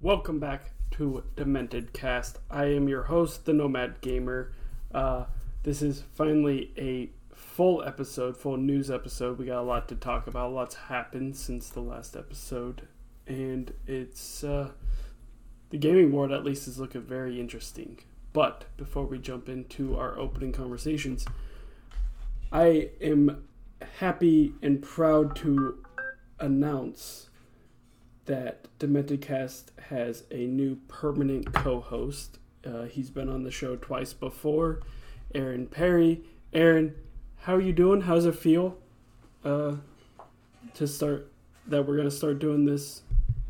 Welcome back to Demented Cast. I am your host, the Nomad Gamer. Uh, this is finally a full episode, full news episode. We got a lot to talk about. Lots happened since the last episode, and it's uh, the gaming world at least is looking very interesting. But before we jump into our opening conversations, I am happy and proud to announce that Demented Cast has a new permanent co-host. Uh, he's been on the show twice before, Aaron Perry. Aaron, how are you doing? How's it feel uh, to start that we're going to start doing this,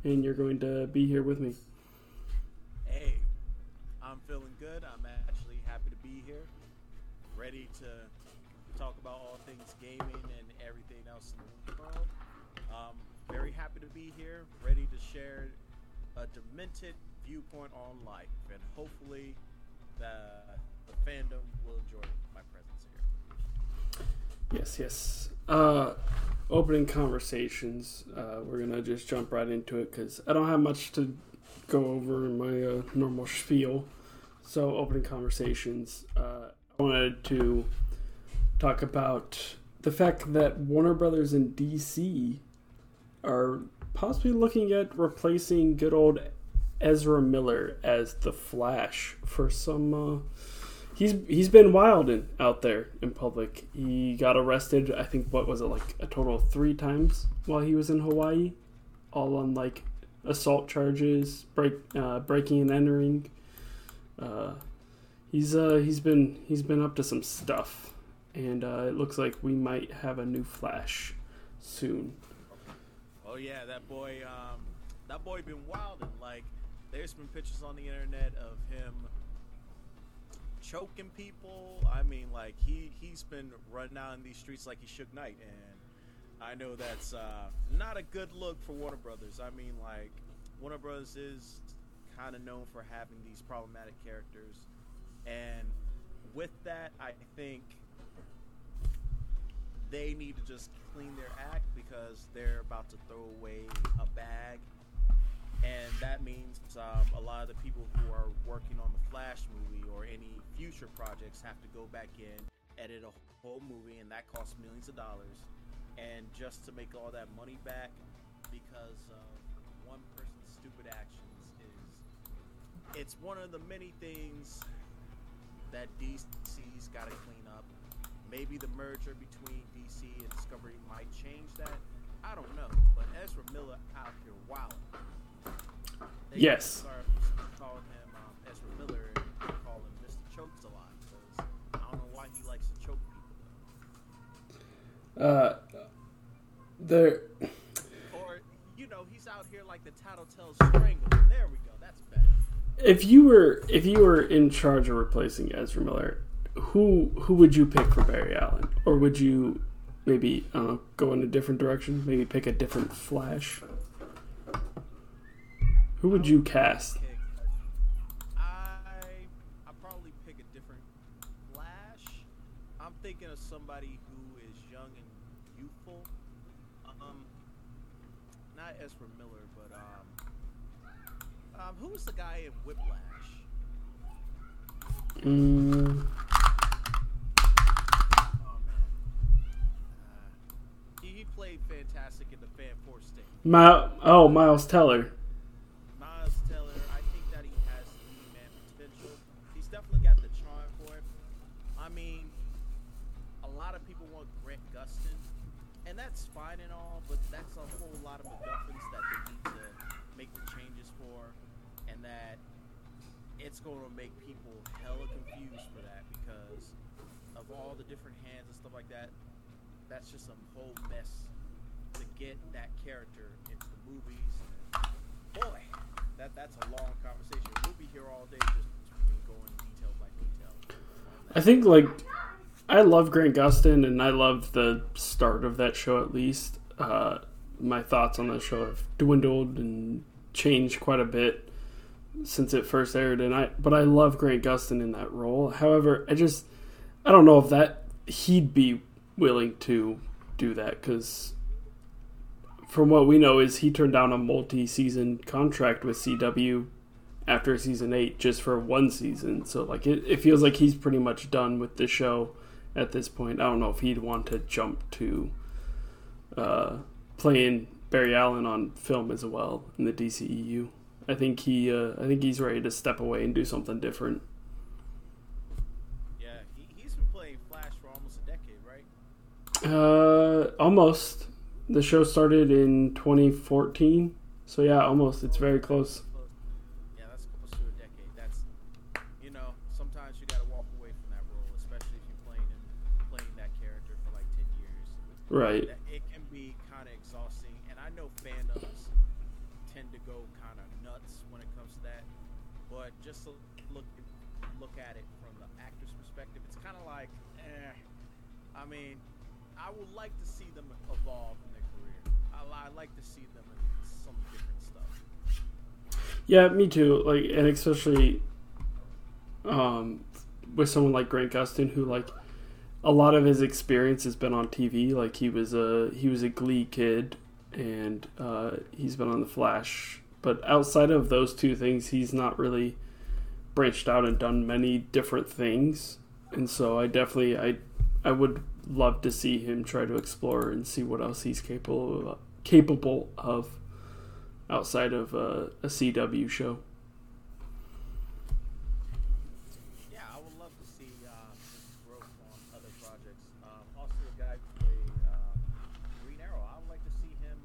and you're going to be here with me? Hey, I'm feeling good. I'm actually happy to be here, ready to talk about all things gaming and everything else in the world. Um, very happy to be here, a demented viewpoint on life, and hopefully the the fandom will enjoy my presence here. Yes, yes. Uh, opening conversations. Uh, we're gonna just jump right into it because I don't have much to go over in my uh, normal spiel. So, opening conversations. Uh, I wanted to talk about the fact that Warner Brothers and DC are possibly looking at replacing good old Ezra Miller as the Flash for some. Uh, he's he's been wilding out there in public. He got arrested. I think what was it like a total of three times while he was in Hawaii, all on like assault charges, break uh, breaking and entering. Uh, he's uh he's been he's been up to some stuff, and uh, it looks like we might have a new Flash soon. Oh yeah, that boy, um, that boy been wilding. Like, there's been pictures on the internet of him choking people. I mean, like he he's been running out in these streets like he Suge Knight, and I know that's uh, not a good look for Warner Brothers. I mean, like Warner Brothers is kind of known for having these problematic characters, and with that, I think they need to just clean their act because they're about to throw away a bag. And that means um, a lot of the people who are working on the Flash movie or any future projects have to go back in, edit a whole movie, and that costs millions of dollars. And just to make all that money back because of one person's stupid actions is it's one of the many things that DC's got to clean up. Maybe the merger between DC and Discovery might change that. I don't know, but Ezra Miller out here wow. They Yes. Start calling him um, Ezra Miller and call him Mr. Chokes a lot because I don't know why he likes to choke people. Uh, there. Or you know he's out here like the Tattletale Strangler. There we go. That's better. If you were if you were in charge of replacing Ezra Miller, who who would you pick for Barry Allen, or would you maybe uh, go in a different direction? Maybe pick a different Flash. Who would you cast? I I probably pick a different Flash. I'm thinking of somebody who is young and youthful. Um, not Ezra Miller, but um, um, who was the guy in Whiplash? Mm, Oh man, uh, he, he played fantastic in the Fan Force State. My, oh, Miles Teller. Miles Teller, I think that he has the man potential. He's definitely got the charm for it. I mean, a lot of people want Grant Gustin, and that's fine and all, but that's a whole lot of MacGuffins that they need to make the changes for, and that it's going to make people hella confused for that because of all the different hands and stuff like that. That's just a whole mess to get that character into the movies. Boy, that that's a long conversation. We'll be here all day just going detail by detail. I think like I love Grant Gustin and I love the start of that show at least. Uh, my thoughts on that show have dwindled and changed quite a bit since it first aired, and I but I love Grant Gustin in that role. However, I just I don't know if that he'd be willing to do that because from what we know, is he turned down a multi-season contract with CW after season eight just for one season. So like it, it feels like he's pretty much done with the show at this point. I don't know if he'd want to jump to uh, playing Barry Allen on film as well in the DCEU. I think he uh, I think he's ready to step away and do something different. Yeah, he, he's been playing Flash for almost a decade, right? Uh, almost. The show started in 2014, so yeah, almost. It's very close. Right. It can be kind of exhausting, and I know fandoms tend to go kind of nuts when it comes to that. But just to look look at it from the actor's perspective, it's kind of like, eh. I mean, I would like to see them evolve in their career. I, I like to see them in some different stuff. Yeah, me too. Like, and especially um, with someone like Grant Gustin, who like a lot of his experience has been on TV. Like he was a he was a Glee kid, and uh, he's been on The Flash. But outside of those two things, he's not really branched out and done many different things. And so I definitely I I would love to see him try to explore and see what else he's capable of, capable of outside of uh, a CW show. Yeah, I would love to see uh, his growth on other projects. Um, also, the guy who played uh, Green Arrow, I would like to see him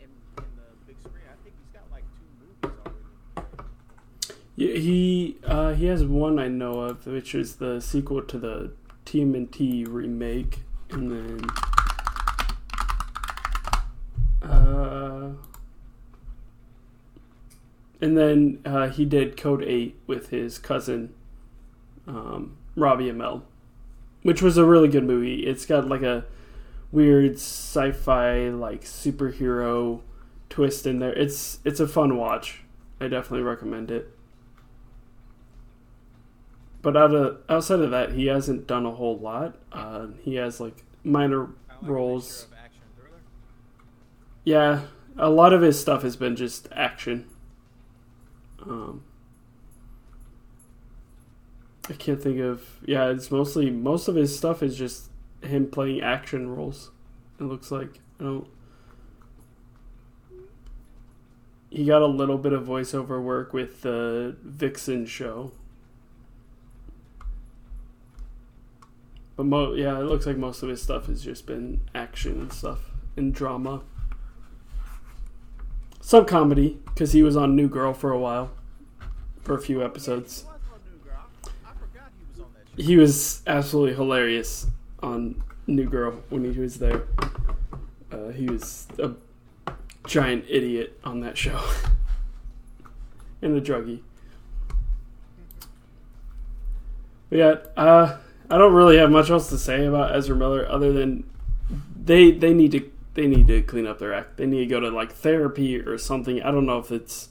in in the big screen. I think he's got like two movies already. Yeah, he uh, he has one I know of, which is the sequel to the TMNT remake, and then uh, and then uh, he did Code Eight with his cousin um, Robbie Amell, which was a really good movie. It's got like a weird sci-fi like superhero twist in there. It's it's a fun watch. I definitely recommend it. But out of outside of that, he hasn't done a whole lot. Uh, he has like minor like roles. mixture of action and thriller. Yeah, a lot of his stuff has been just action. Um, I can't think of. Yeah, it's mostly most of his stuff is just him playing action roles. It looks like I don't. He got a little bit of voiceover work with the Vixen show. But mo- yeah, it looks like most of his stuff has just been action and stuff and drama. Some comedy because he was on New Girl for a while, for a few episodes. He was absolutely hilarious on New Girl when he was there. Uh, he was a giant idiot on that show, and a druggie. But yeah, uh, I don't really have much else to say about Ezra Miller other than they they need to they need to clean up their act. They need to go to like therapy or something. I don't know if it's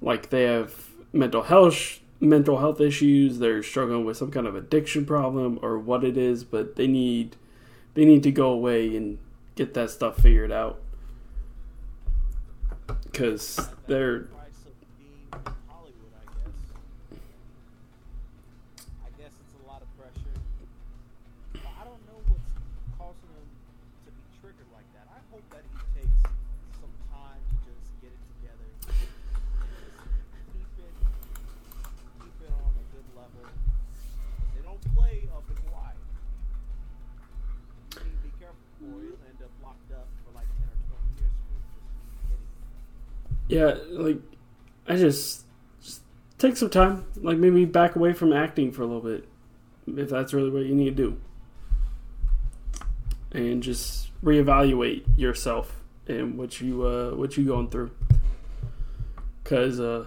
like they have mental health mental health issues, they're struggling with some kind of addiction problem or what it is, but they need they need to go away and get that stuff figured out. Cuz they're yeah, like I just, just take some time, like maybe back away from acting for a little bit if that's really what you need to do. And just reevaluate yourself and what you uh what you going through. Cuz uh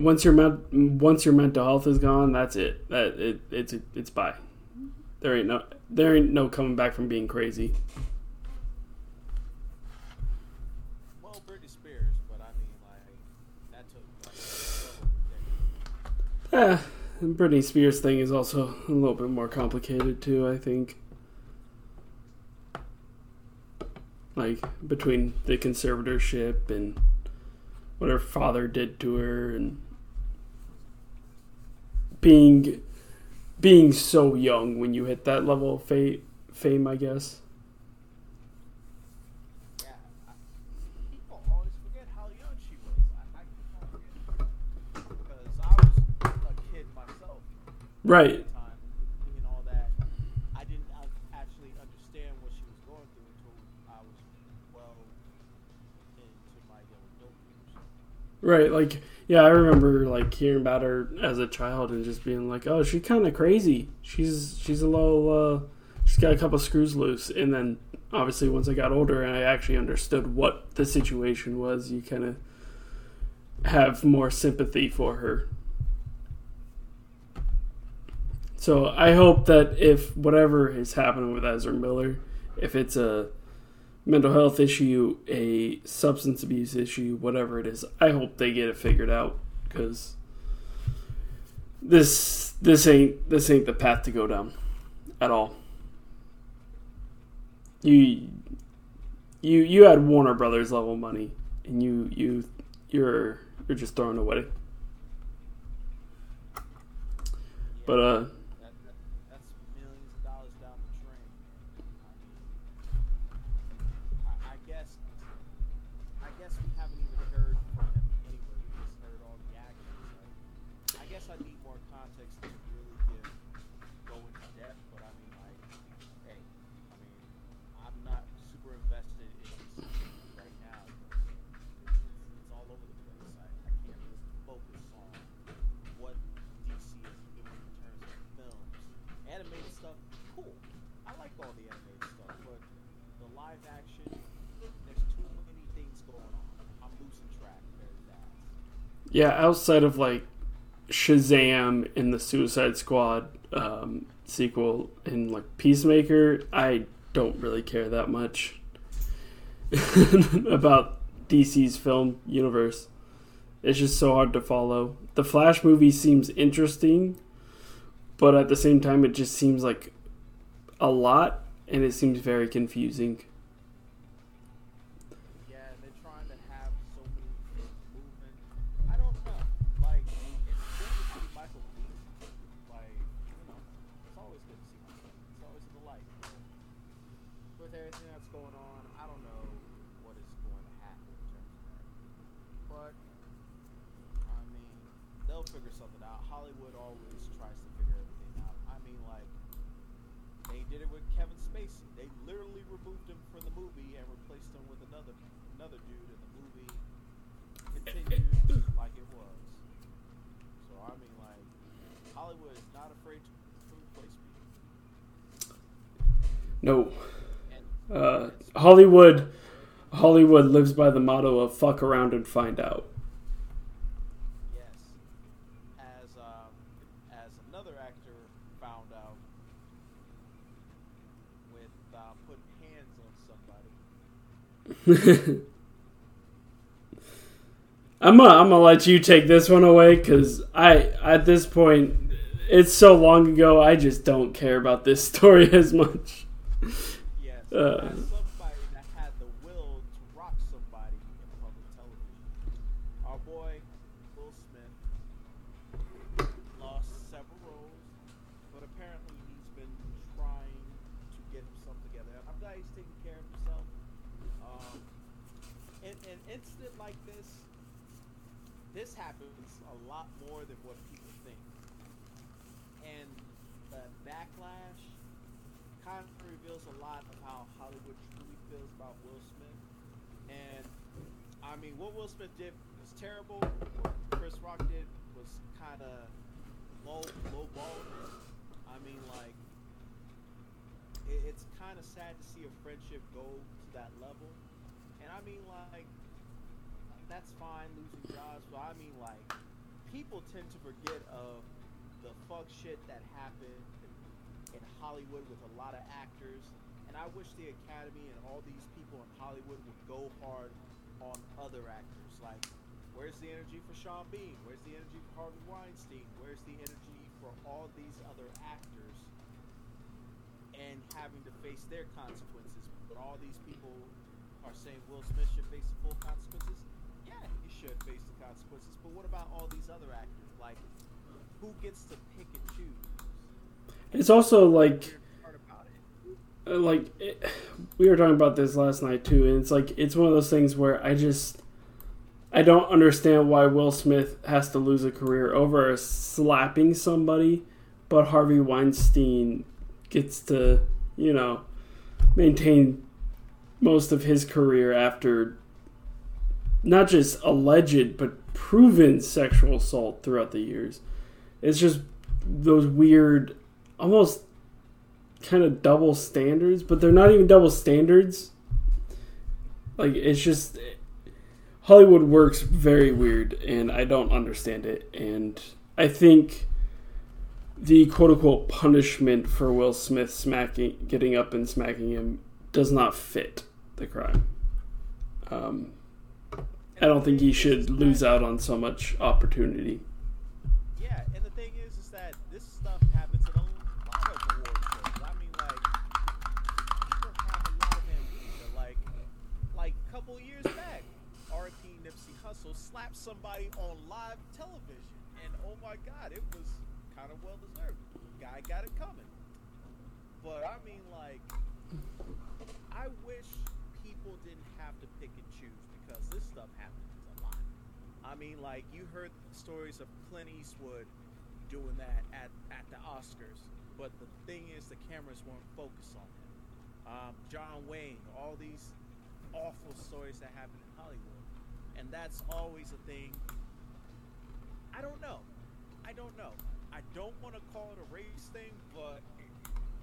once your once your mental health is gone, that's it. That it it's it's bye. There ain't no there ain't no coming back from being crazy. Well over a decade. Eh, the Britney Spears thing is also a little bit more complicated too. I think. like between the conservatorship and what her father did to her and being being so young when you hit that level of fame I guess. Years. Right, like yeah, I remember like hearing about her as a child and just being like, "Oh, she's kind of crazy. She's she's a little uh she's got a couple screws loose." And then obviously once I got older and I actually understood what the situation was, you kind of have more sympathy for her. So I hope that if whatever is happening with Ezra Miller, if it's a mental health issue, a substance abuse issue, whatever it is, I hope they get it figured out because this this ain't this ain't the path to go down at all. You you you had Warner Brothers level money, and you you you're you're just throwing away. But uh, yeah, outside of like Shazam and the Suicide Squad um, sequel and like Peacemaker, I don't really care that much about DC's film universe. It's just so hard to follow. The Flash movie seems interesting, but at the same time, it just seems like a lot and it seems very confusing. Yeah, and they're trying to have so many things moving. I don't know. Like, it's good to see Michael Keaton. Like, you know, it's always good to see Michael Keaton. It's always the light. But with everything that's going on, I don't know what is going to happen in terms of that. But, I mean, they'll figure something out. Hollywood always tries to figure everything out. I mean, like, they did it with Kevin Spacey. They literally removed him from the movie and replaced him with another another dude, and the movie continued like it was. So I mean, like, Hollywood is not afraid to, to replace people. No. And Uh, Hollywood Hollywood lives by the motto of fuck around and find out. yes, as um, as another actor found out with uh, putting hands on somebody. I'm gonna, I'm gonna let you take this one away because I at this point it's so long ago I just don't care about this story as much. Yes, Uh. as somebody that had the will to rock somebody in public television. Our boy Will Smith lost several roles, but apparently he's been trying to get himself together. I'm glad he's taking care of himself. Um, in an incident like this, this happens a lot more than what people think, and the backlash kind of reveals a lot of how Hollywood truly feels about Will Smith. And I mean, what Will Smith did was terrible. What Chris Rock did was kind of low, low ball. I mean, like, it, it's kind of sad to see a friendship go to that level. And I mean, like, that's fine losing jobs, but I mean, like, people tend to forget of the fuck shit that happened in Hollywood with a lot of actors. And I wish the Academy and all these people in Hollywood would go hard on other actors. Like, where's the energy for Sean Bean? Where's the energy for Harvey Weinstein? Where's the energy for all these other actors and having to face their consequences? But all these people are saying Will Smith should face the full consequences. Yeah, he should face the consequences. But what about all these other actors? Like, who gets to pick and choose? It's also like Weird part about it. uh, Uh, like it, we were talking about this last night too and it's like it's one of those things where i just i don't understand why will smith has to lose a career over slapping somebody but harvey weinstein gets to you know maintain most of his career after not just alleged but proven sexual assault throughout the years. It's just those weird almost kind of double standards, but they're not even double standards. Like it's just Hollywood works very weird, and I don't understand it. And I think the quote unquote punishment for Will Smith smacking, getting up and smacking him, does not fit the crime. Um, I don't think he should lose out on so much opportunity. Somebody on live television, and oh my God, it was kind of well deserved. Guy got it coming. But I mean, like, I wish people didn't have to pick and choose because this stuff happens a lot. I mean, like you heard stories of Clint Eastwood doing that at, at the Oscars, but the thing is, the cameras weren't focused on him. Um, John Wayne, all these awful stories that happen in Hollywood, and that's always a thing. I don't know. I don't know. I don't want to call it a race thing, but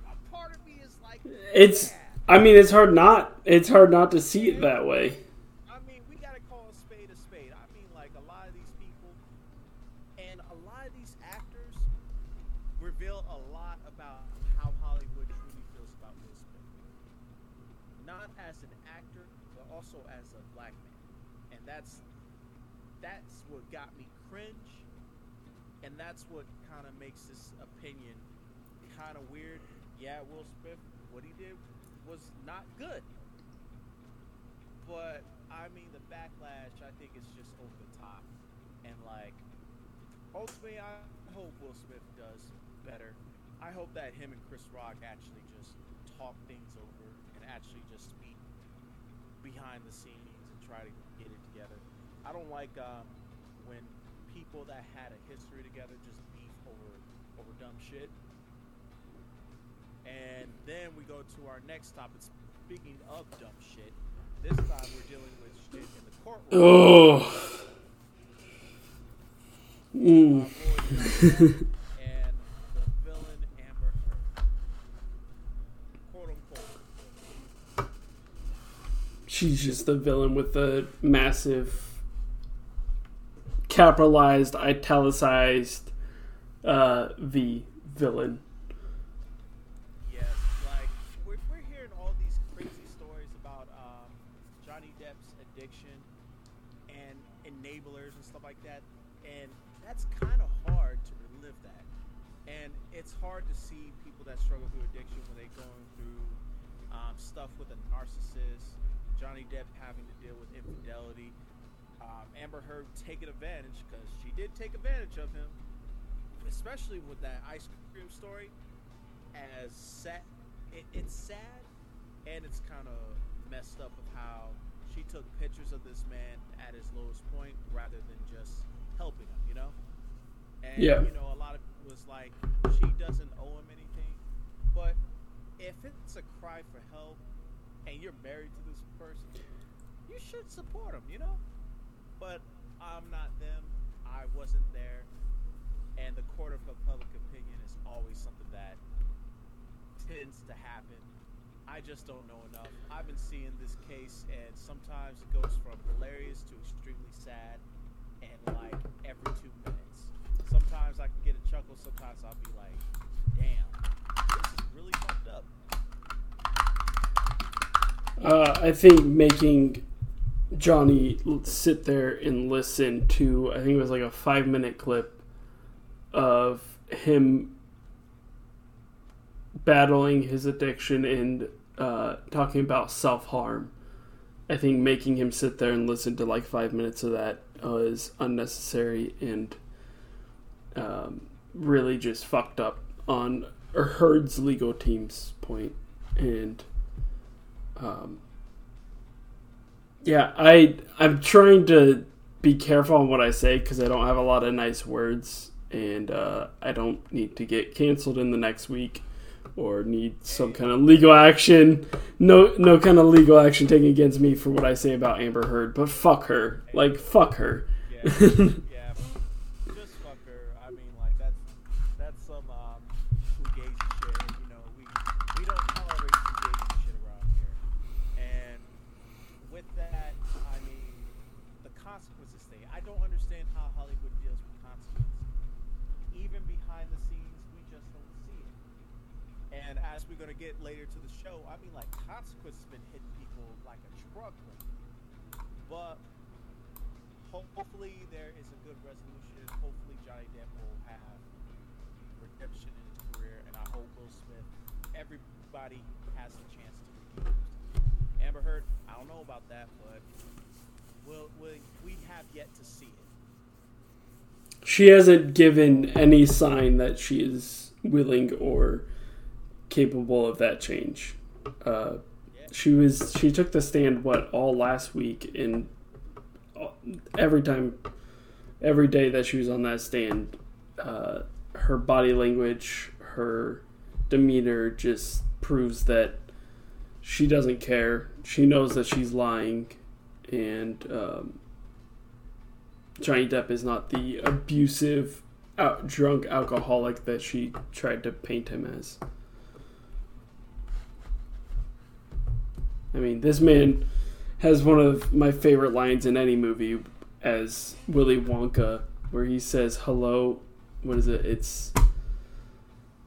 a part of me is like, It's, yeah. I mean, it's hard not, it's hard not to see it that way. I mean, we gotta call a spade a spade. I mean, like a lot of these people and a lot of these actors reveal a lot about how Hollywood truly feels about Will Smith. Not as an actor, but also as a black man, and that's that's what got me cringe, and that's what kind of makes this opinion kind of weird. Yeah, Will Smith, what he did was not good. But I mean, the backlash I think is just over the top, and like ultimately, I hope Will Smith does better. I hope that him and Chris Rock actually just talk things over and actually just speak behind the scenes and try to get it together. I don't like um, when people that had a history together just beef over over dumb shit. And then we go to our next topic. Speaking of dumb shit, this time we're dealing with shit in the courtroom. Oh. Mm. Our boy Johnny Depp and the villain Amber Heard. Quote unquote. She's just the villain with the massive capitalized, italicized uh, V villain. Stuff with a narcissist. Johnny Depp having to deal with infidelity. Um, Amber Heard taking advantage because she did take advantage of him, especially with that ice cream story as sad. It, it's sad, and it's kind of messed up of how she took pictures of this man at his lowest point rather than just helping him. You know, and Yeah. you know a lot of people was like she doesn't owe him anything, but if it's a cry for help and you're married to this person, you should support them, You know, but I'm not them. I wasn't there, and the court of public opinion is always something that tends to happen. I just don't know enough. I've been seeing this case, and sometimes it goes from hilarious to extremely sad, and like every two minutes. Sometimes I can get a chuckle. Sometimes I'll be like, "Damn, really fucked up." Uh, I think making Johnny sit there and listen to, I think it was like a five minute clip of him battling his addiction and uh, talking about self harm I think making him sit there and listen to like five minutes of that was unnecessary and um, really just fucked up on or Heard's legal team's. And um, yeah, I I'm trying to be careful on what I say because I don't have a lot of nice words, and uh, I don't need to get canceled in the next week or need some kind of legal action. No, no kind of legal action taken against me for what I say about Amber Heard. But fuck her, like fuck her. Yeah. about that, but we'll, we'll, we have yet to see it. She hasn't given any sign that she is willing or capable of that change. Uh, she was she took the stand what all last week and every time every day that she was on that stand uh, her body language her demeanor just proves that she doesn't care she knows that she's lying and um, johnny depp is not the abusive out, drunk alcoholic that she tried to paint him as I mean, this man has one of my favorite lines in any movie as Willy Wonka, where he says, "Hello, what is it? It's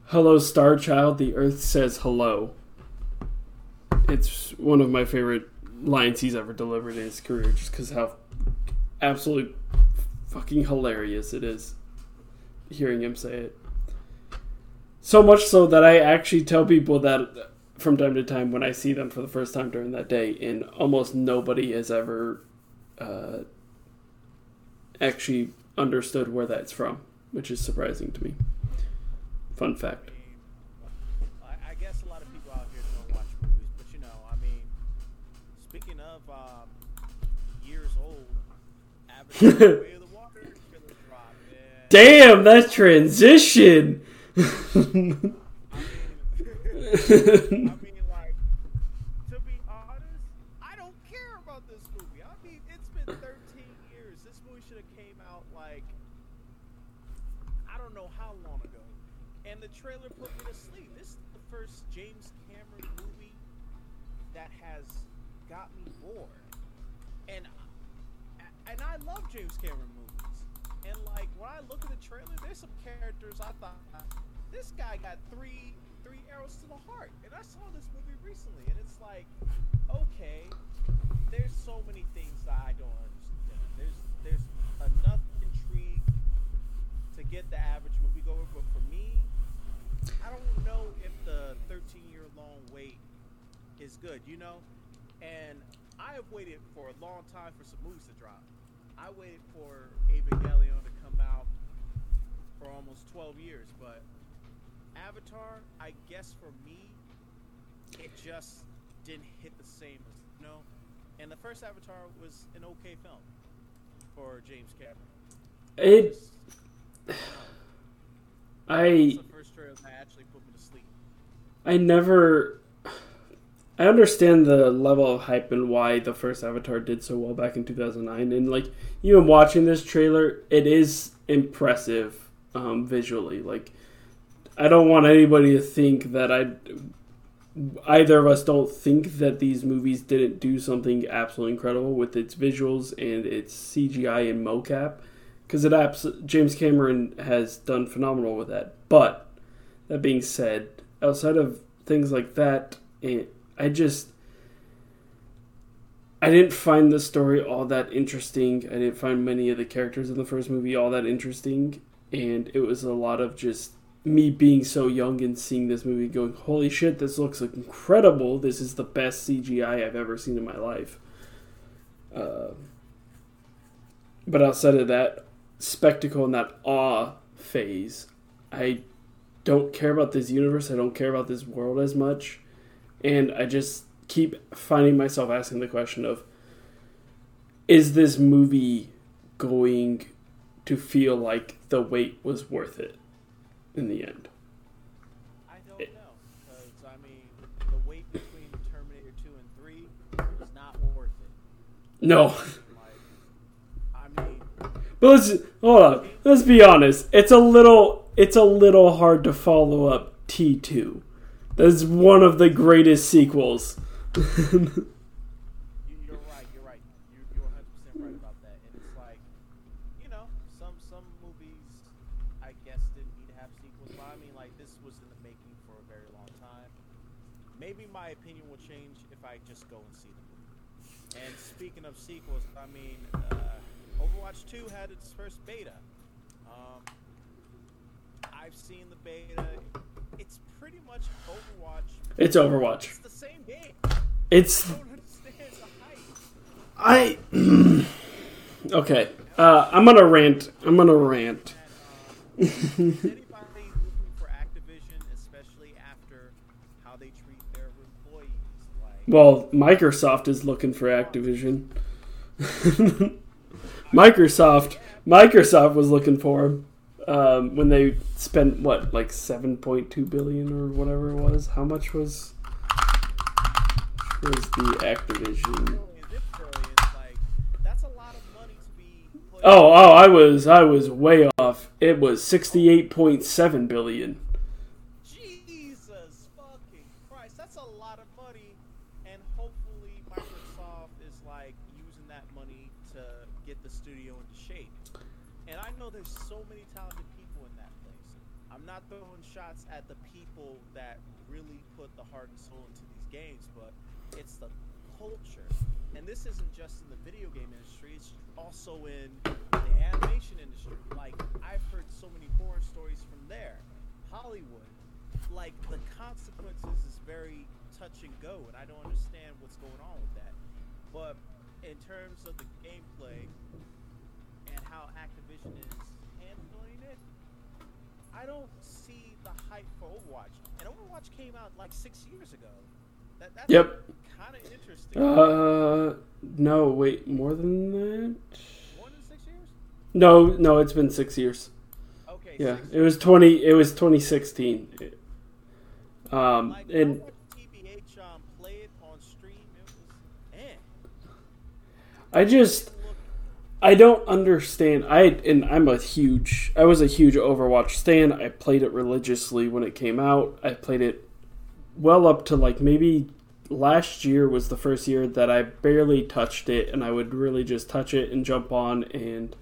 hello, star child. The Earth says hello." It's one of my favorite lines he's ever delivered in his career, just because how absolutely fucking hilarious it is hearing him say it. So much so that I actually tell people that from time to time when I see them for the first time during that day, and almost nobody has ever uh, actually understood where that's from, which is surprising to me. Fun fact. Damn, that transition. I mean, like, to be honest, I don't care about this movie. I mean, it's been 13 years. This movie should have came out like I don't know how long ago. And the trailer put me to sleep. This is the first James Cameron movie that has got me bored. And and I love James Cameron movies. And like when I look at the trailer, there's some characters I thought this guy got three three arrows to the heart. And I saw this movie recently, and it's like, okay, there's so many things that I don't understand. There's there's enough intrigue to get the average moviegoer, but for me, I don't know if the 13 year long wait is good, you know? And I have waited for a long time for some movies to drop. I waited for Evangelion to come out for almost 12 years, but Avatar, I guess for me, it just didn't hit the same you know? And the first Avatar was an okay film for James Cameron. It. Uh, it's I the first trailer that actually put me to sleep. I never. I understand the level of hype and why the first Avatar did so well back in 2009. And, like, even watching this trailer, it is impressive um, visually. Like, I don't want anybody to think that I. Either of us don't think that these movies didn't do something absolutely incredible with its visuals and its CGI and mocap. Because it abs- James Cameron has done phenomenal with that. But, that being said, outside of things like that, it, I just I didn't find the story all that interesting. I didn't find many of the characters in the first movie all that interesting, and it was a lot of just me being so young and seeing this movie going, "Holy shit, this looks incredible! This is the best CGI I've ever seen in my life." Uh, but outside of that spectacle and that awe phase, I don't care about this universe. I don't care about this world as much. And I just keep finding myself asking the question of is this movie going to feel like the wait was worth it in the end? I don't know. Because, I mean, the wait between Terminator 2 and 3 was not worth it. No. Like, I mean, But let's hold on. Let's be honest. It's a little it's a little hard to follow up T two. That's one of the greatest sequels. you, you're right. You're right. You, you're 100 percent right about that. And it's like, you know, some some movies, I guess, didn't need to have sequels. But I mean, like, this was in the making for a very long time. Maybe my opinion will change if I just go and see the movie. And speaking of sequels, I mean, uh, Overwatch 2 had its first beta. Um, I've seen the beta. It's pretty much Overwatch. It's Overwatch. It's the same game. It's I don't understand the hype. I Okay. Uh, I'm gonna rant. I'm gonna rant. And, is anybody looking for Activision, especially after how they treat their employees? Like, Well, Microsoft is looking for Activision. Microsoft Microsoft was looking for him um, when they spent what like 7.2 billion or whatever it was. How much was was the Activision? Oh, oh, I was I was way off. It was 68.7 billion. Also in the animation industry. Like, I've heard so many horror stories from there. Hollywood. Like, the consequences is very touch and go, and I don't understand what's going on with that. But in terms of the gameplay and how Activision is handling it, I don't see the hype for Overwatch. And Overwatch came out like six years ago. That, that's Yep. kind of interesting. Uh, no, wait, more than that? More than six years? No, no, it's been six years. Okay. Yeah, it was twenty. It was 2016. Um, Like, and I TBH um, on stream. It was, eh. I just I don't understand. I and I'm a huge. I was a huge Overwatch stan. I played it religiously when it came out. I played it well up to like maybe last year was the first year that I barely touched it, and I would really just touch it and jump on and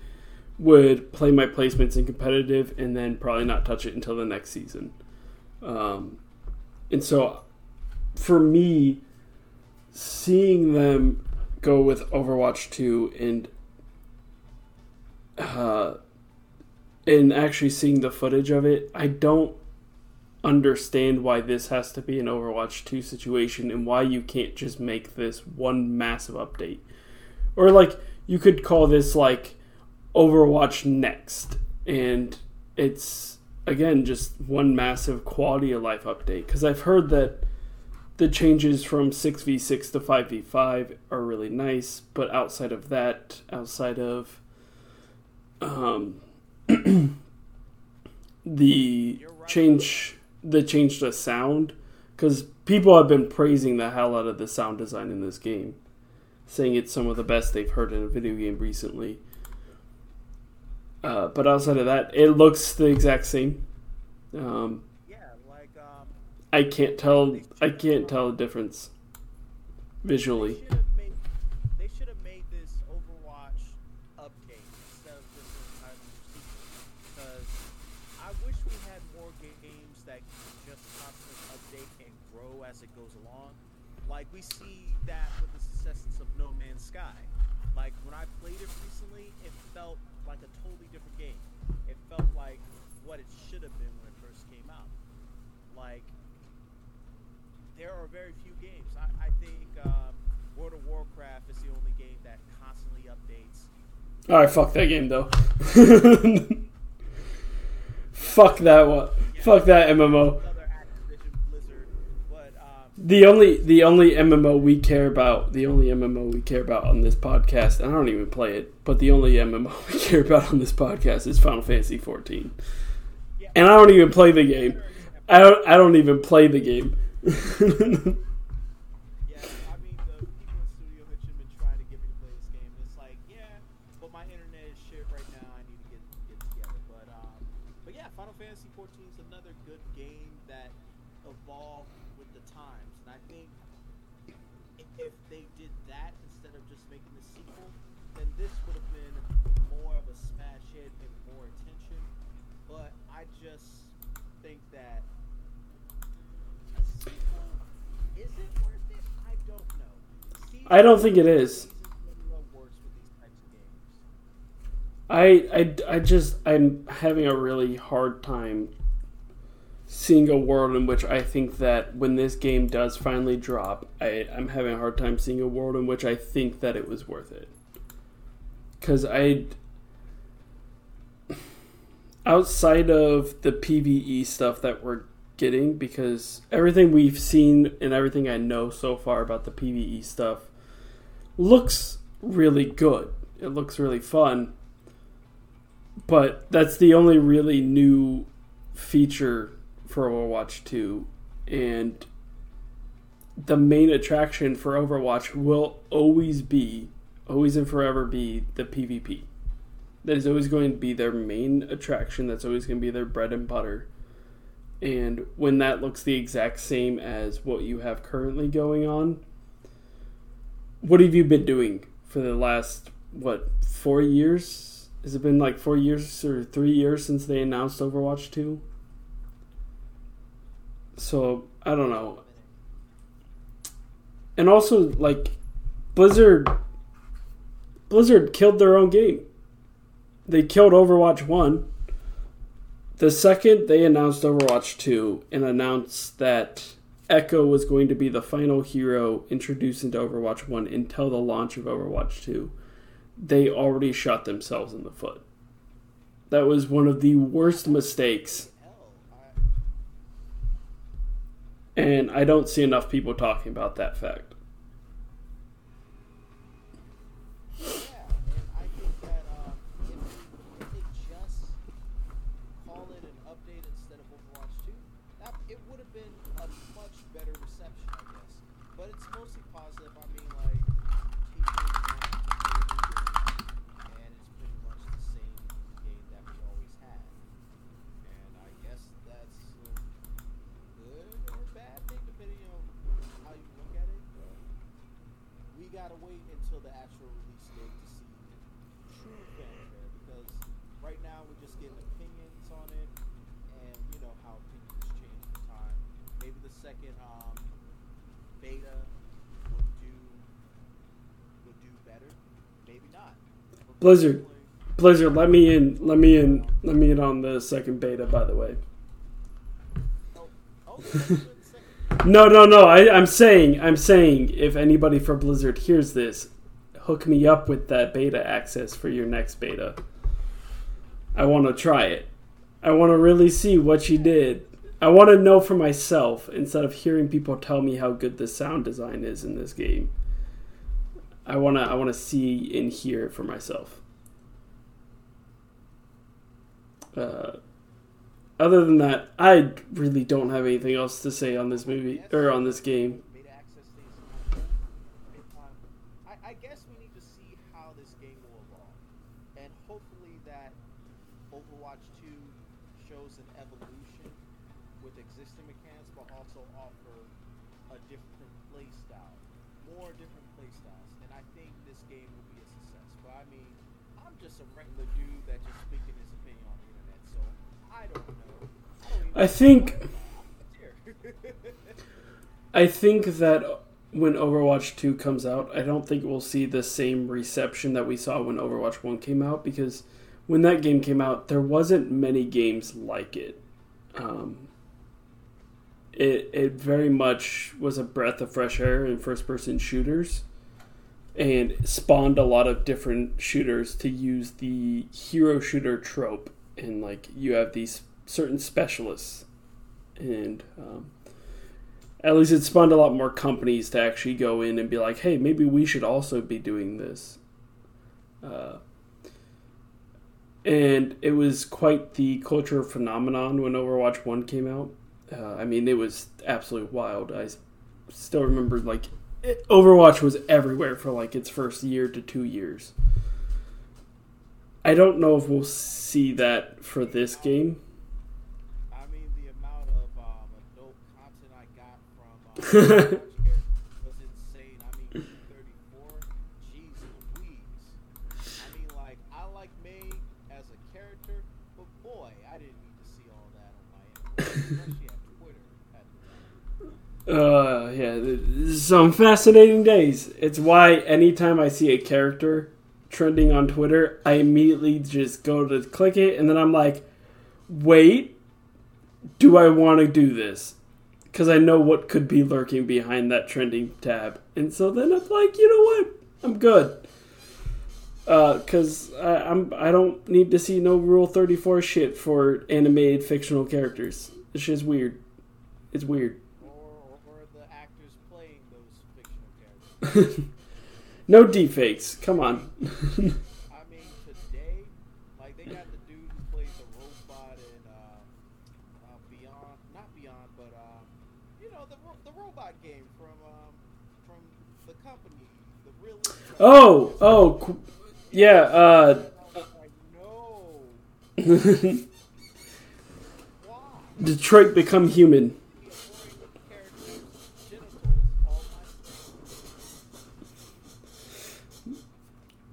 would play my placements in competitive, and then probably not touch it until the next season. Um, and so, for me, seeing them go with Overwatch 2 and uh, and actually seeing the footage of it, I don't understand why this has to be an Overwatch 2 situation and why you can't just make this one massive update. Or like you could call this like Overwatch Next and it's again just one massive quality of life update cuz I've heard that the changes from 6v6 to 5v5 are really nice, but outside of that, outside of um, the change, the change to sound, because people have been praising the hell out of the sound design in this game, saying it's some of the best they've heard in a video game recently. Uh, but outside of that, it looks the exact same. Um, Yeah, like um, I can't tell. I can't tell the difference visually. should made they should have made this Overwatch update instead of just an entirely new sequel. Because I wish we had more games that can just constantly update and grow as it goes along. Like we see that with the successes of No Man's Sky. Like when I played it recently, it felt like a totally different game. It felt like what it should have been when it first came out. Like there are very few games. I, I think um, World of Warcraft is the only game that constantly updates. All right, fuck that game though. fuck that one. Fuck that MMO. The only the only MMO we care about, the only MMO we care about on this podcast, and I don't even play it, but the only MMO we care about on this podcast is Final Fantasy 14. And I don't even play the game. I don't I don't even play the game. I don't think it is. I, I, I just I'm having a really hard time seeing a world in which I think that when this game does finally drop, I, I'm having a hard time seeing a world in which I think that it was worth it. Cause I outside of the PVE stuff that we're getting, because everything we've seen and everything I know so far about the PVE stuff looks really good. It looks really fun but that's the only really new feature for Overwatch 2 and the main attraction for Overwatch will always be always and forever be the PvP. That is always going to be their main attraction, that's always going to be their bread and butter. And when that looks the exact same as what you have currently going on, what have you been doing for the last what, 4 years? Has it been like four years or three years since they announced Overwatch 2? So, I don't know. And also, like, Blizzard. Blizzard killed their own game. They killed Overwatch 1. The second they announced Overwatch 2 and announced that Echo was going to be the final hero introduced into Overwatch 1 until the launch of Overwatch 2 they already shot themselves in the foot. That was one of the worst mistakes, and I don't see enough people talking about that fact. yeah, and I think that um, if, if they just call it an update instead of Overwatch 2, that it would have been a much better reception, I guess. But it's mostly positive. I mean, like people want to play a new game, and it's pretty much the same game that we always had. And I guess that's a good or bad thing depending on how you look at it. But we gotta wait until the actual release date to see true fanfare because right now we're just getting opinions on it, and you know how opinions change with time. Maybe the second um, beta will do will do better. Maybe not. But Blizzard. Blizzard, let me in. Let me in. Let me in on the second beta. By the way, no, no, no. I, I'm saying, I'm saying, if anybody for Blizzard hears this, hook me up with that beta access for your next beta. I want to try it. I want to really see what you did. I want to know for myself instead of hearing people tell me how good the sound design is in this game. I want to I want to see and hear for myself. Uh, other than that, I really don't have anything else to say on this movie or on this game. Beta access things. It, um, I, I guess we need to see how this game will evolve, and hopefully that Overwatch 2 shows an evolution with existing mechanics, but also offer a different play style, more different play styles, and I think this game will be a success. But I mean, I'm just a regular dude that just speaking his opinion on the internet, so I don't know. I, don't I think. I think that when Overwatch 2 comes out, I don't think we'll see the same reception that we saw when Overwatch 1 came out because when that game came out, there wasn't many games like it. Um, it it very much was a breath of fresh air in first person shooters. And spawned a lot of different shooters to use the hero shooter trope. And like you have these certain specialists, and um, at least it spawned a lot more companies to actually go in and be like, hey, maybe we should also be doing this. Uh, and it was quite the culture phenomenon when Overwatch 1 came out. Uh, I mean, it was absolutely wild. I still remember, like, Overwatch was everywhere for, like, its first year to two years. I don't know if we'll see that for this game. I mean, the amount of um, adult content I got from uh, was insane. I mean, 34, jeez Louise. I mean, like, I like Mei as a character, but boy, I didn't need to see all that on my end, especially at Twitter at the time. Uh, yeah, some fascinating days. It's why anytime I see a character trending on Twitter, I immediately just go to click it, and then I'm like, wait, do I want to do this? Because I know what could be lurking behind that trending tab. And so then I'm like, you know what? I'm good. Because I I'm, I don't need to see no Rule 34 shit for animated fictional characters. It's just weird. It's weird. Or, or the actors playing those no deepfakes. Come on. I mean, today, like they got the dude who plays a robot in uh, uh, Beyond, not Beyond, but um, you know the ro- the robot game from um, from the company, the real. oh, oh, qu- yeah. Uh, like, no? Detroit become human.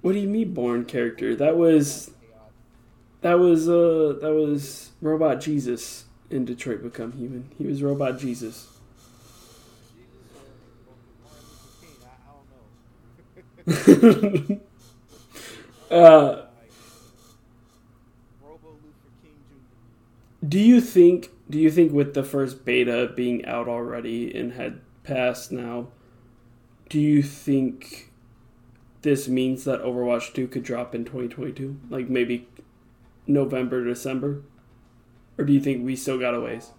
What do you mean, born character? That was that was uh that was robot Jesus in Detroit become human. He was robot Jesus. Jesus or, or Martin Luther King, I, I don't know. uh, Like, Robo Luther King Jr. do you think do you think with the first beta being out already and had passed now, do you think this means that Overwatch 2 could drop in 2022? Like maybe November, December? Or do you think we still got a ways?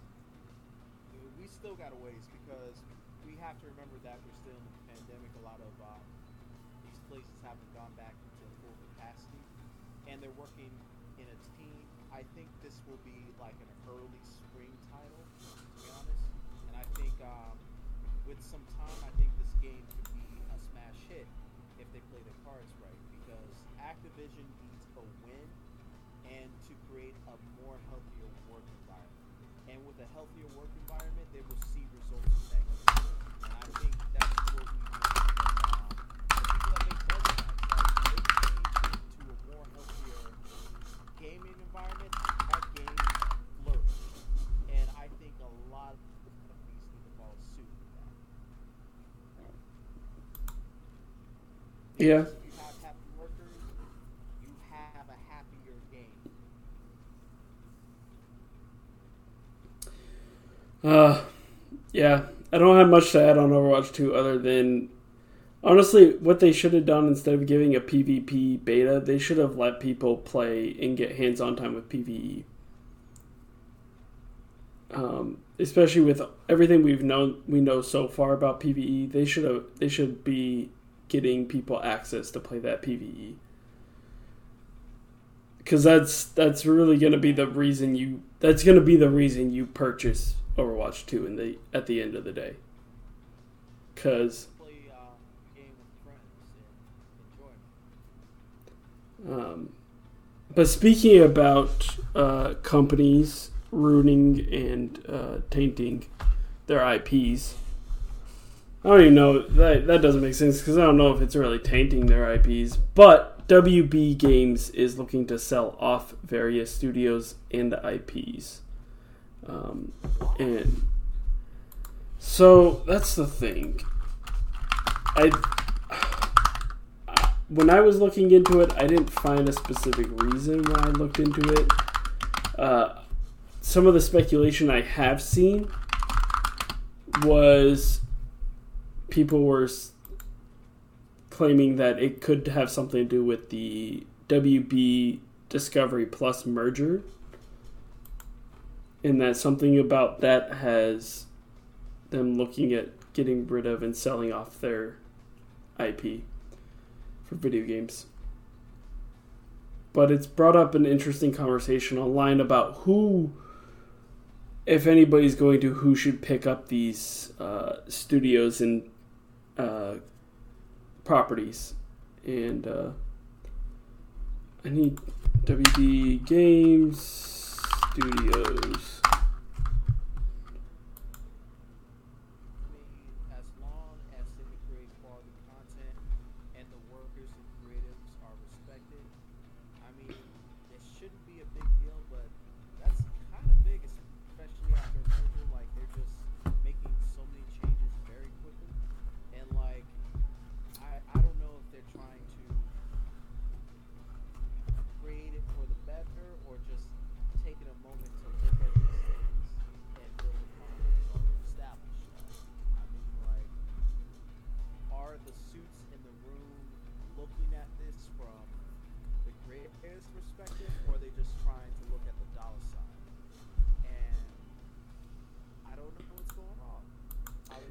we still got a ways because we have to remember that we're still in the pandemic. A lot of um, these places haven't gone back into full capacity, and they're working in a team. I think this will be like an early spring title, to be honest. And I think um, with some time, I think this game could be a smash hit if they play their cards right. Because Activision needs a win and to create a more healthier work environment. And with a healthier work environment, they will see results next year. And I think that's what we need from um, the people that make Borderlands. Like, they change into a more healthier gaming environment, that game flourished. And I think a lot of companies need to follow suit with that. Yeah. If you have happy workers, you have a happier game. Uh, yeah, I don't have much to add on Overwatch 2 other than honestly, what they should have done instead of giving a PvP beta, they should have let people play and get hands on time with PvE. Um, especially with everything we've known, we know so far about PvE, they should have, they should be getting people access to play that PvE. Because that's that's really going to be the reason you that's to be the reason you purchase Overwatch 2 in the at the end of the day. Play um, game with friends and enjoy. um but speaking about uh, companies ruining and uh, tainting their IPs, I don't even know that that doesn't make sense because I don't know if it's really tainting their IPs. But WB Games is looking to sell off various studios and IPs, um, and so that's the thing. I when I was looking into it, I didn't find a specific reason why I looked into it. Uh, some of the speculation I have seen was people were claiming that it could have something to do with the WB Discovery Plus merger, and that something about that has them looking at getting rid of and selling off their IP for video games. But it's brought up an interesting conversation online about who, if anybody's going to, who should pick up these uh, studios and uh, properties. And uh, I need WB Games Studios.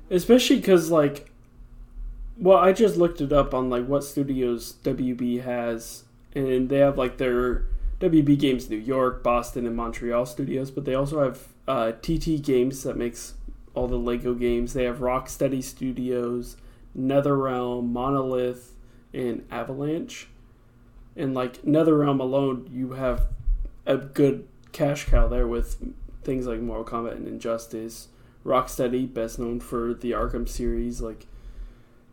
Especially because, like, well, I just looked it up on like what studios WB has, and they have like their WB Games New York, Boston, and Montreal studios, but they also have uh, TT Games that makes all the Lego games. They have Rocksteady Studios, NetherRealm, Monolith, and Avalanche. And like NetherRealm alone, you have a good cash cow there with things like Mortal Kombat and Injustice. Rocksteady, best known for the Arkham series, like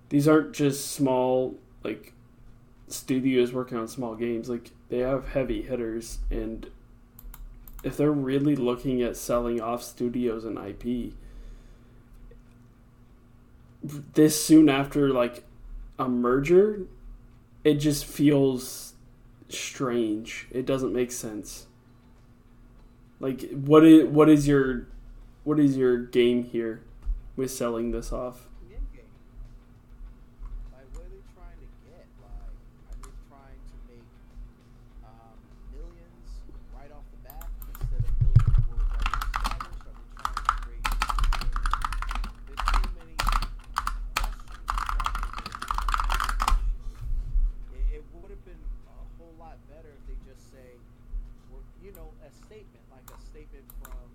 these aren't just small like studios working on small games. Like they have heavy hitters, and if they're really looking at selling off studios and IP, this soon after like a merger, it just feels strange. It doesn't make sense. Like what is what is your what is your game here with selling this off? the end game. Like, what are they trying to get? Like, are they trying to make um, millions right off the bat instead of building what was already established? Are they trying to create? There's too many questions. Right? It, it would have been a whole lot better if they just say, we're, you know, a statement like a statement from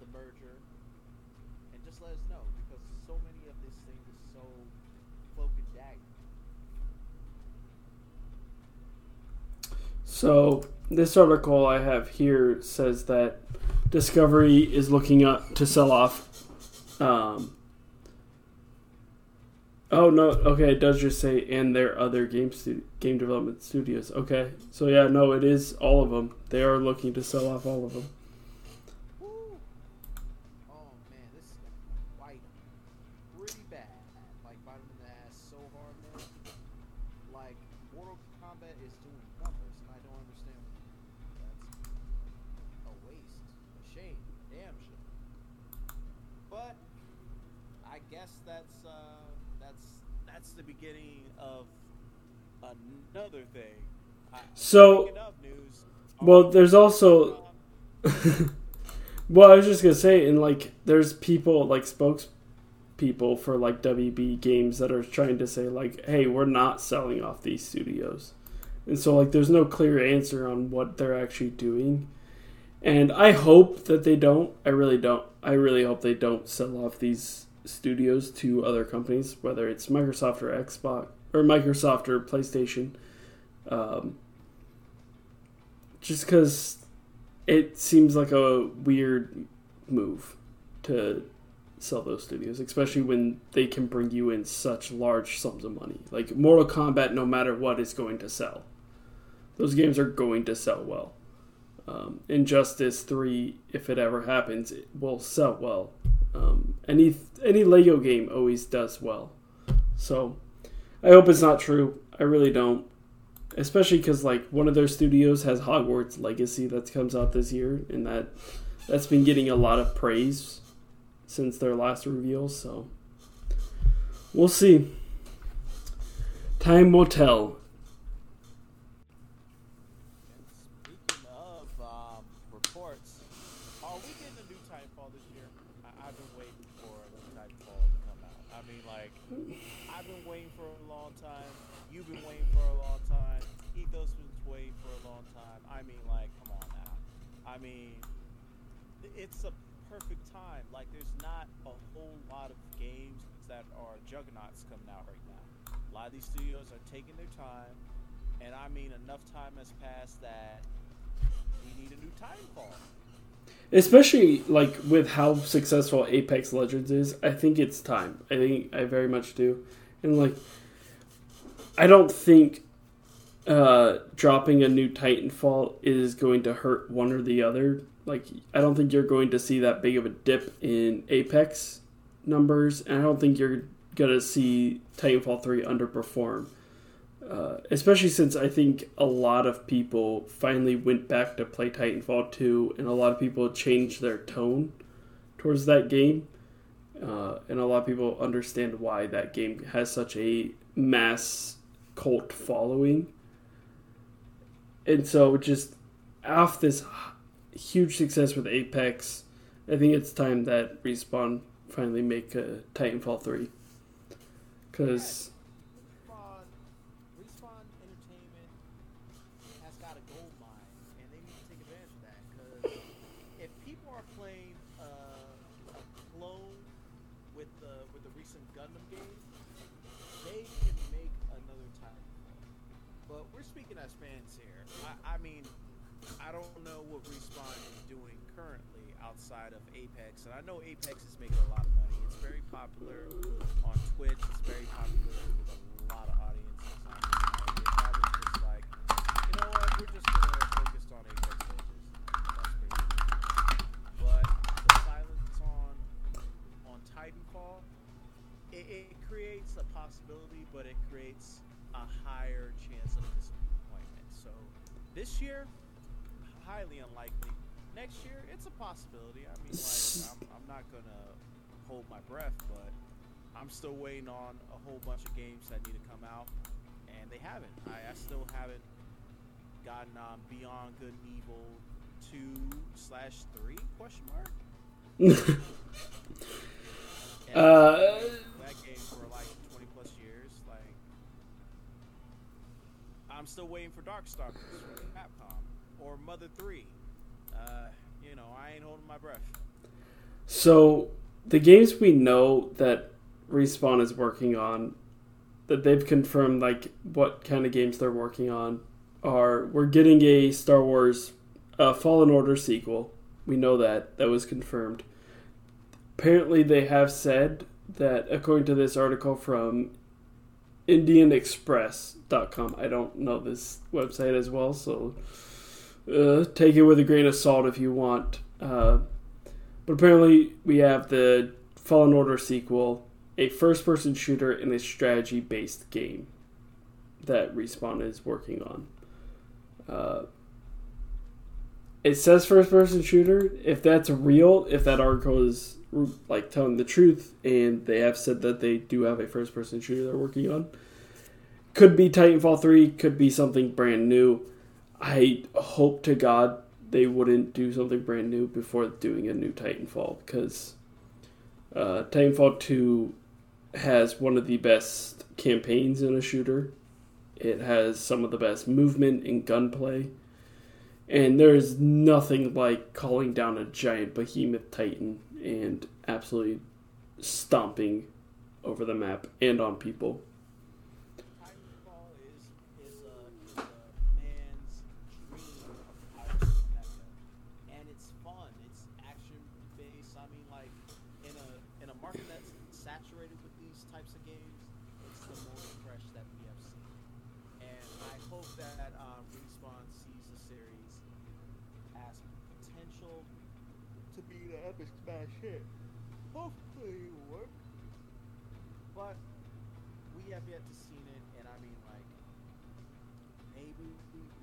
the merger and just let us know because so many of this thing is so cloak and dagger. So this article I have here says that Discovery is looking up to sell off. Um, oh no, okay, it does just say and their other game stu- game development studios. Okay, so yeah, no, it is all of them. They are looking to sell off all of them. Another thing. So- speaking of news, Well, there's also well, I was just gonna say, and like, there's people like spokespeople for like WB Games that are trying to say like, hey, we're not selling off these studios, and so like, there's no clear answer on what they're actually doing, and I hope that they don't. I really don't. I really hope they don't sell off these studios to other companies, whether it's Microsoft or Xbox or Microsoft or PlayStation. Um, just because it seems like a weird move to sell those studios, especially when they can bring you in such large sums of money. Like Mortal Kombat, no matter what, is going to sell. Those games are going to sell well. Um, Injustice Three, if it ever happens, it will sell well. Um, any any Lego game always does well. So I hope it's not true. I really don't especially because like one of their studios has Hogwarts Legacy that comes out this year, and that that's been getting a lot of praise since their last reveal. So we'll see. Time will tell. Mean, it's a perfect time. Like, there's not a whole lot of games that are juggernauts coming out right now. A lot of these studios are taking their time, and I mean, enough time has passed that we need a new Titanfall. Especially like with how successful Apex Legends is, I think it's time. I think I very much do. And like I don't think uh dropping a new Titanfall is going to hurt one or the other. Like I don't think you're going to see that big of a dip in Apex numbers, and I don't think you're gonna see Titanfall 3 underperform. Uh, especially since I think a lot of people finally went back to play Titanfall 2, and a lot of people changed their tone towards that game. Uh, and a lot of people understand why that game has such a mass cult following. And so, just off this huge success with Apex, I think it's time that Respawn finally make a Titanfall 3. Because. Respawn, Respawn Entertainment has got a gold mine, and they need to take advantage of that. Because if people are playing uh, a clone with the with the recent Gundam game, they can make another Titanfall. But we're speaking as fans here. I, I mean, I don't know what Respawn is doing currently outside of Apex, is making a lot of money. It's very popular on Twitch. It's very popular with a lot of audiences. I probably just like, you know what? We're just gonna focus on Apex Legends. That's crazy. But the silence on on Titanfall, it, it creates a possibility, but it creates a higher chance of disappointment. So this year, highly unlikely. Next year, it's a possibility. I mean, like, I'm, I'm not gonna hold my breath, but I'm still waiting on a whole bunch of games that need to come out, and they haven't. I, I still haven't gotten um, Beyond Good and Evil two slash three question mark. Uh, that game for like 20 plus years. Like, I'm still waiting for Darkstalkers from Capcom or Mother 3. Uh, you know, I ain't holding my breath. So the games we know that Respawn is working on, that they've confirmed like what kind of games they're working on, are we're getting a Star Wars uh, Fallen Order sequel. We know that that was confirmed. Apparently, they have said that according to this article from IndianExpress.com, I don't know this website as well, so uh, take it with a grain of salt if you want. Uh, but apparently, we have the Fallen Order sequel, a first person shooter, and a strategy based game that Respawn is working on. Uh, it says first person shooter. If that's real, if that article is like telling the truth, and they have said that they do have a first person shooter they're working on, could be Titanfall 3, could be something brand new. I hope to God they wouldn't do something brand new before doing a new Titanfall because uh, Titanfall 2 has one of the best campaigns in a shooter. It has some of the best movement and gunplay. And there's nothing like calling down a giant behemoth titan and absolutely stomping over the map and on people. Titanfall is is a, is a man's dream of how to meta, and it's fun. It's action based. I mean, like in a in a market that's saturated with these types of games, it's the most fresh that we have seen. And I hope that um, Respawn sees the series as potential to be the Hopefully, it will work. But we have yet to see it, and I mean, like, maybe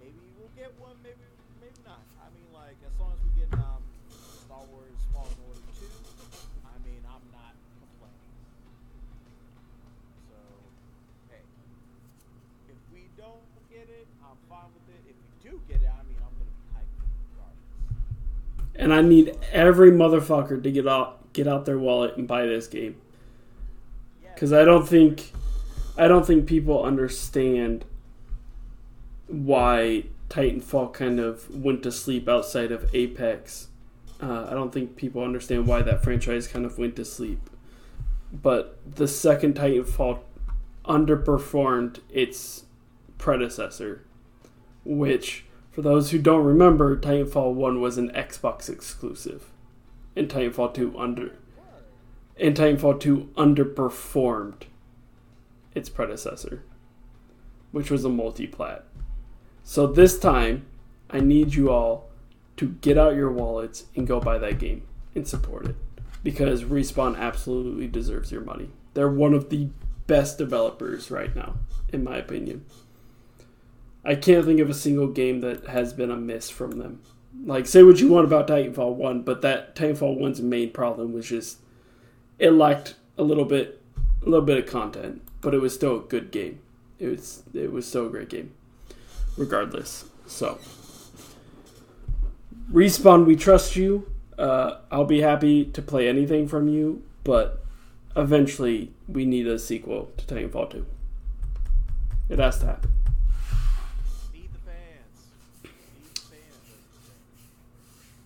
maybe we'll get one, maybe maybe not. I mean, like, as long as we get um Star Wars Fallen Order two, I mean, I'm not complaining. So, hey, if we don't get it, I'm fine with it. If you do get it, I mean, I'm gonna be hyped regardless. And I need every motherfucker to get out get out their wallet and buy this game. Cuz I don't think I don't think people understand why Titanfall kind of went to sleep outside of Apex. Uh, I don't think people understand why that franchise kind of went to sleep. But the second Titanfall underperformed its predecessor, which, for those who don't remember, Titanfall 1 was an Xbox exclusive. And Titanfall 2 under and Titanfall 2 underperformed its predecessor, which was a multi-plat. So this time, I need you all to get out your wallets and go buy that game and support it because Respawn absolutely deserves your money. They're one of the best developers right now, in my opinion. I can't think of a single game that has been a miss from them. Like, say what you want about Titanfall 1, but that Titanfall 1's main problem was just it lacked a little bit a little bit of content, but it was still a good game. It was it was still a great game. Regardless. So Respawn, we trust you. Uh, I'll be happy to play anything from you, but eventually we need a sequel to Titanfall 2. It has to happen.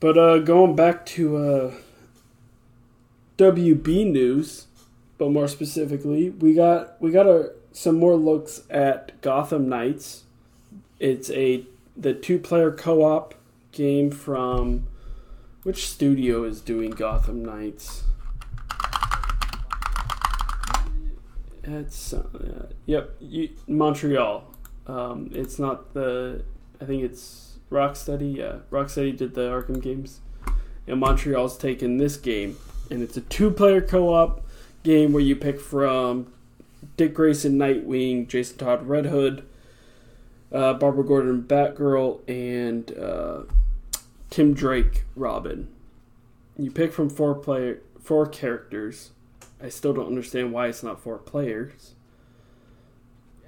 But uh, going back to uh, WB news, but more specifically, we got we got a, some more looks at Gotham Knights. It's a the two player co op game from which studio is doing Gotham Knights? It's uh, yep, you, Montreal. Um, it's not the. I think it's Rocksteady. Yeah, Rocksteady did the Arkham games, and Montreal's taken this game, and it's a two-player co-op game where you pick from Dick Grayson, Nightwing, Jason Todd, Red Hood, uh, Barbara Gordon, Batgirl, and uh, Tim Drake, Robin. You pick from four player, four characters. I still don't understand why it's not four players.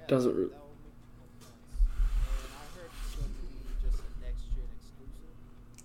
Doesn't re- that would make more sense. And I heard it's going to be just a next gen exclusive.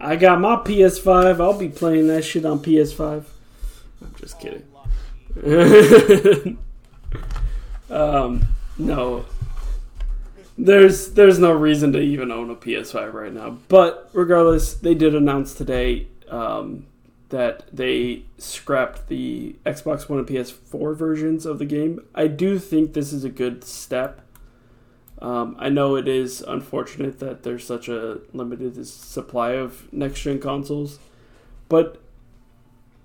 I got my PS5. I'll be playing that shit on PS5. I'm just kidding. um, no. There's there's no reason to even own a PS5 right now. But regardless, they did announce today um, that they scrapped the Xbox One and PS4 versions of the game. I do think this is a good step. Um, I know it is unfortunate that there's such a limited supply of next gen consoles, but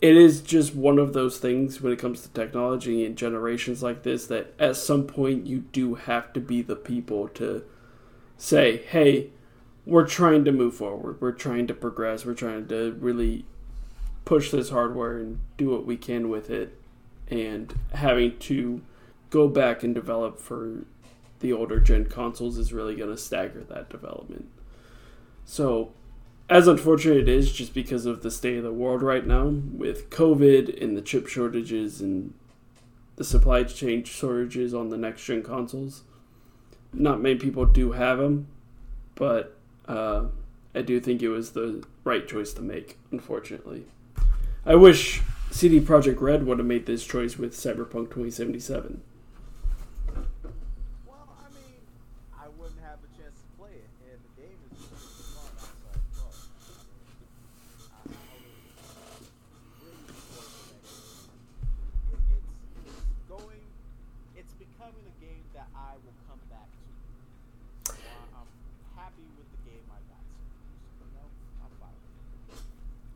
it is just one of those things when it comes to technology and generations like this that at some point you do have to be the people to say, hey, we're trying to move forward, we're trying to progress, we're trying to really push this hardware and do what we can with it, and having to go back and develop for the older gen consoles is really going to stagger that development. So, as unfortunate it is, just because of the state of the world right now with COVID and the chip shortages and the supply chain shortages on the next gen consoles, not many people do have them, but uh, I do think it was the right choice to make. Unfortunately, I wish CD Projekt Red would have made this choice with Cyberpunk 2077.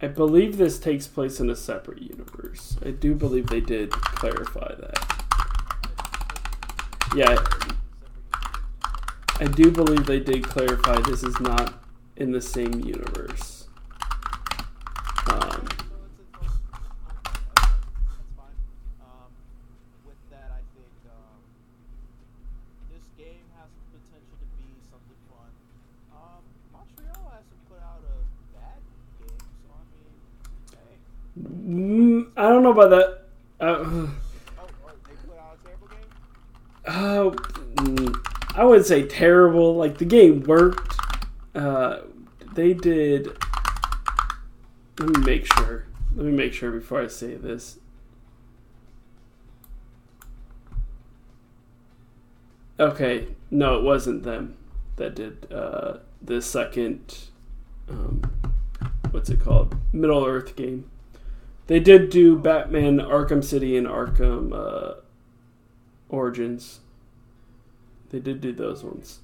I believe this takes place in a separate universe. I do believe they did clarify that. Yeah, I do believe they did clarify this is not in the same universe. Um, That's fine. Um, with that, I think um, this game has the potential to be something fun. Um, Montreal hasn't put out a bad game, so I mean, hey. mm, I don't know about that. Uh, Oh, oh, they put out a terrible game. uh, mm, I wouldn't say terrible. Like the game worked. Uh, they did. Let me make sure. Let me make sure before I say this. Okay, no, it wasn't them that did uh, the second. Um, what's it called? Middle Earth game. They did do Batman Arkham City and Arkham uh, Origins. They did do those ones.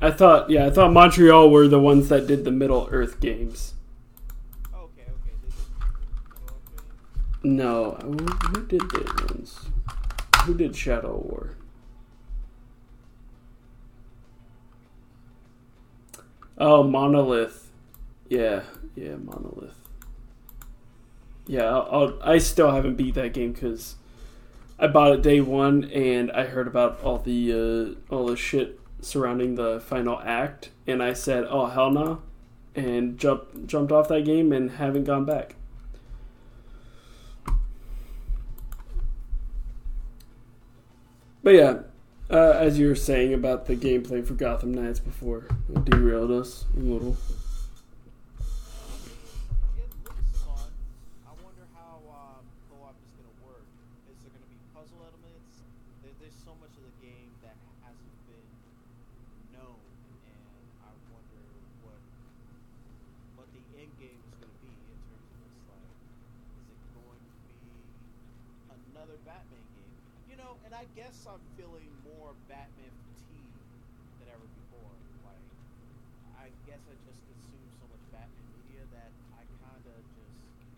I thought, yeah, I thought Montreal were the ones that did the Middle Earth games. Okay, okay. No, who did those ones? Who did Shadow War? Oh, Monolith. Yeah, yeah, Monolith. Yeah, I'll, I'll, I still haven't beat that game because I bought it day one and I heard about all the uh, all the shit surrounding the final act, and I said, "Oh hell no," and jumped jumped off that game and haven't gone back. But yeah, uh, as you were saying about the gameplay for Gotham Knights before, it derailed us a little. I mean it looks fun. I wonder how um, co-op is going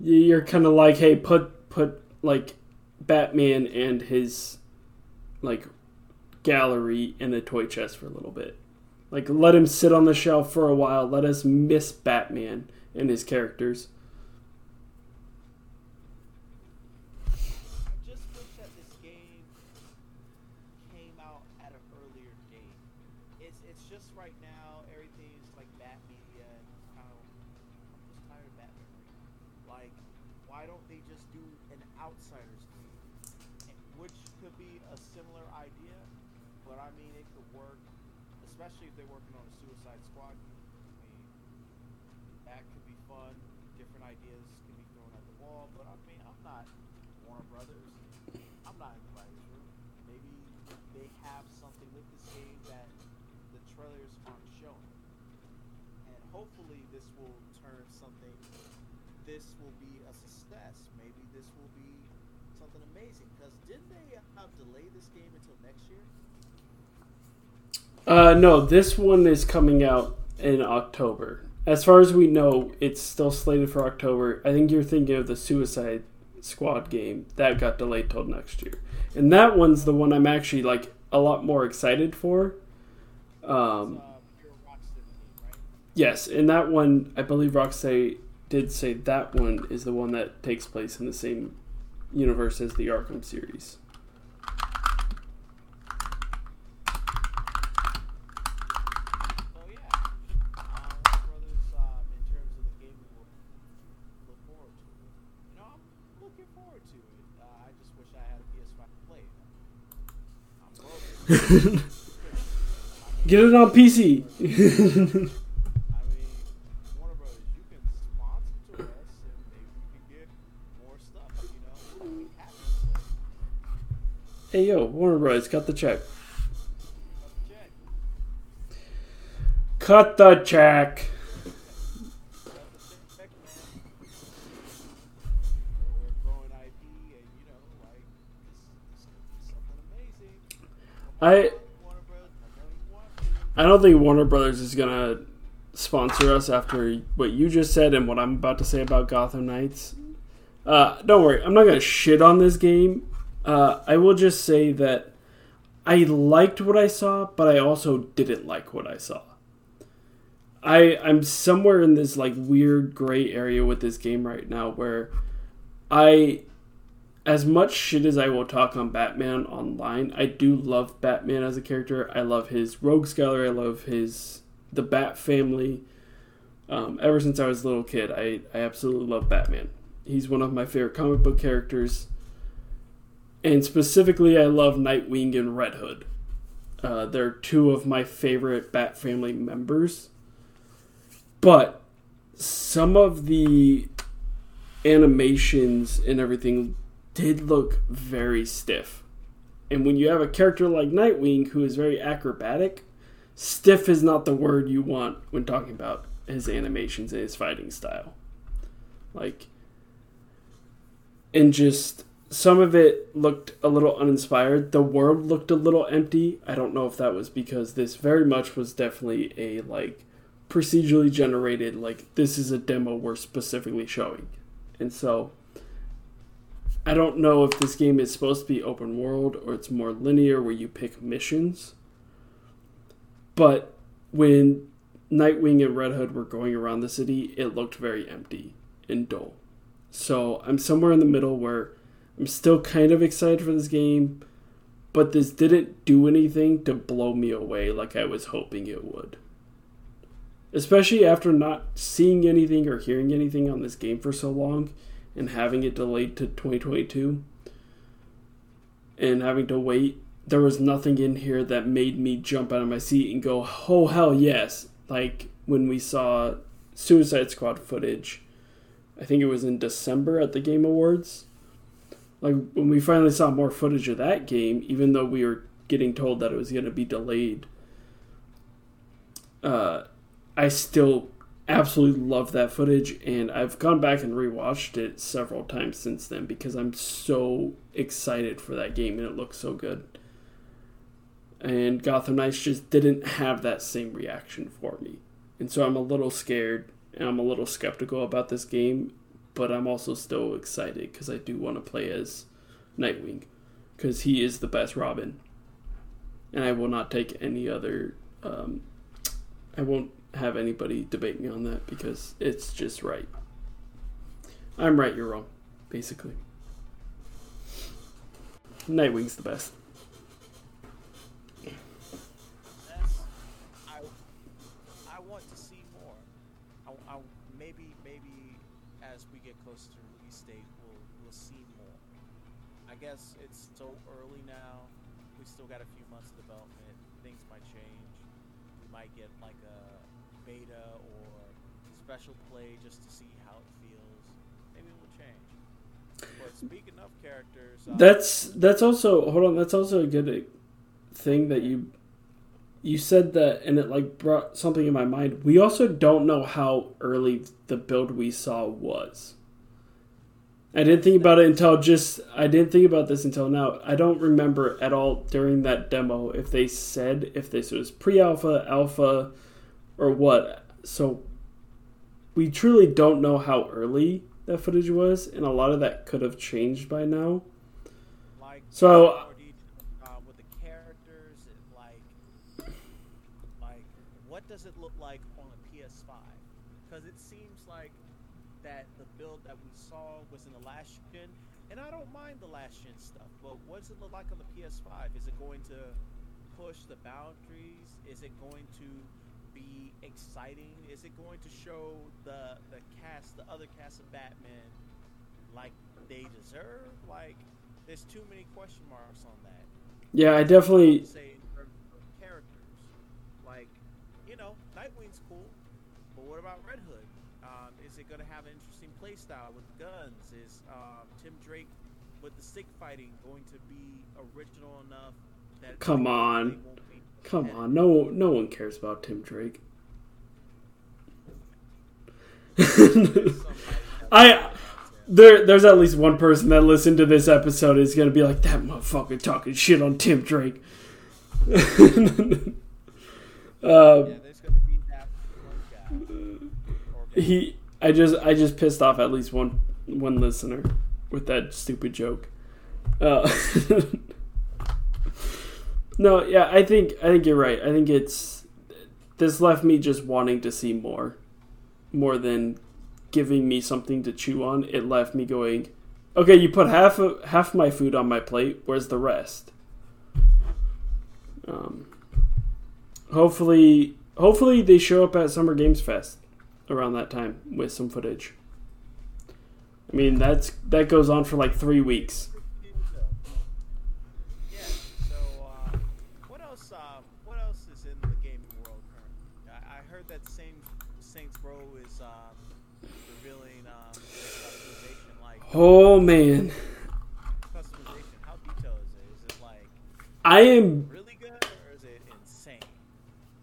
You're kind of like, hey, put put like Batman and his like gallery in the toy chest for a little bit. Like, let him sit on the shelf for a while. Let us miss Batman and his characters. Not Warner Brothers. I'm not writer's room. Maybe they have something with this game that the trailers aren't showing. And hopefully this will turn something this will be a success. Maybe this will be something amazing. Because didn't they have delay this game until next year? Uh, no, this one is coming out in October. As far as we know, it's still slated for October. I think you're thinking of the Suicide Squad game that got delayed till next year, and that one's the one I'm actually like a lot more excited for. Um, yes, and that one I believe Rocksteady did say that one is the one that takes place in the same universe as the Arkham series. So yeah, um, Warner Brothers, um, in terms of the game, we will look forward to it. You know, I'm looking forward to it. Uh, I just wish I had a PS5 to play it. I'm broke. Get it on PC. I mean, Warner Brothers, you can sponsor to us, and maybe we can get more stuff. You know, we'll be happy to play. hey yo, Warner Bros. Cut the check. Cut the check. I I don't think Warner Brothers is gonna sponsor us after what you just said and what I'm about to say about Gotham Knights. Uh, don't worry, I'm not gonna shit on this game. Uh, I will just say that I liked what I saw, but I also didn't like what I saw. I I'm somewhere in this like weird gray area with this game right now where I as much shit as I will talk on Batman online, I do love Batman as a character. I love his rogues gallery. I love his the Bat family. Um, ever since I was a little kid, I, I absolutely love Batman. He's one of my favorite comic book characters. And specifically, I love Nightwing and Red Hood. Uh, they're two of my favorite Bat family members. But some of the animations and everything did look very stiff. And when you have a character like Nightwing who is very acrobatic, stiff is not the word you want when talking about his animations and his fighting style. Like, and just some of it looked a little uninspired. The world looked a little empty. I don't know if that was because this very much was definitely a like procedurally generated, like, this is a demo we're specifically showing. And so I don't know if this game is supposed to be open world or it's more linear where you pick missions. But when Nightwing and Red Hood were going around the city, it looked very empty and dull. So I'm somewhere in the middle where I'm still kind of excited for this game, but this didn't do anything to blow me away like I was hoping it would. Especially after not seeing anything or hearing anything on this game for so long and having it delayed to 2022 and having to wait, there was nothing in here that made me jump out of my seat and go, oh, hell yes. Like when we saw Suicide Squad footage, I think it was in December at the Game Awards. Like when we finally saw more footage of that game, even though we were getting told that it was going to be delayed, uh, I still absolutely love that footage and I've gone back and rewatched it several times since then because I'm so excited for that game and it looks so good. And Gotham Knights just didn't have that same reaction for me. And so I'm a little scared and I'm a little skeptical about this game, but I'm also still excited because I do want to play as Nightwing because he is the best Robin. And I will not take any other um, I won't have anybody debate me on that because it's just right. I'm right, you're wrong, basically. Nightwing's the best. Special play just to see how it feels. Maybe it will change. But speaking of characters, uh, That's that's also hold on. That's also a good thing that you you said that, and it like brought something in my mind. We also don't know how early the build we saw was. I didn't think about it until just I didn't think about this until now. I don't remember at all during that demo if they said if this was pre-alpha, alpha, or what. So we truly don't know how early that footage was, and a lot of that could have changed by now. like So- uh, with the characters like like what does it look like on a PS5 because it seems like that the build that we saw was in the last gen and I don't mind the last gen stuff but what does it look like on the PS5 is it going to push the boundaries? Is it going to be exciting is it going to show the the cast the other cast of Batman like they deserve like there's too many question marks on that Yeah, I definitely say in terms of characters. Like, you know, Nightwing's cool, but what about Red Hood? Um, is it going to have an interesting play style with guns? Is um, Tim Drake with the stick fighting going to be original enough that Come on. won't be Come on, no, no one cares about Tim Drake. I there, there's at least one person that listened to this episode is gonna be like that motherfucker talking shit on Tim Drake. Uh, yeah, there's gonna be that one guy. Or he, I just, I just pissed off at least one, one listener with that stupid joke. Uh, no, yeah, I think, I think you're right. I think it's this left me just wanting to see more, more than giving me something to chew on. It left me going, okay, you put half of half my food on my plate. Where's the rest? Um, hopefully, hopefully they show up at Summer Games Fest around that time with some footage. I mean, that's that goes on for like three weeks. Yeah. So, uh, what else? Um, what else is in the gaming world currently? I, I heard that Saints Saints Row is um, revealing um, their customization. Like Oh man, customization, how detailed is it? Is it like I am. really good or is it insane?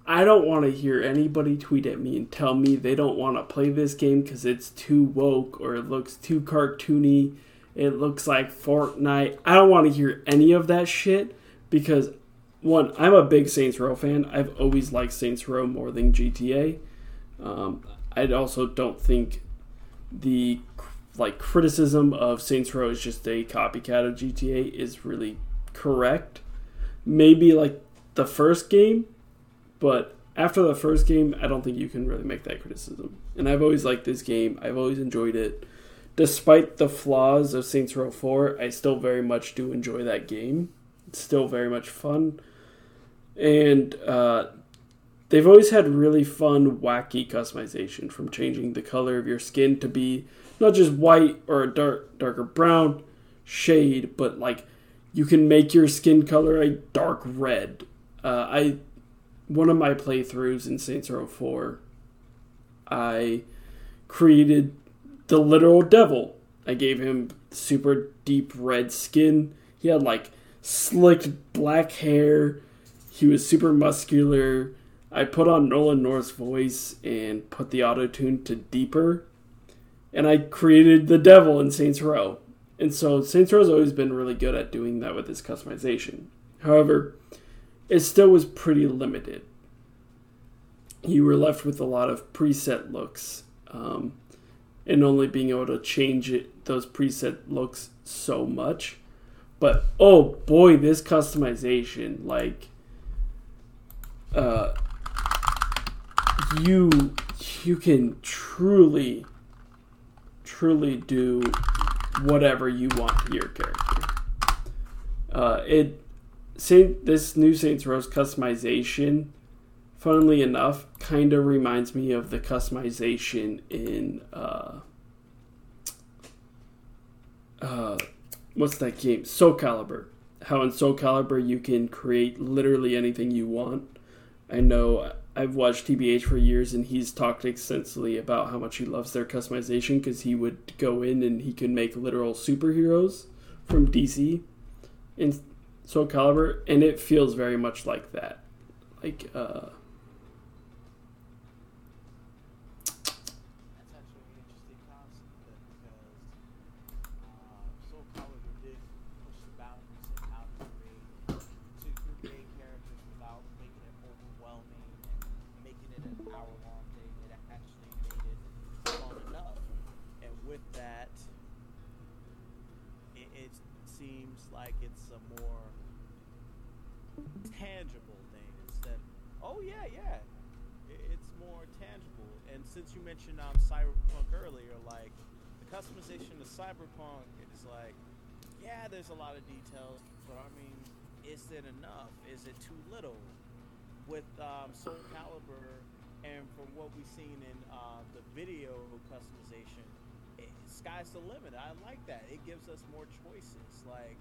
I don't want to hear anybody tweet at me and tell me they don't want to play this game because it's too woke or it looks too cartoony. It looks like Fortnite. I don't want to hear any of that shit because one, I'm a big Saints Row fan. I've always liked Saints Row more than GTA. Um, I also don't think the like criticism of Saints Row is just a copycat of GTA is really correct. Maybe like the first game, but after the first game, I don't think you can really make that criticism. And I've always liked this game. I've always enjoyed it. Despite the flaws of Saints Row 4, I still very much do enjoy that game. It's still very much fun. And uh, they've always had really fun, wacky customization from changing the color of your skin to be not just white or a dark, darker brown shade, but like you can make your skin color a dark red. Uh, I one of my playthroughs in Saints Row 4, I created the literal devil. I gave him super deep red skin. He had like slicked black hair. He was super muscular. I put on Nolan North's voice and put the auto tune to deeper. And I created the devil in Saints Row. And so Saints Row's always been really good at doing that with its customization. However, it still was pretty limited. You were left with a lot of preset looks, um, and only being able to change it those preset looks so much. But oh boy, this customization, like, uh, you you can truly, truly do whatever you want to your character. Uh, it Saint this new Saints Row customization, funnily enough, kind of reminds me of the customization in uh, uh, what's that game? Soul Calibur. How in Soul Calibur you can create literally anything you want. I know I've watched TBH for years, and he's talked extensively about how much he loves their customization because he would go in and he could make literal superheroes from DC in Soul Calibur, and it feels very much like that. Like, uh, That's actually an interesting concept then, because uh, Soul Calibur did push the boundaries of how to create to create characters without making it overwhelming and making it an hour-long thing. It actually made it fun enough, and with that, it, it seems like it's a more tangible thing instead. Oh yeah, yeah it's more tangible. And since you mentioned um, Cyberpunk earlier, like the customization of Cyberpunk is like, yeah, there's a lot of details, but I mean, is it enough? Is it too little? With um, Soul Calibur, and from what we've seen in uh, the video customization, it, sky's the limit. I like that. It gives us more choices. Like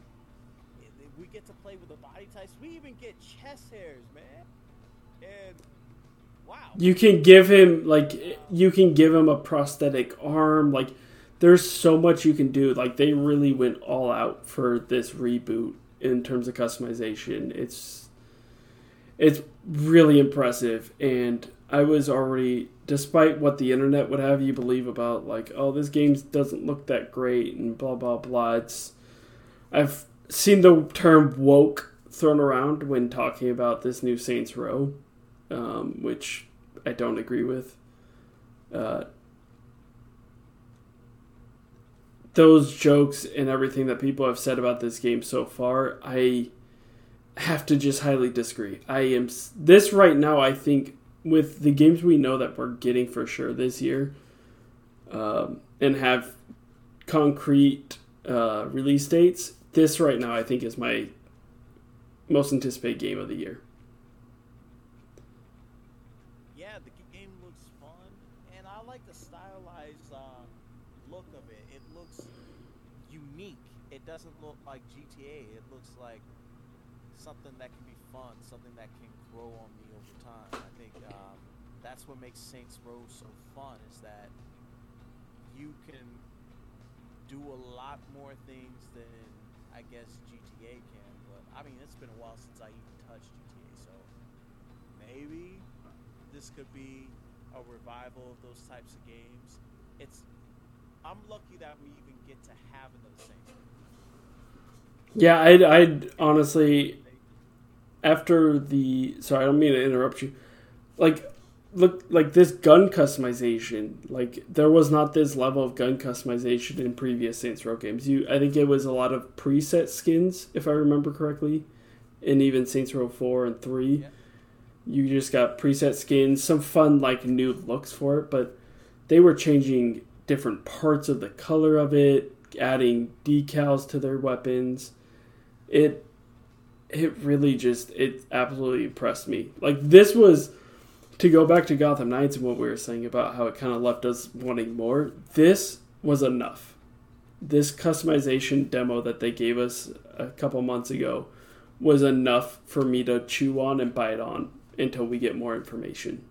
we get to play with the body types. We even get chest hairs, man. And wow. you can give him like you can give him a prosthetic arm. Like, there's so much you can do. Like, they really went all out for this reboot in terms of customization. It's it's really impressive, and I was already, despite what the internet would have you believe about, like, oh, this game doesn't look that great and blah blah blah. It's I've seen the term woke thrown around when talking about this new Saints Row, um, which I don't agree with. Uh, those jokes and everything that people have said about this game so far, I have to just highly disagree. I am this right now. I think with the games we know that we're getting for sure this year, um, and have concrete uh, release dates, this right now I think is my most anticipated game of the year. Yeah, the game looks fun, and I like the stylized uh, look of it. It looks unique. It doesn't look like GTA. It looks like something that can be fun, something that can grow on me over time. I think um, that's what makes Saints Row so fun is that you can do a lot more things than I guess GTA can. But I mean, it's been a while since I even touched GTA, so maybe this could be a revival of those types of games. It's I'm lucky that we even get to have another Saints. Yeah, I'd, I'd honestly after the sorry, I don't mean to interrupt you. Like look like this gun customization like there was not this level of gun customization in previous saints row games you i think it was a lot of preset skins if i remember correctly and even saints row 4 and 3 yeah. you just got preset skins some fun like new looks for it but they were changing different parts of the color of it adding decals to their weapons it it really just it absolutely impressed me like this was to go back to Gotham Knights and what we were saying about how it kind of left us wanting more, this was enough. This customization demo that they gave us a couple months ago was enough for me to chew on and bite on until we get more information.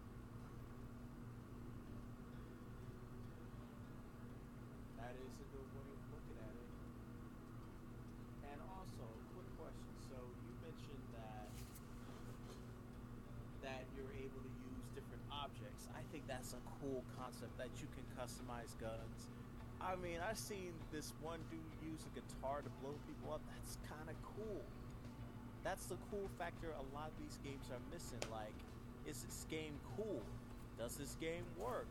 I've seen this one dude use a guitar to blow people up. That's kind of cool. That's the cool factor a lot of these games are missing. Like, is this game cool? Does this game work?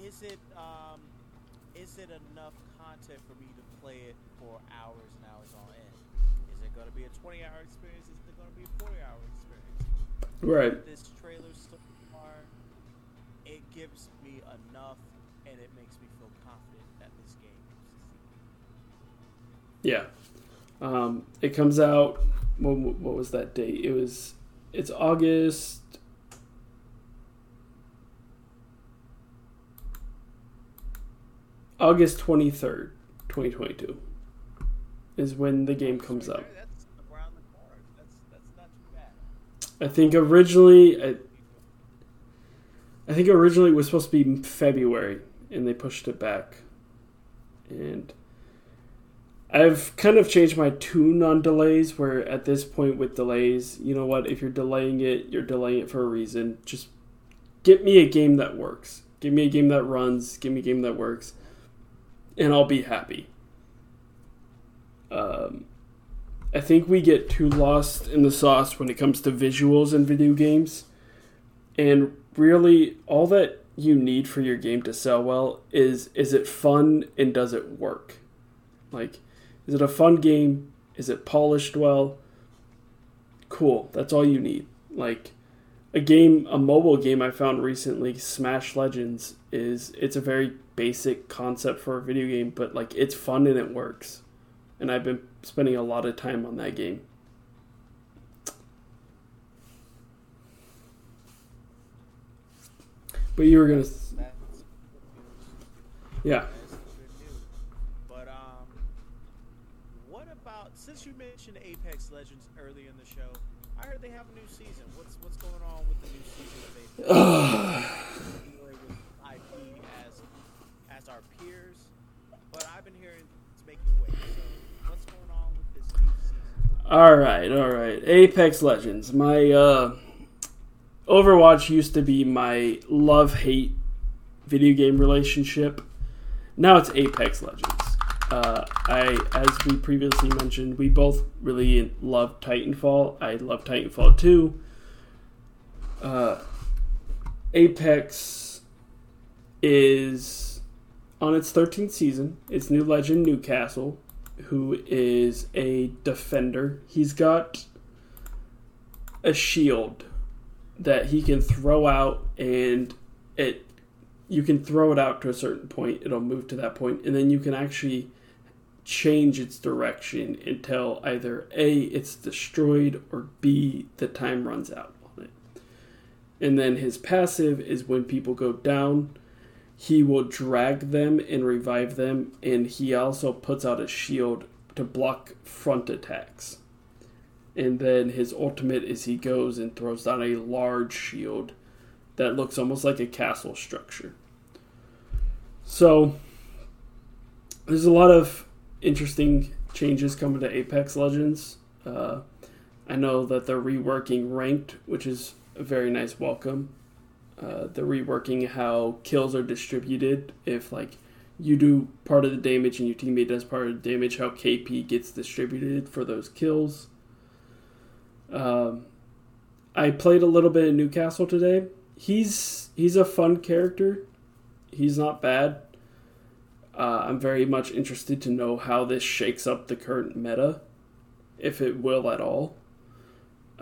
Is it um, is it enough content for me to play it for hours and hours on end? Is it going to be a 20 hour experience? Is it going to be a 40 hour experience? Right. This trailer so far, it gives me enough and it makes me feel confident that this game Yeah. Um, it comes out. What, what was that date? It was. It's August. August twenty third, twenty twenty two, is when the game comes out. I think originally, I, I think originally it was supposed to be February, and they pushed it back. And I've kind of changed my tune on delays where at this point with delays, you know what, if you're delaying it, you're delaying it for a reason. Just get me a game that works. Give me a game that runs, give me a game that works, and I'll be happy. Um, I think we get too lost in the sauce when it comes to visuals in video games. And really, all that you need for your game to sell well is is it fun and does it work? Like, is it a fun game? Is it polished well? Cool. That's all you need. Like a game, a mobile game I found recently, Smash Legends, is it's a very basic concept for a video game, but like it's fun and it works. And I've been spending a lot of time on that game. But you were gonna. Yeah. But um, what about since you mentioned Apex Legends earlier in the show? I heard they have a new season. What's what's going on with the new season of Apex? IP as as our peers, but I've been hearing it's making waves. So what's going on with this new season? All right, all right. Apex Legends. My uh Overwatch used to be my love hate video game relationship. Now it's Apex Legends. Uh, I, as we previously mentioned, we both really love Titanfall. I love Titanfall 2. Uh, Apex is on its 13th season. It's new legend Newcastle, who is a defender. He's got a shield that he can throw out, and it you can throw it out to a certain point. It'll move to that point, and then you can actually change its direction until either A, it's destroyed, or B, the time runs out. And then his passive is when people go down, he will drag them and revive them, and he also puts out a shield to block front attacks. And then his ultimate is he goes and throws down a large shield that looks almost like a castle structure. So there's a lot of interesting changes coming to Apex Legends. Uh, I know that they're reworking ranked, which is a very nice welcome. Uh, reworking how kills are distributed. If like you do part of the damage and your teammate does part of the damage, how KP gets distributed for those kills. Um, I played a little bit in Newcastle today. He's he's a fun character. He's not bad. Uh, I'm very much interested to know how this shakes up the current meta, if it will at all.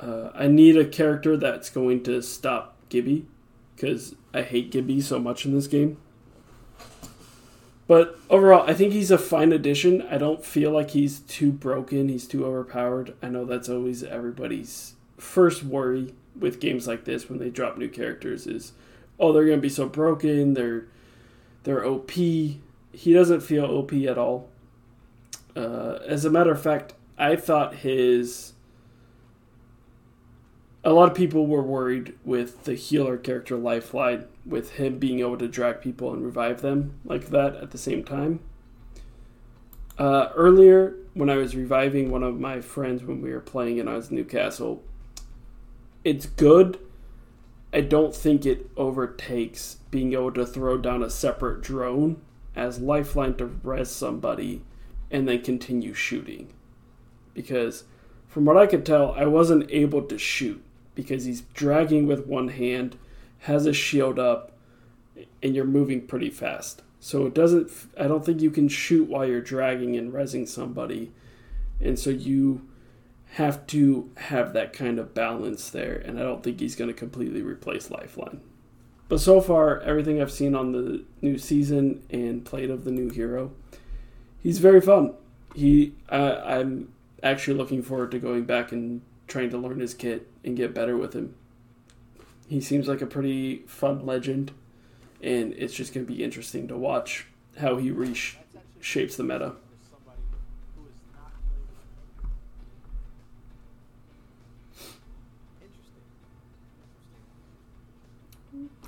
Uh, I need a character that's going to stop Gibby, because I hate Gibby so much in this game. But overall, I think he's a fine addition. I don't feel like he's too broken, he's too overpowered. I know that's always everybody's first worry with games like this when they drop new characters is oh they're going to be so broken, they're they're OP he doesn't feel OP at all. Uh, as a matter of fact, I thought his. A lot of people were worried with the healer character Lifeline, with him being able to drag people and revive them like that at the same time. Uh, earlier, when I was reviving one of my friends when we were playing and I was in Newcastle, it's good. I don't think it overtakes being able to throw down a separate drone as lifeline to res somebody and then continue shooting. Because from what I could tell, I wasn't able to shoot because he's dragging with one hand, has a shield up, and you're moving pretty fast. So it doesn't, I don't think you can shoot while you're dragging and resing somebody. And so you have to have that kind of balance there. And I don't think he's going to completely replace Lifeline. But so far, everything I've seen on the new season and played of the new hero, he's very fun. He, I'm actually looking forward to going back and trying to learn his kit and get better with him. He seems like a pretty fun legend, and it's just going to be interesting to watch how he reshapes the meta.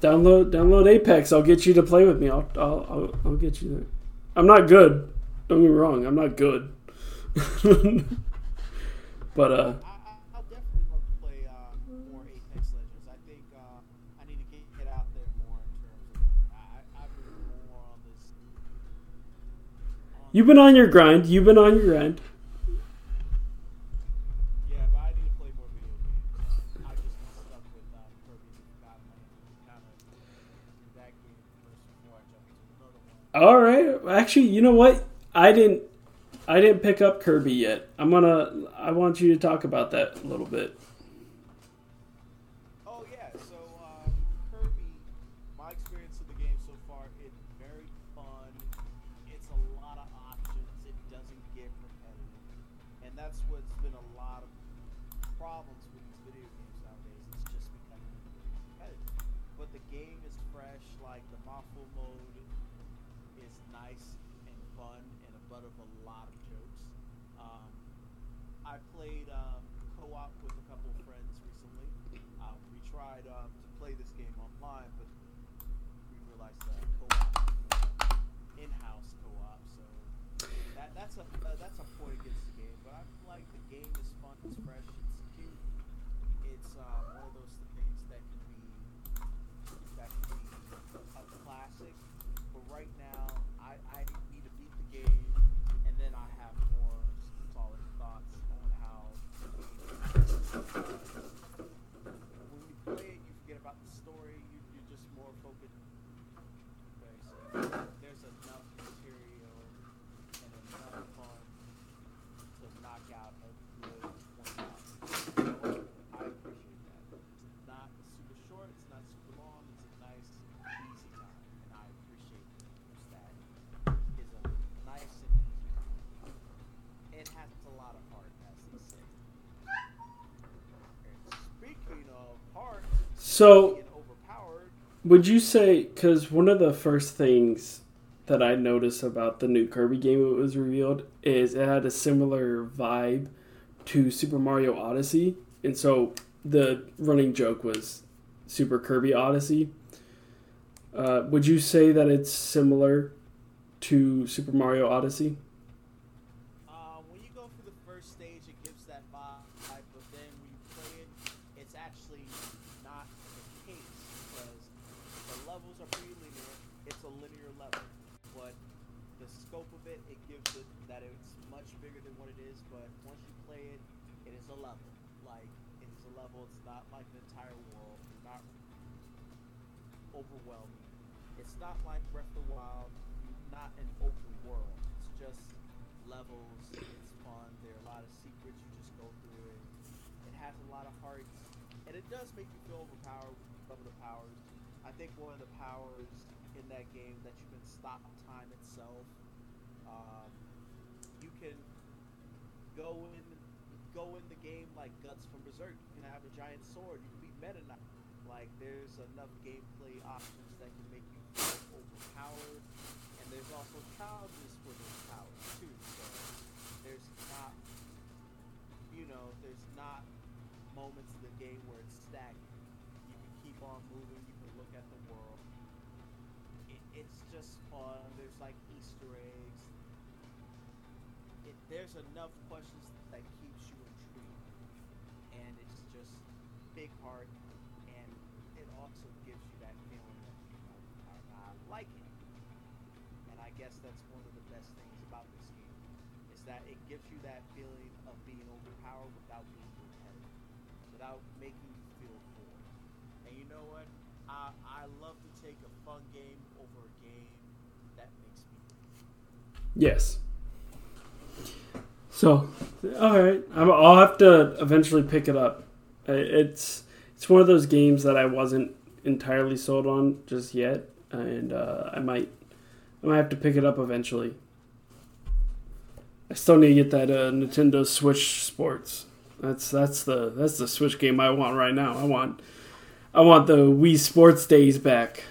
Download download Apex. I'll get you to play with me. I'll I'll I'll, I'll get you there. I'm not good. Don't get me wrong. I'm not good. but uh. You've been on your grind. You've been on your grind. All right. Actually, you know what? I didn't. I didn't pick up Kirby yet. I'm gonna. I want you to talk about that a little bit. um, So, would you say because one of the first things that I noticed about the new Kirby game that was revealed is it had a similar vibe to Super Mario Odyssey, and so the running joke was Super Kirby Odyssey. Uh, would you say that it's similar to Super Mario Odyssey? Uh, when you go through the first stage, it gives that vibe, but then when you play it, it's actually not the case because the levels are pretty linear. It's a linear level, but the scope of it, it gives it that it's much bigger than what it is. But once you play it, it is a level. Like it is a level. It's not like an entire world. You're not overwhelming. It's not like Breath of the Wild. Not an open world. It's just levels. It's fun. There are a lot of secrets. You just go through it. It has a lot of hearts, and it does make you feel overpowered with some of the powers. I think one of the powers in that game that you can stop time itself. Um, you can go in, go in the game like Guts from Berserk. You can have a giant sword. You can be Meta Knight. Like there's enough gameplay options that can make you feel overpowered, and there's also challenges for those powers too. So there's not, you know, there's not moments that it gives you that feeling of being overpowered without being repetitive, without making you feel bored. And you know what? I I love to take a fun game over a game that makes me. Yes. So, all right, I'll have to eventually pick it up. It's it's one of those games that I wasn't entirely sold on just yet, and uh, I might I might have to pick it up eventually. I still need to get that uh, Nintendo Switch Sports. That's that's the that's the Switch game I want right now. I want I want the Wii Sports days back.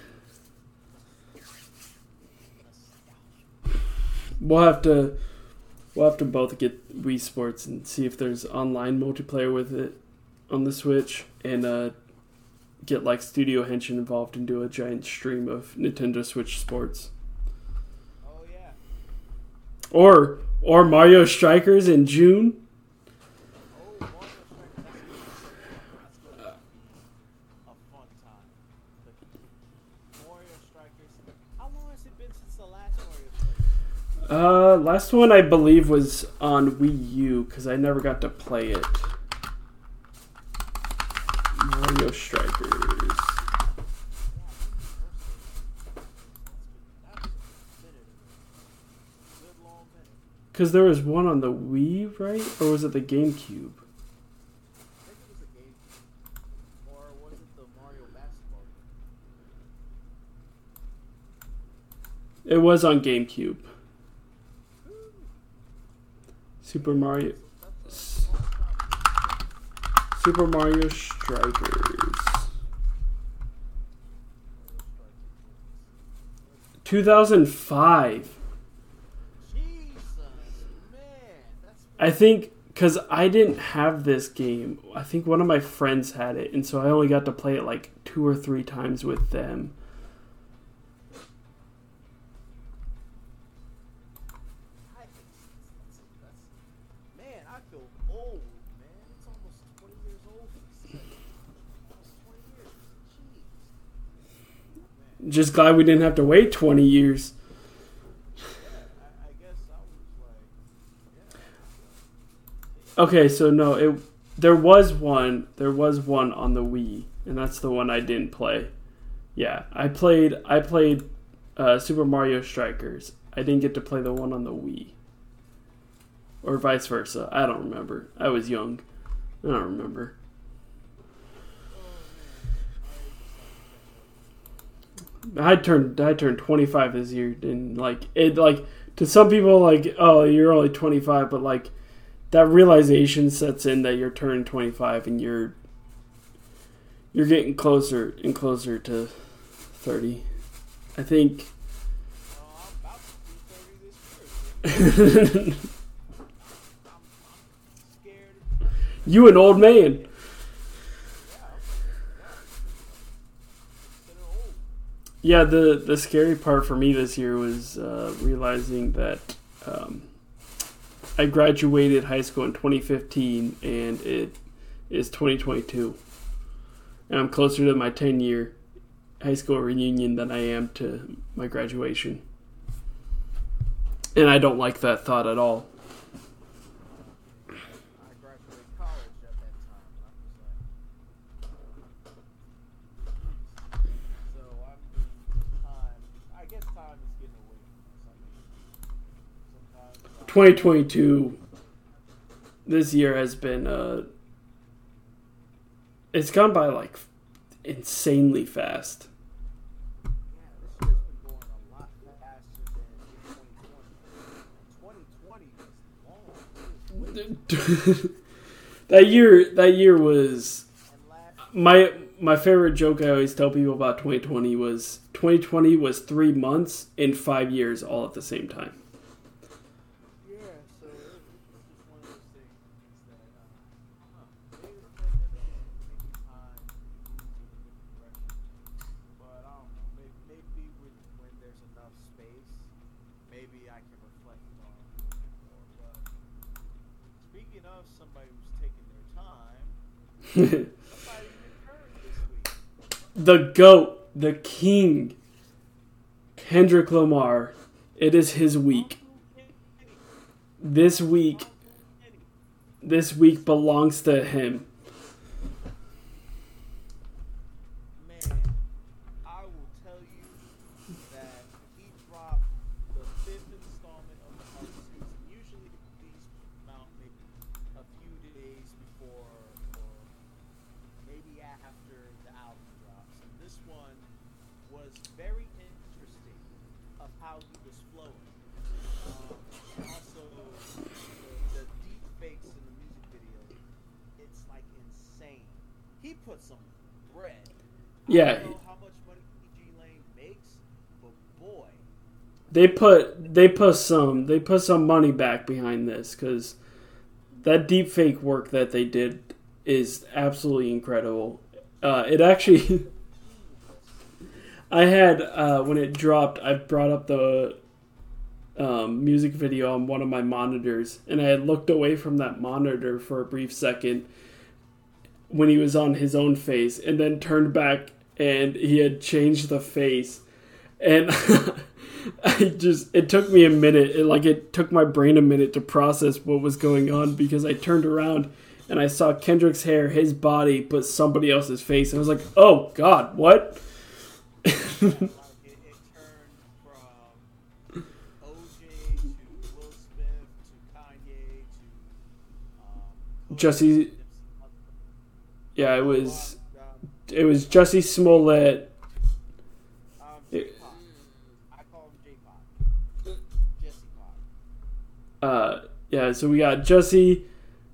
We'll have to we'll have to both get Wii Sports and see if there's online multiplayer with it on the Switch and uh, get like Studio Henshin involved and do a giant stream of Nintendo Switch Sports. Oh yeah. Or or Mario Strikers in June. Uh, last one I believe was on Wii U because I never got to play it. Mario Strikers. Because there was one on the Wii, right? Or was it the GameCube? It was on GameCube. Super Mario. Super Mario Strikers. 2005. I think because I didn't have this game. I think one of my friends had it, and so I only got to play it like two or three times with them. Man, I feel old, man. It's almost 20 years old. Almost 20 years. Just glad we didn't have to wait 20 years. yeah, I, I guess I was like, yeah. Okay, so no, it there was one. There was one on the Wii, and that's the one I didn't play. Yeah, I played. I played uh, Super Mario Strikers. I didn't get to play the one on the Wii, or vice versa. I don't remember. I was young. I don't remember. I turned I turned 25 this year, and like it like to some people like oh you're only 25, but like that realization sets in that you're turning 25 and you're You're getting closer and closer to 30. I think. I'm about to be 30 this year. so I'm, I'm scared. you an old man. Yeah, the the scary part for me this year was uh, realizing that um, I graduated high school in 2015 and it is 2022, and I'm closer to my 10 year high school reunion than I am to my graduation, and I don't like that thought at all. I graduated college at that time. and I'm just like, so I'm doing time. I guess time is getting away from us. I mean, sometimes. uh, 2022 this year has been uh it's gone by like insanely fast Yeah, this year's been going a lot faster than 2020. 2020 was long. It was way- that year that year was my my favorite joke I always tell people about 2020 was 2020 was 3 months and 5 years all at the same time. Yeah, so it, it's just one of those things that, uh, I don't know, maybe the pandemic is making time move in a different direction. But I don't know, maybe, maybe when, when there's enough space, maybe I can reflect on it a little bit more. But speaking of somebody who's taking their time, somebody returned this week. The goat, the king Kendrick Lamar. It is his week. This week this week belongs to him. Boy, They put they put some they put some money back behind this because that deep fake work that they did is absolutely incredible. Uh, it actually, I had uh, when it dropped, I brought up the um, music video on one of my monitors, and I had looked away from that monitor for a brief second when he was on his own face, and then turned back, and he had changed the face, and I just it took me a minute, it, like it took my brain a minute to process what was going on because I turned around and I saw Kendrick's hair, his body, but somebody else's face, and I was like, "Oh God, what?" like it, it turned from OJ to Will Smith to Kanye to um, Jussie- Nipsey Hussle. yeah, it was it was Jussie Smollett. um, It- J-Pop. I call him J-Pop. Jesse Pop. Uh, yeah, so we got Jussie,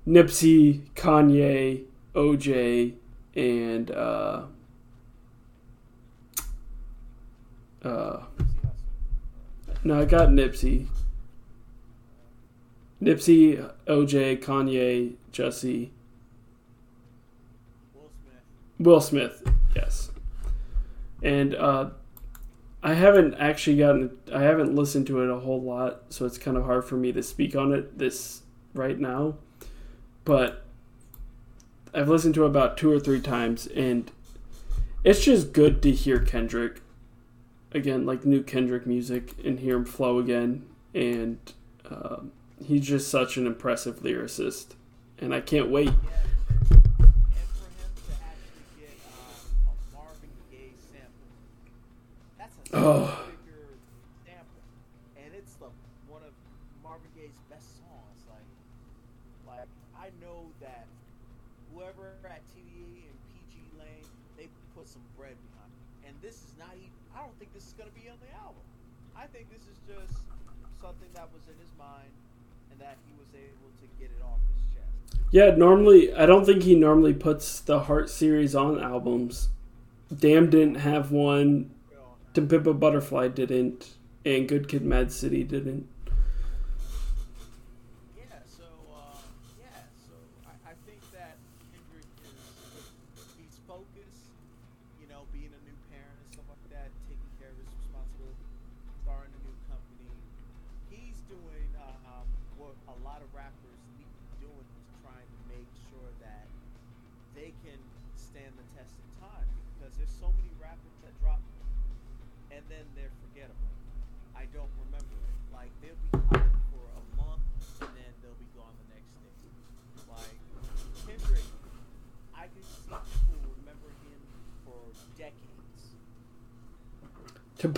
Nipsey, Kanye, OJ, and uh, uh, no, I got Nipsey. Nipsey, OJ, Kanye, Smith. Will Smith, yes. And uh, I haven't actually gotten, I haven't listened to it a whole lot, so it's kind of hard for me to speak on it this right now. But I've listened to it about two or three times, and it's just good to hear Kendrick again, like new Kendrick music, and hear him flow again. And um, he's just such an impressive lyricist, and I can't wait. Yeah, and for him to actually get um, a Marvin Gaye sample, that's a Oh. and it's the one of Marvin Gaye's best songs. Like, like I know that whoever at TDE and PG Lane, they put some bread behind it, and this is not even. I don't think this is gonna be on the album. I think this is just something that was in his mind, and that he was able to get it off his chest. Yeah, normally I don't think he normally puts the Heart series on albums. Damn didn't have one. To Pimp Butterfly didn't, and Good Kid, Mad City didn't.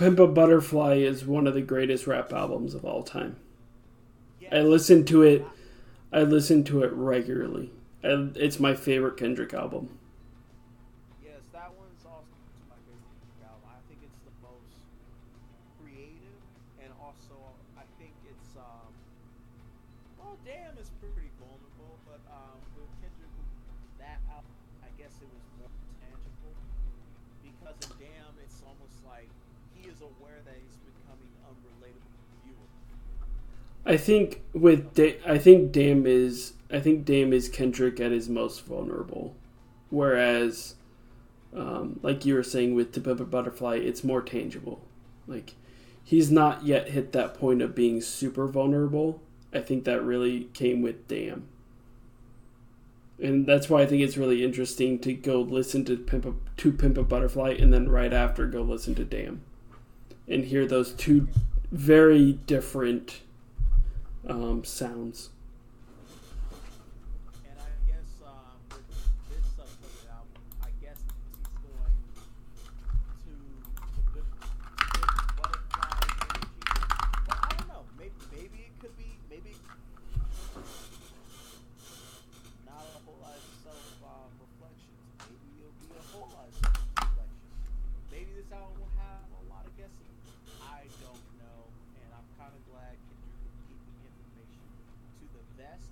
Pimp a Butterfly is one of the greatest rap albums of all time. I listen to it. I listen to it regularly. And it's my favorite Kendrick album. I think with da- I think Damn is I think Damn is Kendrick at his most vulnerable, whereas, um, like you were saying with To Pimp a Butterfly, it's more tangible. Like he's not yet hit that point of being super vulnerable. I think that really came with Damn. And that's why I think it's really interesting to go listen to Pimp a, to Pimp a Butterfly and then right after go listen to Damn, and hear those two very different um, sounds. And I guess um, with this subsequent album, I guess he's going to to good, good butterfly energy. But I don't know. Maybe maybe it could be maybe not a whole lot of self um, reflections. Maybe it'll be a whole lot of self reflections. Maybe this album will have a lot of guessing. I don't know, and I'm kind of glad Kendrick is keeping information to the vest,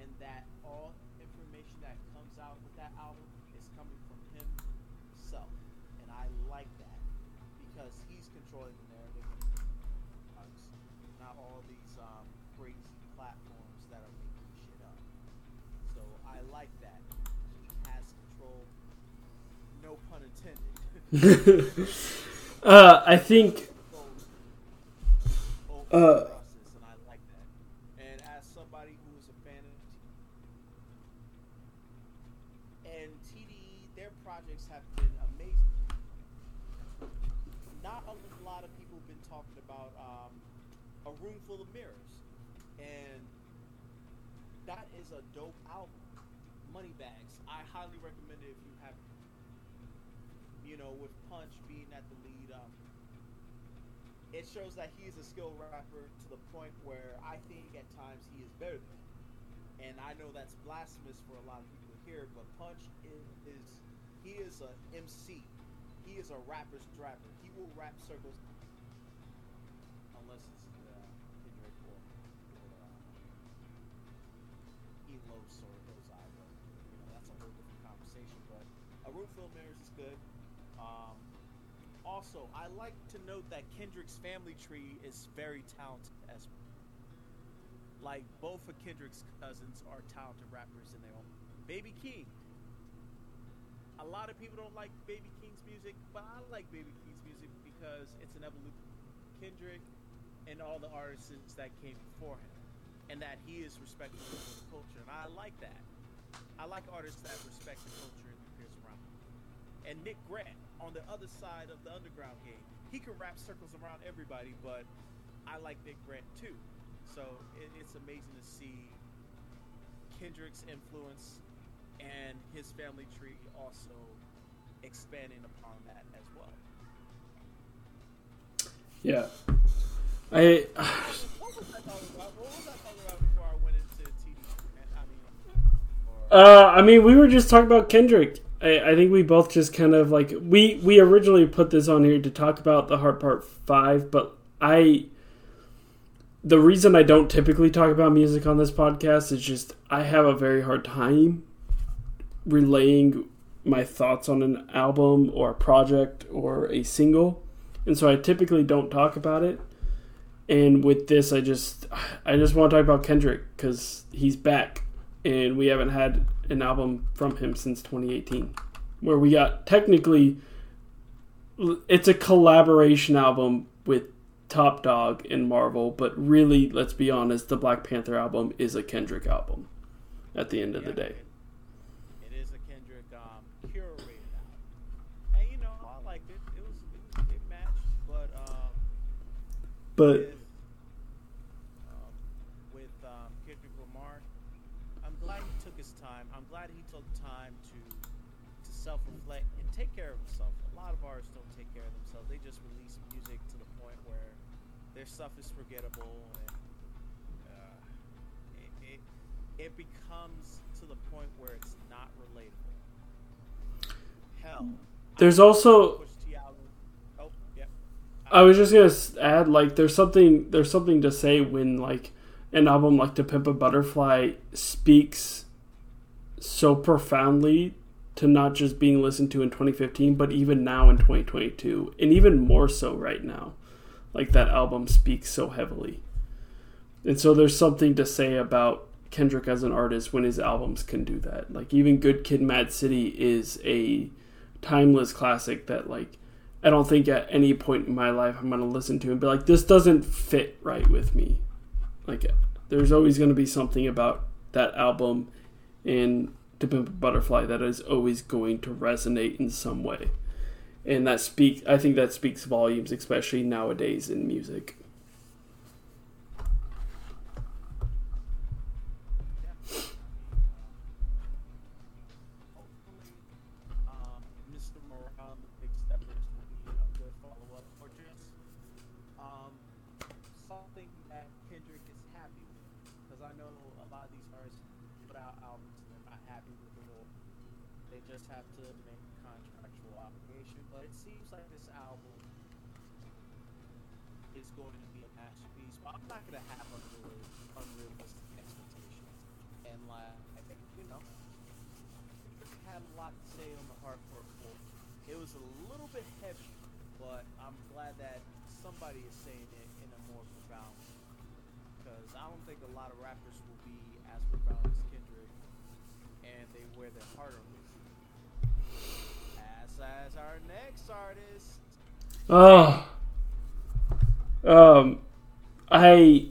and that all information that comes out with that album is coming from himself, and I like that because he's controlling the narrative. and Not all these um, crazy platforms that are making shit up. So I like that. He has control. No pun intended. uh, I think over Uh, the process, and I like that. And as somebody who is a fan of TDE, and TDE, their projects have been amazing. Not a lot of people have been talking about um, a room full of mirrors, and that is a dope album. Moneybags, I highly recommend it if. You know, with Punch being at the lead, um, it shows that he is a skilled rapper to the point where I think at times he is better than him. And I know that's blasphemous for a lot of people here, but Punch is, is he is a MC. He is a rapper's rapper. He will rap circles unless it's uh, Kendrick or, uh, Elo or those I you know that's a whole different conversation. But a room full of mirrors is good. Um, also, I like to note that Kendrick's family tree is very talented as well. Like both of Kendrick's cousins are talented rappers in their own. Baby Keem. A lot of people don't like Baby Keem's music, but I like Baby Keem's music because it's an evolution Kendrick and all the artists that came before him, and that he is respectful of the culture, and I like that. I like artists that respect the culture and their peers around. And Nick Grant on the other side of the underground game. He can rap circles around everybody, but I like Nick Grant too. So it, it's amazing to see Kendrick's influence and his family tree also expanding upon that as well. yeah. I What was I talking about? What was I talking about before I went into TD? I mean, or, uh, I mean, we were just talking about Kendrick. I, I think we both just kind of like we we originally put this on here to talk about the Heart Part Five, but I the reason I don't typically talk about music on this podcast is just I have a very hard time relaying my thoughts on an album or a project or a single. And so I typically don't talk about it. And with this I just I just want to talk about Kendrick cuz he's back and we haven't had an album from him since 2018 where we got technically it's a collaboration album with Top Dawg and Marvel, but really, let's be honest, the Black Panther album is a Kendrick album. At the end of the day, it is a Kendrick um, curated album, and you know I liked it. It was it, was, it matched, but um, but. with, um, with um, Kendrick Lamar, I'm glad he took his time. I'm glad he took time to to self-reflect and take care of himself. A lot of artists don't take care of themselves. They just release music to the point where their stuff is forgettable and uh, it, it, it becomes to the point where it's not relatable. Hell, There's I- also album. Oh, yeah. I was just gonna add like there's something there's something to say when like an album like To Pimp a Butterfly speaks so profoundly to not just being listened to in 2015 but even now in 2022 and even more so right now like that album speaks so heavily. And so there's something to say about Kendrick as an artist when his albums can do that. Like even Good Kid Mad City is a timeless classic that like I don't think at any point in my life I'm gonna listen to and be like, this doesn't fit right with me. Like, there's always gonna be something about that album and To Pimp a Butterfly that is always going to resonate in some way, and that speak. I think that speaks volumes, especially nowadays in music. Hopefully, um, Mr. Morale, the Big Steppers, will be a good follow-up for this. Um, something that Kendrick is happy with, because I know a lot of these artists put out albums and they're not happy with the role. They just have to make contractual obligation, but it seems like this album is going to be a masterpiece. But I'm not going to have unreal- unrealistic expectations, and like I think you know had a lot to say on the hardcore floor. It was a little bit heavy, but I'm glad that somebody is saying it in a more profound way. Because I don't think a lot of rappers will be as profound as Kendrick, and they wear their heart on sleeve. As as our next artist, Oh, um, I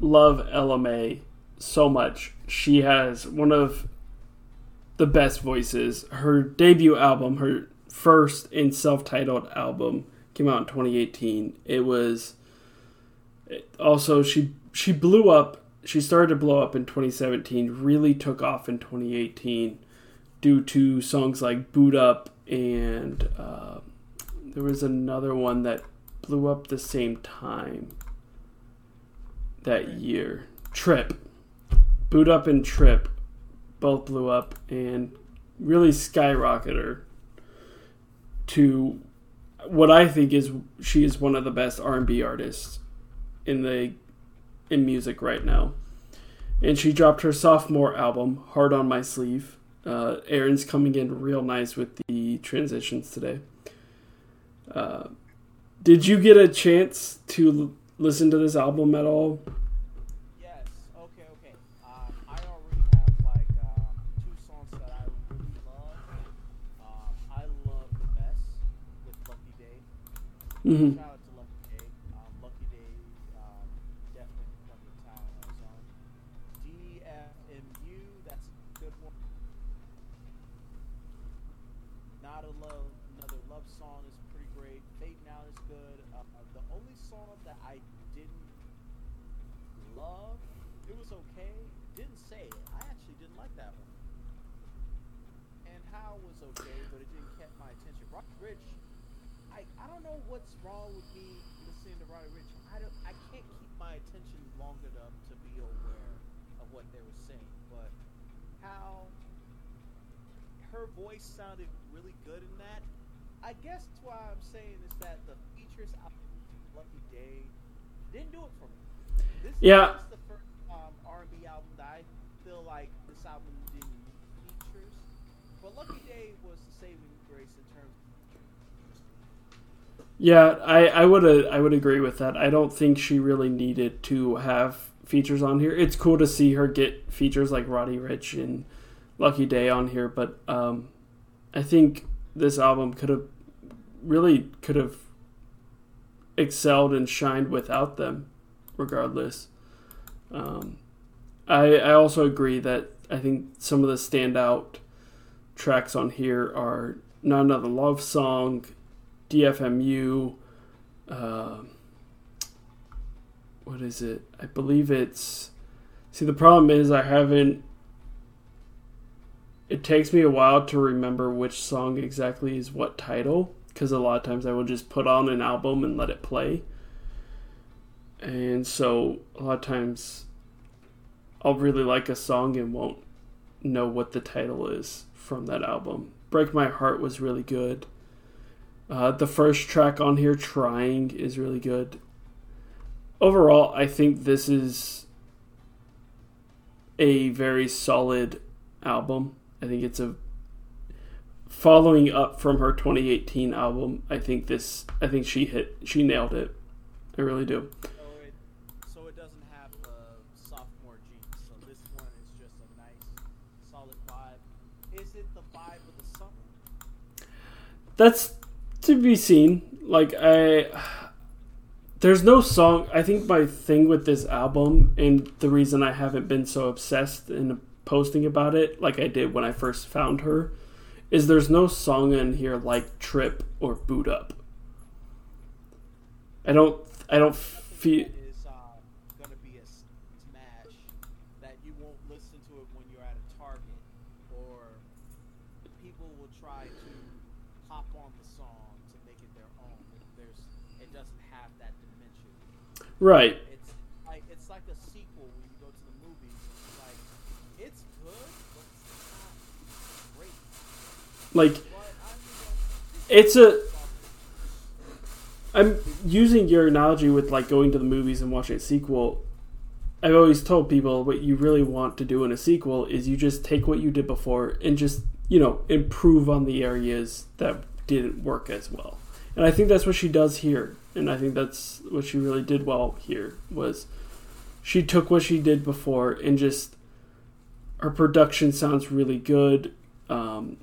love Ella Mai so much. She has one of the best voices. Her debut album, her first and self-titled album, came out in 2018. It was it- also she she blew up. She started to blow up in 2017. Really took off in 2018 due to songs like "Boo'd Up" and uh, there was another one that blew up the same time that year. Trip. Boo'd Up and Trip both blew up and really skyrocketed her to what I think is she is one of the best R&B artists in the in music right now. And she dropped her sophomore album, Heart on My Sleeve. Uh, Aaron's coming in real nice with the transitions today. Uh, did you get a chance to l- listen to this album at all? Mm-hmm. Shout out to Lucky Daye. Um, Lucky Daye, um, definitely one of the talent on that song. DFMU, that's a good one. Not a love, another love song is pretty great. Fading Out is good. Uh, the only song that I didn't love, it was okay. Didn't say it. I actually didn't like that one. And How was okay, but it didn't catch my attention. Rock Rich I, I don't know what's wrong with me listening to Roddy Ricch. I don't I can't keep my attention long enough to be aware of what they were saying. But how her voice sounded really good in that. I guess why I'm saying is that the features out Lucky Daye didn't do it for me. Yeah. This is the first um, R&B album that I feel like this album didn't need features, but Lucky Daye was the saving grace in terms. Yeah, I, I would I would agree with that. I don't think she really needed to have features on here. It's cool to see her get features like Roddy Ricch and Lucky Daye on here, but um, I think this album could have really could have excelled and shined without them, regardless. Um, I I also agree that I think some of the standout tracks on here are Not Another Love Song, DFMU. Uh, what is it? I believe it's. See, the problem is I haven't. It takes me a while to remember which song exactly is what title because a lot of times I will just put on an album and let it play. And so a lot of times I'll really like a song and won't know what the title is from that album. Break My Heart was really good. Uh, the first track on here, Trying, is really good. Overall, I think this is a very solid album. I think it's a following up from her 2018 album. I think this. I think she hit. She nailed it. I really do. So it, doesn't have the sophomore jeans. So this one is just a nice, solid vibe. Is it the vibe of the summer? That's to be seen. Like I. There's no song. I think my thing with this album, and the reason I haven't been so obsessed in posting about it, like I did when I first found her, is there's no song in here like Trip or Boo'd Up. I don't. I don't feel. Uh gonna be a s smash that is uh, gonna be a s- smash that you won't listen to it when you're at a Target, or people will try to hop on the song to make it their own. There's, it doesn't have that dimension. Right. It's like it's like a sequel when you go to the movies. It's like it's good, but it's not great. Like it's a. I'm using your analogy with like going to the movies and watching a sequel. I've always told people what you really want to do in a sequel is you just take what you did before and just, you know, improve on the areas that didn't work as well. And I think that's what she does here. And I think that's what she really did well here was she took what she did before and just her production sounds really good um,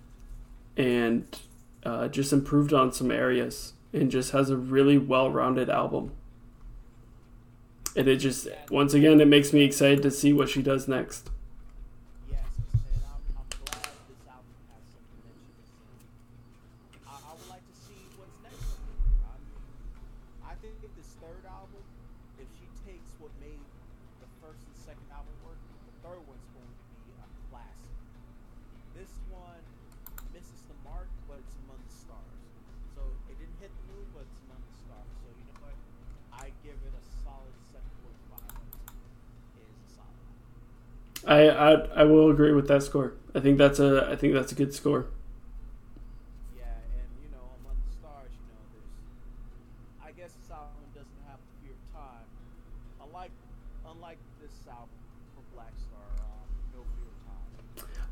and uh, just improved on some areas and just has a really well-rounded album. And it just once again it makes me excited to see what she does next I, I I will agree with that score I think that's a I think that's a good score Yeah, and you know, among the stars, you know, there's. I guess this album doesn't have the fear of time. Unlike, unlike this album from Black Star, um, No Fear of Time.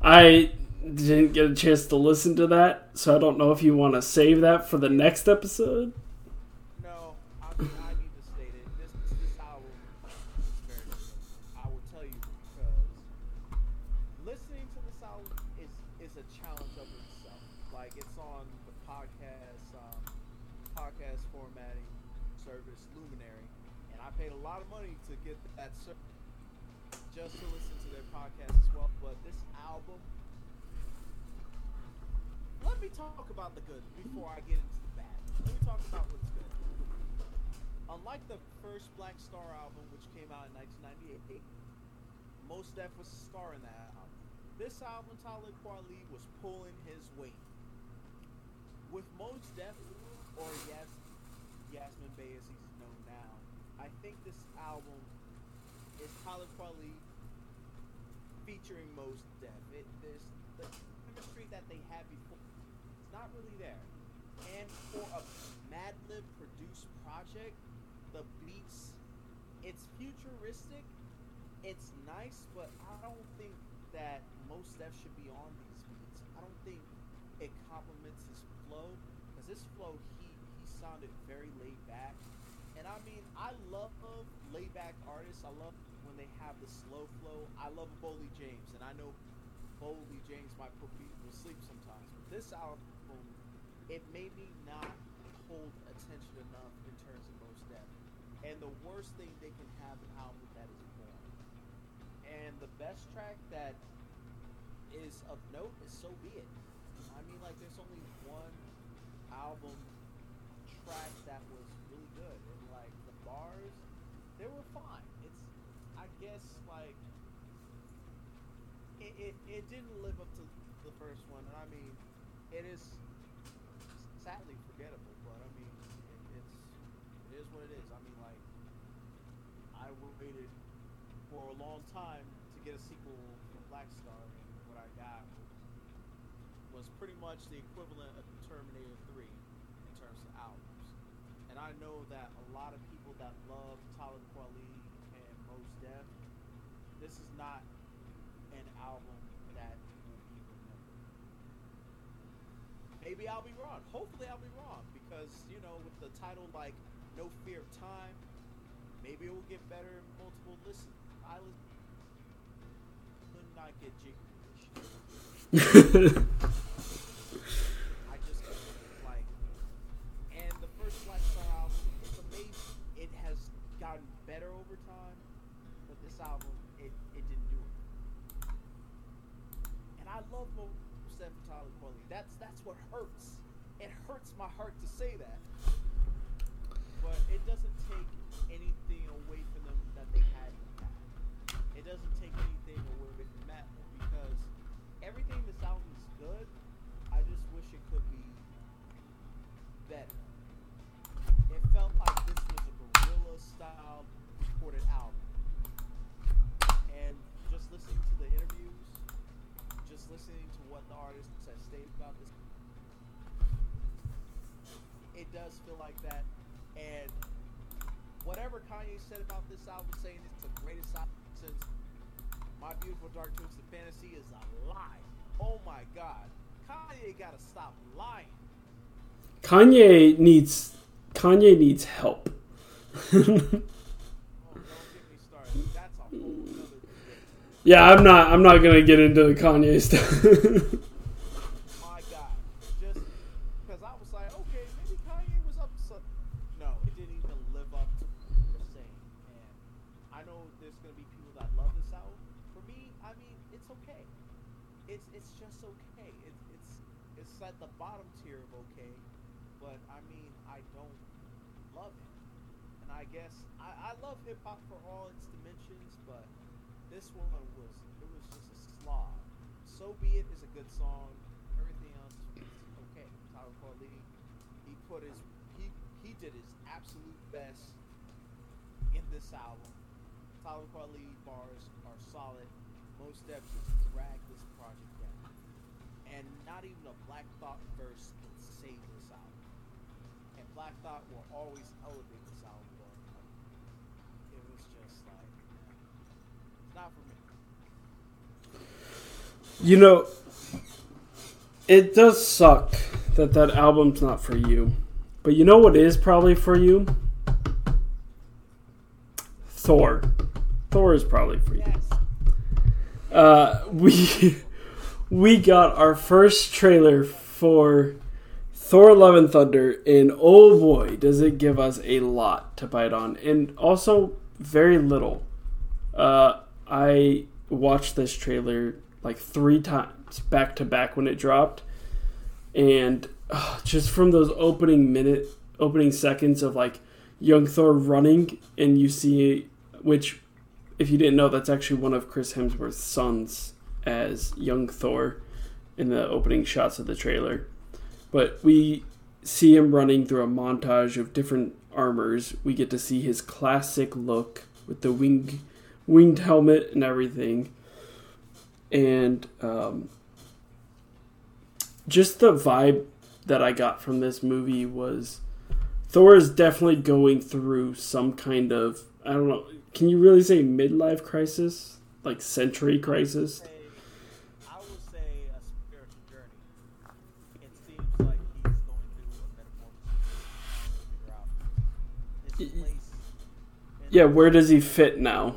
I didn't get a chance to listen to that so I don't know if you want to save that for the next episode about the good before I get into the bad. Let me talk about what's good. Unlike the first Black Star album, which came out in 1998, Mos Def was a star in that album. This album, Talib Kweli was pulling his weight. With Mos Def, or Yes, Yasiin Bey as he's known now, I think this album is Talib Kweli featuring Mos Def. It, there's the chemistry that they had before. Not really there. And for a Madlib produced project, the beats it's futuristic. It's nice, but I don't think that Mos Def should be on these beats. I don't think it complements his flow because his flow he he sounded very laid back, and I mean I love laid back artists. I love when they have the slow flow. I love Boldy James, and I know Boldy James might put people to sleep sometimes, but this album it made me not hold attention enough in terms of Mos Def. And the worst thing they can have an album that is boring. And the best track that is of note is So Be It. I mean, like, there's only one album track that was really good. And, like, the bars, they were fine. It's, I guess, like, it, it, it didn't live up to the first one. And I mean, it is sadly forgettable. But I mean, it, it's it is what it is. I mean, like I waited for a long time to get a sequel from Black Star, and what I got was, pretty much the equivalent of Terminator 3 in terms of albums. And I know that a lot of people that love Talib Kweli and Mos Def, this is not an album that will be. maybe I'll be wrong. Hopefully, I'll be wrong because you know, with the title like "No Fear of Time," maybe it will get better multiple listens. I That's that's what hurts. It hurts my heart to say that. Does feel like that. And whatever Kanye said about this album, saying it's the greatest album since My Beautiful Dark Twisted Fantasy is a lie. Oh my God, Kanye gotta stop lying. Kanye needs Kanye needs help. Oh, yeah, I'm not. I'm not gonna get into the Kanye stuff. My God, just because I was like, okay, maybe Kanye was up to something. No, it didn't even live up to what you're saying. And I know there's gonna be people that love this album. For me, I mean, it's okay. It's it's just okay. It's it's it's at the bottom tier of okay. But I mean, I don't love it. And I guess I, I love hip hop for all its dimensions, but this one was it was just a slog. So be it is a good song. Everything else was okay. Talib Kweli, he put his he he did his absolute best in this album. Talib Kweli bars are solid. Most steps just dragged this project down. And not even a Black Thought verse can save this album. And Black Thought will always elevate this album, but like, it was just like it's not for me. You know, it does suck that that album's not for you. But you know what is probably for you? Thor. Thor is probably for you. Yes. Uh, we we got our first trailer for Thor: Love and Thunder, and oh boy, does it give us a lot to bite on, and also very little. Uh, I watched this trailer like three times back to back when it dropped, and uh, just from those opening minute, opening seconds of like young Thor running, and you see which, if you didn't know, that's actually one of Chris Hemsworth's sons as young Thor in the opening shots of the trailer. But we see him running through a montage of different armors. We get to see his classic look with the wing, winged helmet and everything. And um, just the vibe that I got from this movie was Thor is definitely going through some kind of I don't know. Can you really say midlife crisis? Like century crisis? I would say a spiritual journey. It seems like he's going through a metamorphosis, trying to figure out his Y- place. in Yeah, where does he fit now?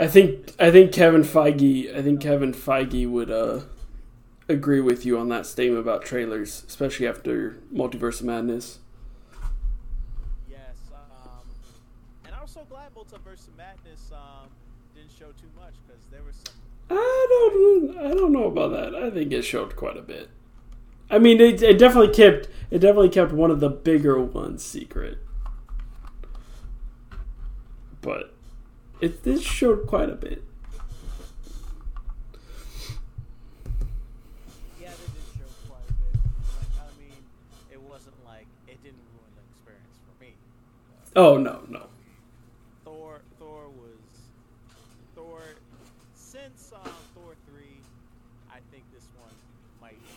I think I think Kevin Feige I think Kevin Feige would uh agree with you on that statement about trailers, especially after Multiverse of Madness. Yes, um, and I'm so glad Multiverse of Madness um, didn't show too much because there was some. I don't I don't know about that. I think it showed quite a bit. I mean, it, it definitely kept it definitely kept one of the bigger ones secret, but it this showed quite a bit. Yeah, they did show quite a bit. Like, I mean, it wasn't like it didn't ruin the experience for me. But Oh no no. Thor, Thor was Thor. Since um, Thor three, I think this one might be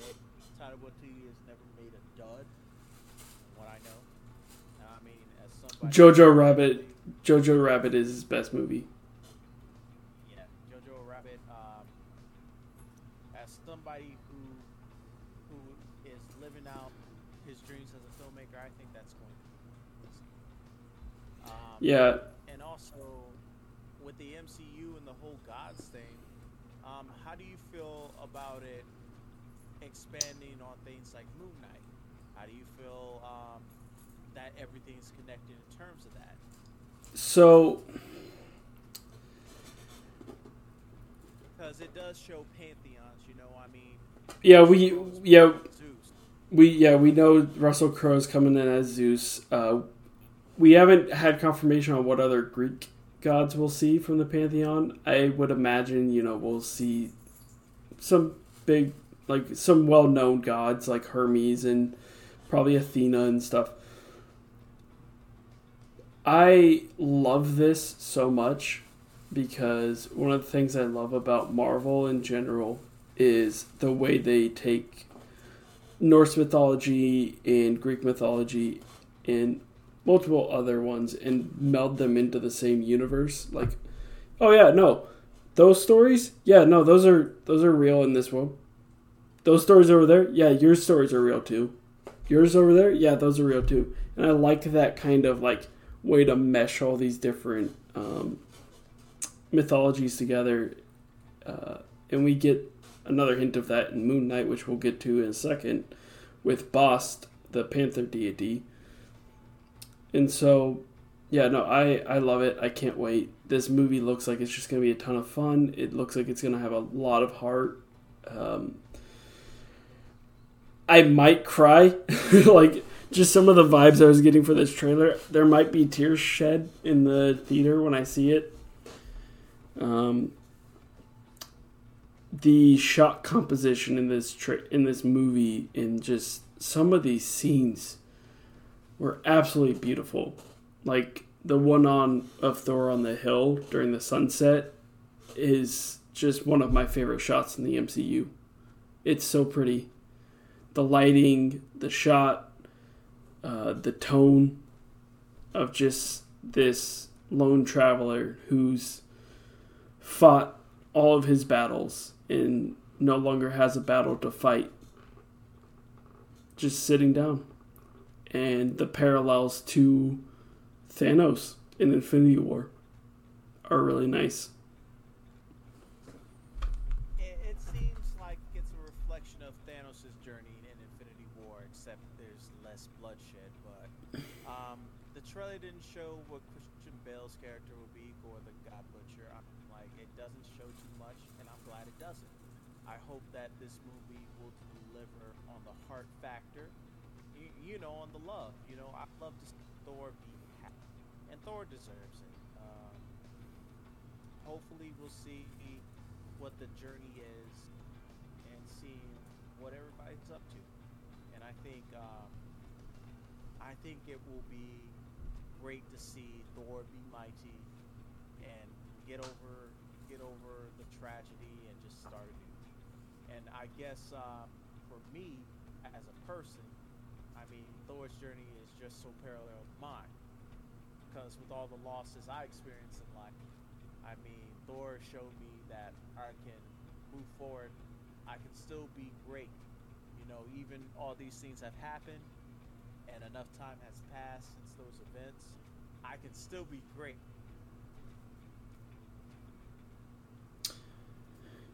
a hit. Taika Waititi has never made a dud, from what I know. And I mean, as somebody Jojo Rabbit Jojo Rabbit is his best movie. Yeah, Jojo Rabbit. Um, as somebody who who is living out his dreams as a filmmaker, I think that's going to be. Um, Yeah, And also, with the MCU and the whole gods thing, um, how do you feel about it expanding on things like Moon Knight? How do you feel um, that everything's connected in terms of that? So Because it does show pantheons, you know. I mean, yeah we yeah we yeah we know Russell Crowe's coming in as Zeus. Uh, we haven't had confirmation on what other Greek gods we'll see from the pantheon. I would imagine you know we'll see some big like some well known gods like Hermes and probably Athena and stuff. I love this so much because one of the things I love about Marvel in general is the way they take Norse mythology and Greek mythology and multiple other ones and meld them into the same universe. Like, oh yeah, no, those stories, yeah, no, those are those are real in this world. Those stories over there, yeah, your stories are real too. Yours over there, yeah, those are real too. And I like that kind of like way to mesh all these different um, mythologies together. Uh, and we get another hint of that in Moon Knight, which we'll get to in a second, with Bast, the Panther deity. And so, yeah, no, I, I love it. I can't wait. This movie looks like it's just going to be a ton of fun. It looks like it's going to have a lot of heart. Um, I might cry. like, just some of the vibes I was getting for this trailer. There might be tears shed in the theater when I see it. Um, the shot composition in this tra- in this movie and just some of these scenes were absolutely beautiful. Like the one on of Thor on the hill during the sunset is just one of my favorite shots in the MCU. It's so pretty. The lighting, the shot, uh, the tone of just this lone traveler who's fought all of his battles and no longer has a battle to fight. Just sitting down. And the parallels to Thanos in Infinity War are really nice. It, it seems like it's a reflection of Thanos' journey in Infinity War, except there's less bloodshed. But um, the trailer didn't show what Christian Bale's character would be, or the God Butcher. I'm like, it doesn't show too much, and I'm glad it doesn't. I hope that this movie will deliver on the heart factor, you, you know, on the love. You know, I love to see Thor be happy, and Thor deserves it. Um, hopefully, we'll see what the journey is and see what everybody's up to. And I think, um, I think it will be great to see Thor be mighty and get over get over the tragedy and just start I guess uh, for me as a person, I mean Thor's journey is just so parallel to mine because with all the losses I experienced in life, I mean Thor showed me that I can move forward. I can still be great. You know, even all these things have happened and enough time has passed since those events, I can still be great.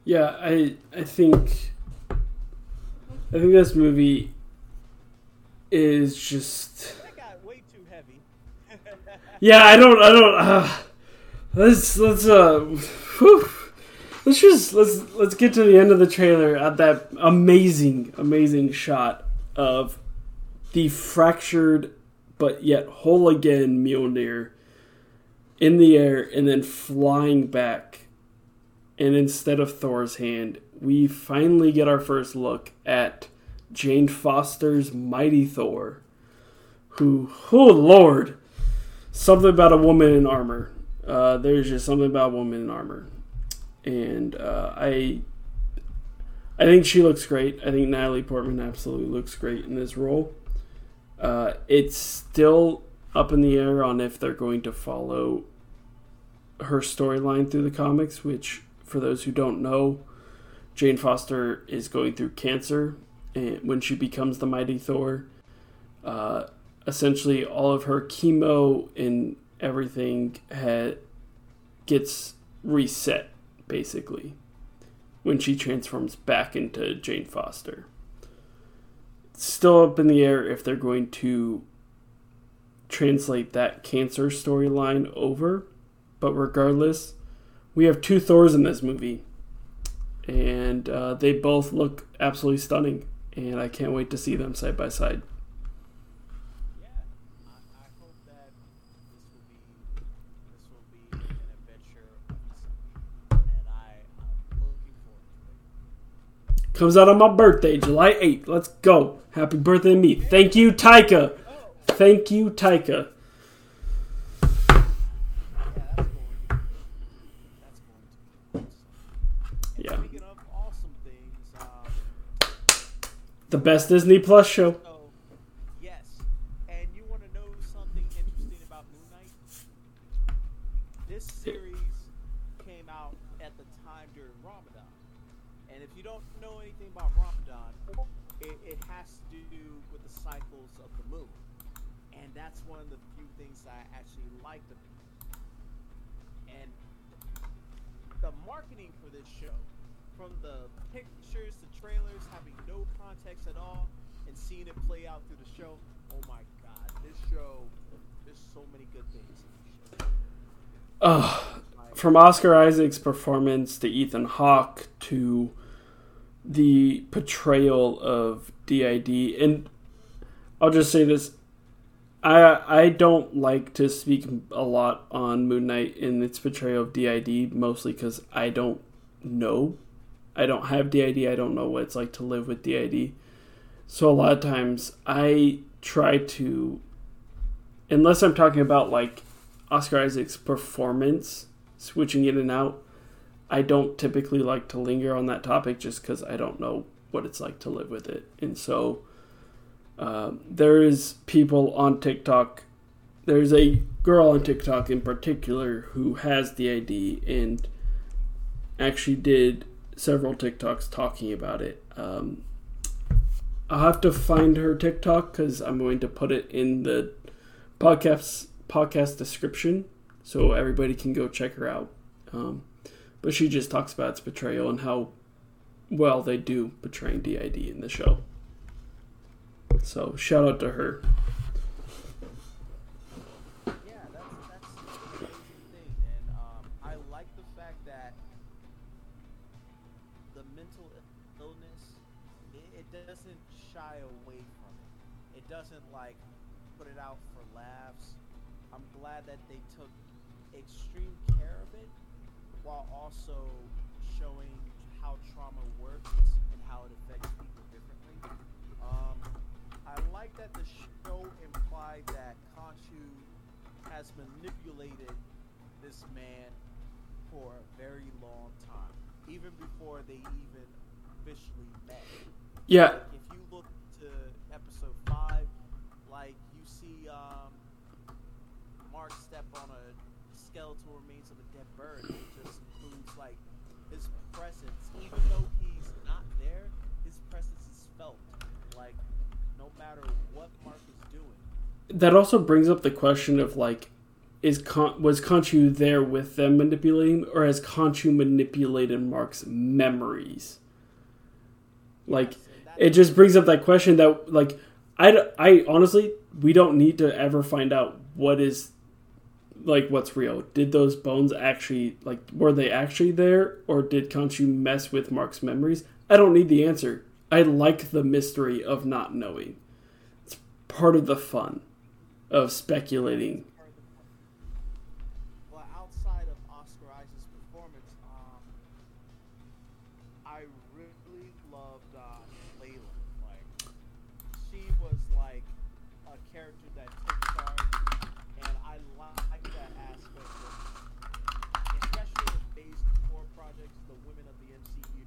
Yeah, I I think I think this movie is just That got way too heavy. Yeah, I don't I don't uh, let's let's uh whew. let's just let's let's get to the end of the trailer at that amazing amazing shot of the fractured but yet whole again Mjolnir in the air and then flying back and instead of Thor's hand, we finally get our first look at Jane Foster's Mighty Thor, who, oh lord, something about a woman in armor. Uh, there's just something about a woman in armor, and uh, I, I think she looks great. I think Natalie Portman absolutely looks great in this role. Uh, it's still up in the air on if they're going to follow her storyline through the comics, which for those who don't know, Jane Foster is going through cancer, and when she becomes the Mighty Thor, uh, essentially all of her chemo and everything had, gets reset, basically, when she transforms back into Jane Foster. Still up in the air if they're going to translate that cancer storyline over, but regardless, we have two Thors in this movie, and uh, they both look absolutely stunning. And I can't wait to see them side by side. Comes out on my birthday, July 8th. Let's go. Happy birthday to me. Thank you, Taika. Thank you, Taika. yeah, that's going to be that's going to be awesome. And Yeah. Speaking of awesome things, um, The best Disney Plus show. Seeing it play out through the show, oh my god, this show, there's so many good things From Oscar Isaac's performance to Ethan Hawke to the portrayal of DID. And I'll just say this. I I don't like to speak a lot on Moon Knight and its portrayal of DID, mostly because I don't know. I don't have DID. I don't know what it's like to live with DID. So a lot of times I try to, unless I'm talking about like Oscar Isaac's performance, switching in and out, I don't typically like to linger on that topic just because I don't know what it's like to live with it. And so um, there is people on TikTok. There's a girl on TikTok in particular who has the ID and actually did several TikToks talking about it. Um, I'll have to find her TikTok because I'm going to put it in the podcast podcast description so everybody can go check her out. Um, but she just talks about its portrayal and how well they do portraying DID in the show. So shout out to her. Glad that they took extreme care of it while also showing how trauma works and how it affects people differently. Um, I like that the show implied that Khonshu has manipulated this man for a very long time, even before they even officially met. Yeah. That also brings up the question of like, is Con- was Khonshu there with them manipulating, or has Khonshu manipulated Mark's memories? Like, it just brings up that question that like I I honestly we don't need to ever find out what is like what's real. Did those bones actually like were they actually there or did Khonshu mess with mark's memories? I don't need the answer. I like the mystery of not knowing. It's part of the fun of speculating Well, outside of Oscar Isaac's performance, um, I really loved uh, Layla. Like, she was like a character that took charge, and I like that aspect of, especially in Phase Four projects, the women of the MCU.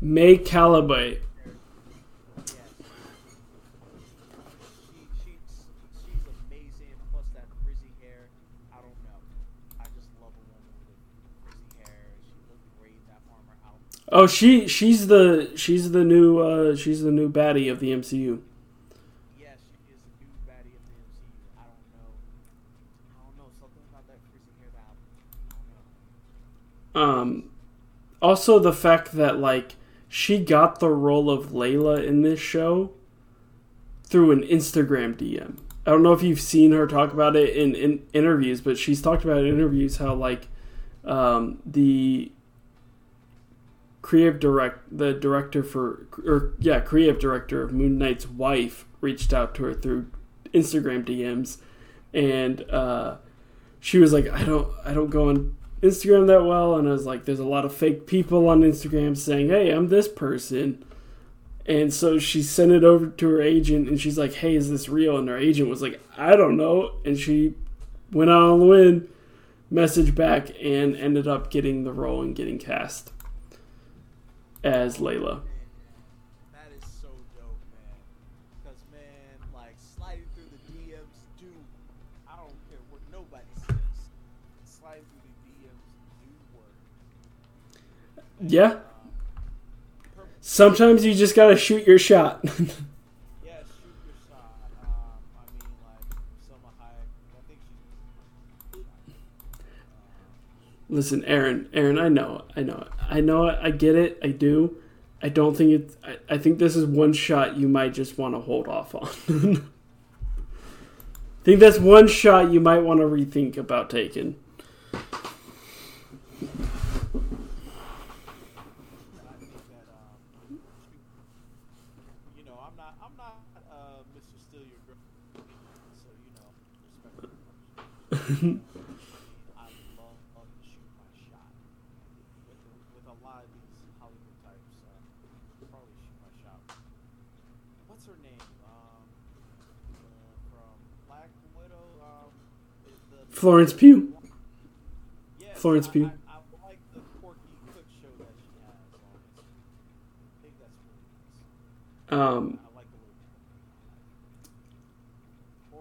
May Calamawy Yes. She, she's, she's amazing. Plus that frizzy hair. I don't know. I just love a woman with frizzy hair. She looked great in that armor outfit. Oh she she's the she's the new uh she's the new baddie of the mcu Yes, she is a new baddie of the MCU. I don't know. I don't know. Something about that hair that I don't know. um also the fact that like she got the role of Layla in this show through an Instagram DM. I don't know if you've seen her talk about it in, in interviews, but she's talked about in interviews how like um, the creative direct the director for or yeah creative director of Moon Knight's wife reached out to her through Instagram DMs, and uh, she was like, I don't I don't go on Instagram that well, and I was like, there's a lot of fake people on Instagram saying, hey, I'm this person. And so she sent it over to her agent, and she's like, "Hey, is this real?" And her agent was like, "I don't know." And she went out on the wind, messaged back, and ended up getting the role and getting cast as Layla. That is so dope, man. Because, man, like, sliding through the DMs do, I don't care what nobody says. Sliding through the DMs do work. Yeah, Uh, sometimes you just gotta shoot your shot. Listen, Aaron, Aaron, I know, I know, I know, I get it, I do. I don't think it. I, I think this is one shot you might just want to hold off on. I think that's one shot you might want to rethink about taking. And I think that, um, you know, I'm not, I'm not, uh, Mr. Steal Your Girl, so you know, respect. I love, love to shoot my shot. With, with a lot of these Hollywood types, uh, probably shoot my shot. What's her name? Um, uh, from Black Widow. Um, is the Florence Pugh. Yes, Florence I, Pugh. I, I like the quirky cook show that she has on it. I think that's really nice. Um,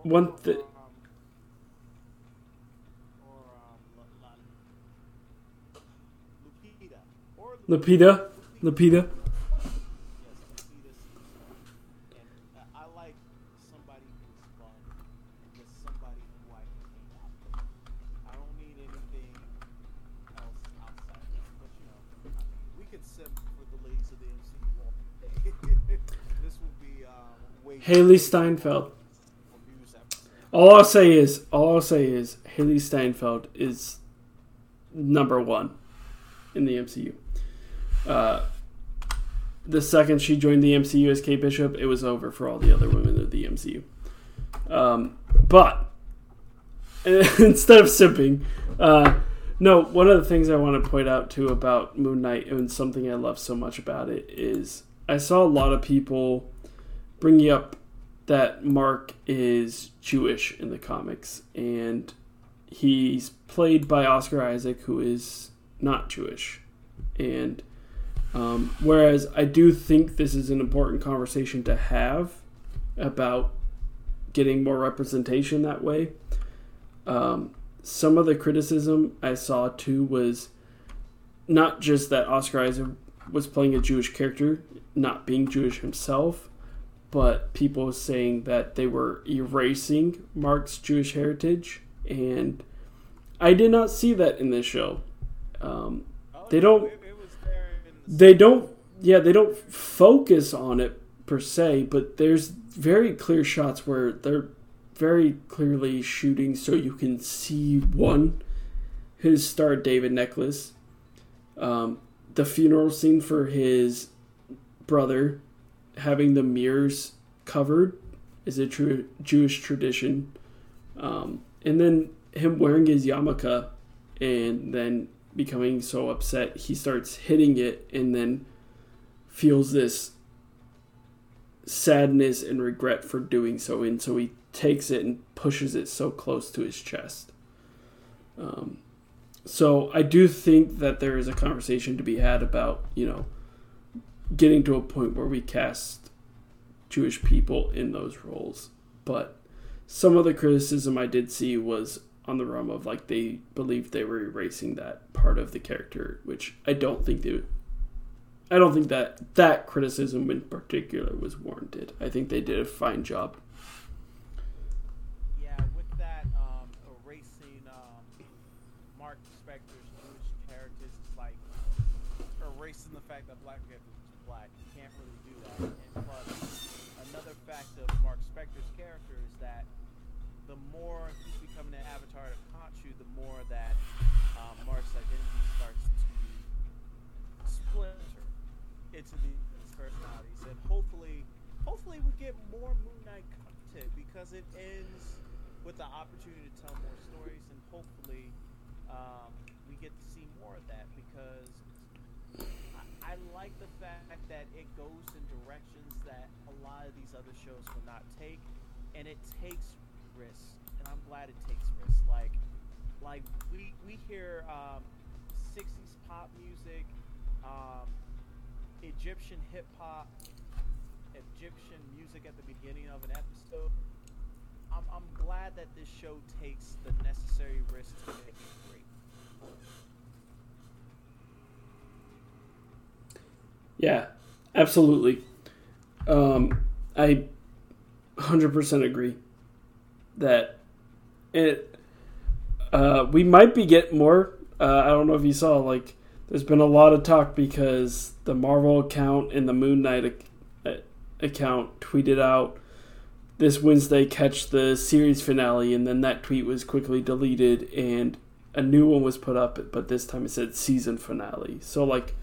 One or, thi- um, or um, La, La, Lupita. Or Lupita, Lupita. Yes, Lupita Season. And uh, I like somebody who's fun, with somebody who I can hang out with. I don't need anything else outside of that. But you know, I mean, we could simp for the ladies of the MCU all day. this will be um, way Hailee Steinfeld. All I'll say is, all I'll say is, Hailee Steinfeld is number one in the MCU. Uh, the second she joined the MCU as Kate Bishop, it was over for all the other women of the MCU. Um, but instead of simping, uh, no, one of the things I want to point out too about Moon Knight and something I love so much about it is I saw a lot of people bringing up that Mark is Jewish in the comics, and he's played by Oscar Isaac, who is not Jewish. And um, whereas I do think this is an important conversation to have about getting more representation that way. Um, some of the criticism I saw too was not just that Oscar Isaac was playing a Jewish character, not being Jewish himself, but people saying that they were erasing Mark's Jewish heritage, and I did not see that in this show. Um, Oh, They don't- It, it was there in the they don't, yeah, they don't focus on it per se, but there's very clear shots where they're very clearly shooting so you can see one his star David necklace, um, the funeral scene for his brother having the mirrors covered is a true Jewish tradition, um, and then him wearing his yarmulke and then becoming so upset he starts hitting it and then feels this sadness and regret for doing so. And so he takes it and pushes it so close to his chest. Um, so i do think that there is a conversation to be had about you know getting to a point where we cast jewish people in those roles but some of the criticism i did see was on the realm of like they believed they were erasing that part of the character which i don't think they I don't think that that criticism in particular was warranted. I think they did a fine job. Get more Moon Knight content because it ends with the opportunity to tell more stories, and hopefully, um, we get to see more of that because I, I like the fact that it goes in directions that a lot of these other shows will not take, and it takes risks, and I'm glad it takes risks. Like, like we we hear um, 60s pop music. Um, Egyptian hip hop, Egyptian music at the beginning of an episode. I'm, I'm glad that this show takes the necessary risks to make it great. Yeah, absolutely. Um, I 100% agree that it. Uh, we might be getting more. Uh, I don't know if you saw like there's been a lot of talk because the Marvel account and the Moon Knight account tweeted out this Wednesday catch the series finale, and then that tweet was quickly deleted, and a new one was put up, but this time it said season finale. So like,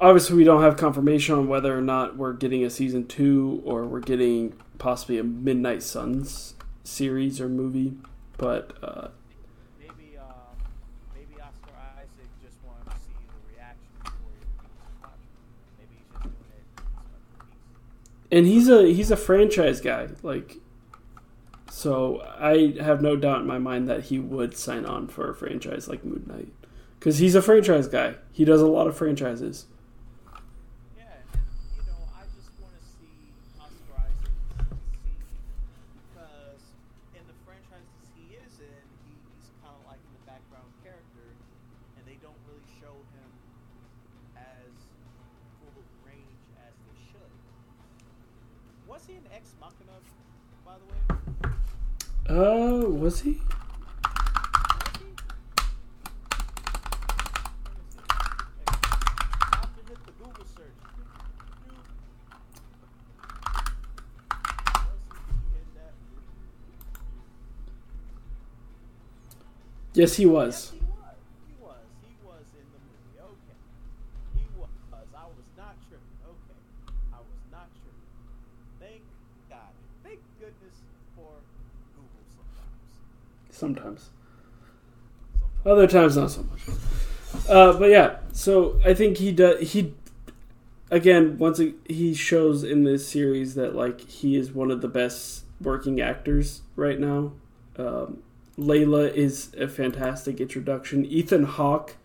obviously we don't have confirmation on whether or not we're getting a season two or we're getting possibly a Midnight Suns series or movie, but. Uh, and he's a he's a franchise guy like so i have no doubt in my mind that he would sign on for a franchise like moon knight. Because he's a franchise guy. He does a lot of franchises in the movie. Okay. He was. Sometimes. Other times, not so much. Uh, but yeah, so I think he does. He again once he shows in this series that like he is one of the best working actors right now. Um, Layla is a fantastic introduction. Ethan Hawke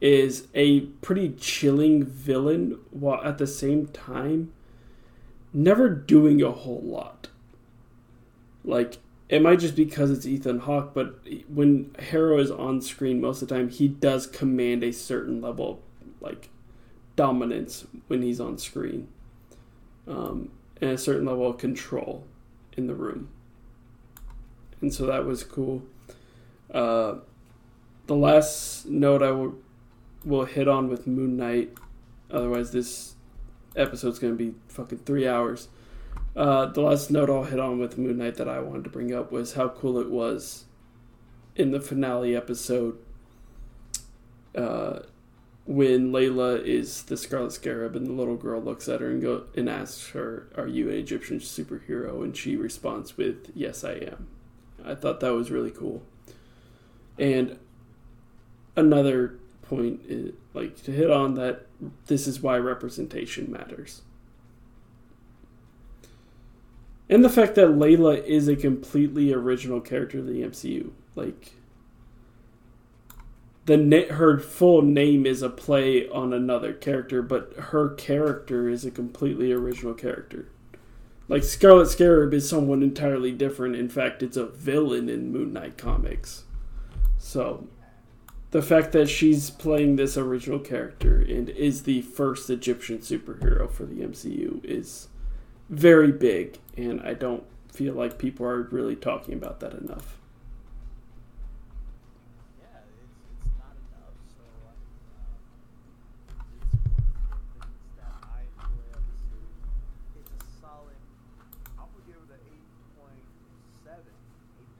is a pretty chilling villain while at the same time never doing a whole lot. Like it might just be because it's Ethan Hawke, but when Harrow is on screen most of the time, he does command a certain level of like dominance when he's on screen, um, and a certain level of control in the room. And so that was cool. Uh, the last note I will will hit on with Moon Knight, otherwise this episode's going to be fucking three hours. Uh, the last note I'll hit on with Moon Knight that I wanted to bring up was how cool it was in the finale episode uh, when Layla is the Scarlet Scarab and the little girl looks at her and go and asks her, "Are you an Egyptian superhero?" and she responds with, "Yes, I am." I thought that was really cool. And another point, is, like to hit on that, this is why representation matters and the fact that Layla is a completely original character in the MCU. Like the her full name is a play on another character, but her character is a completely original character. Like Scarlet Scarab is someone entirely different. In fact, it's a villain in Moon Knight comics. So, the fact that she's playing this original character and is the first Egyptian superhero for the MCU is very big, and I don't feel like people are really talking about that enough. Yeah, it's, it's not enough. So uh, it's one of the things that I enjoy of the series. It's a solid. I'm gonna give it an 8.7,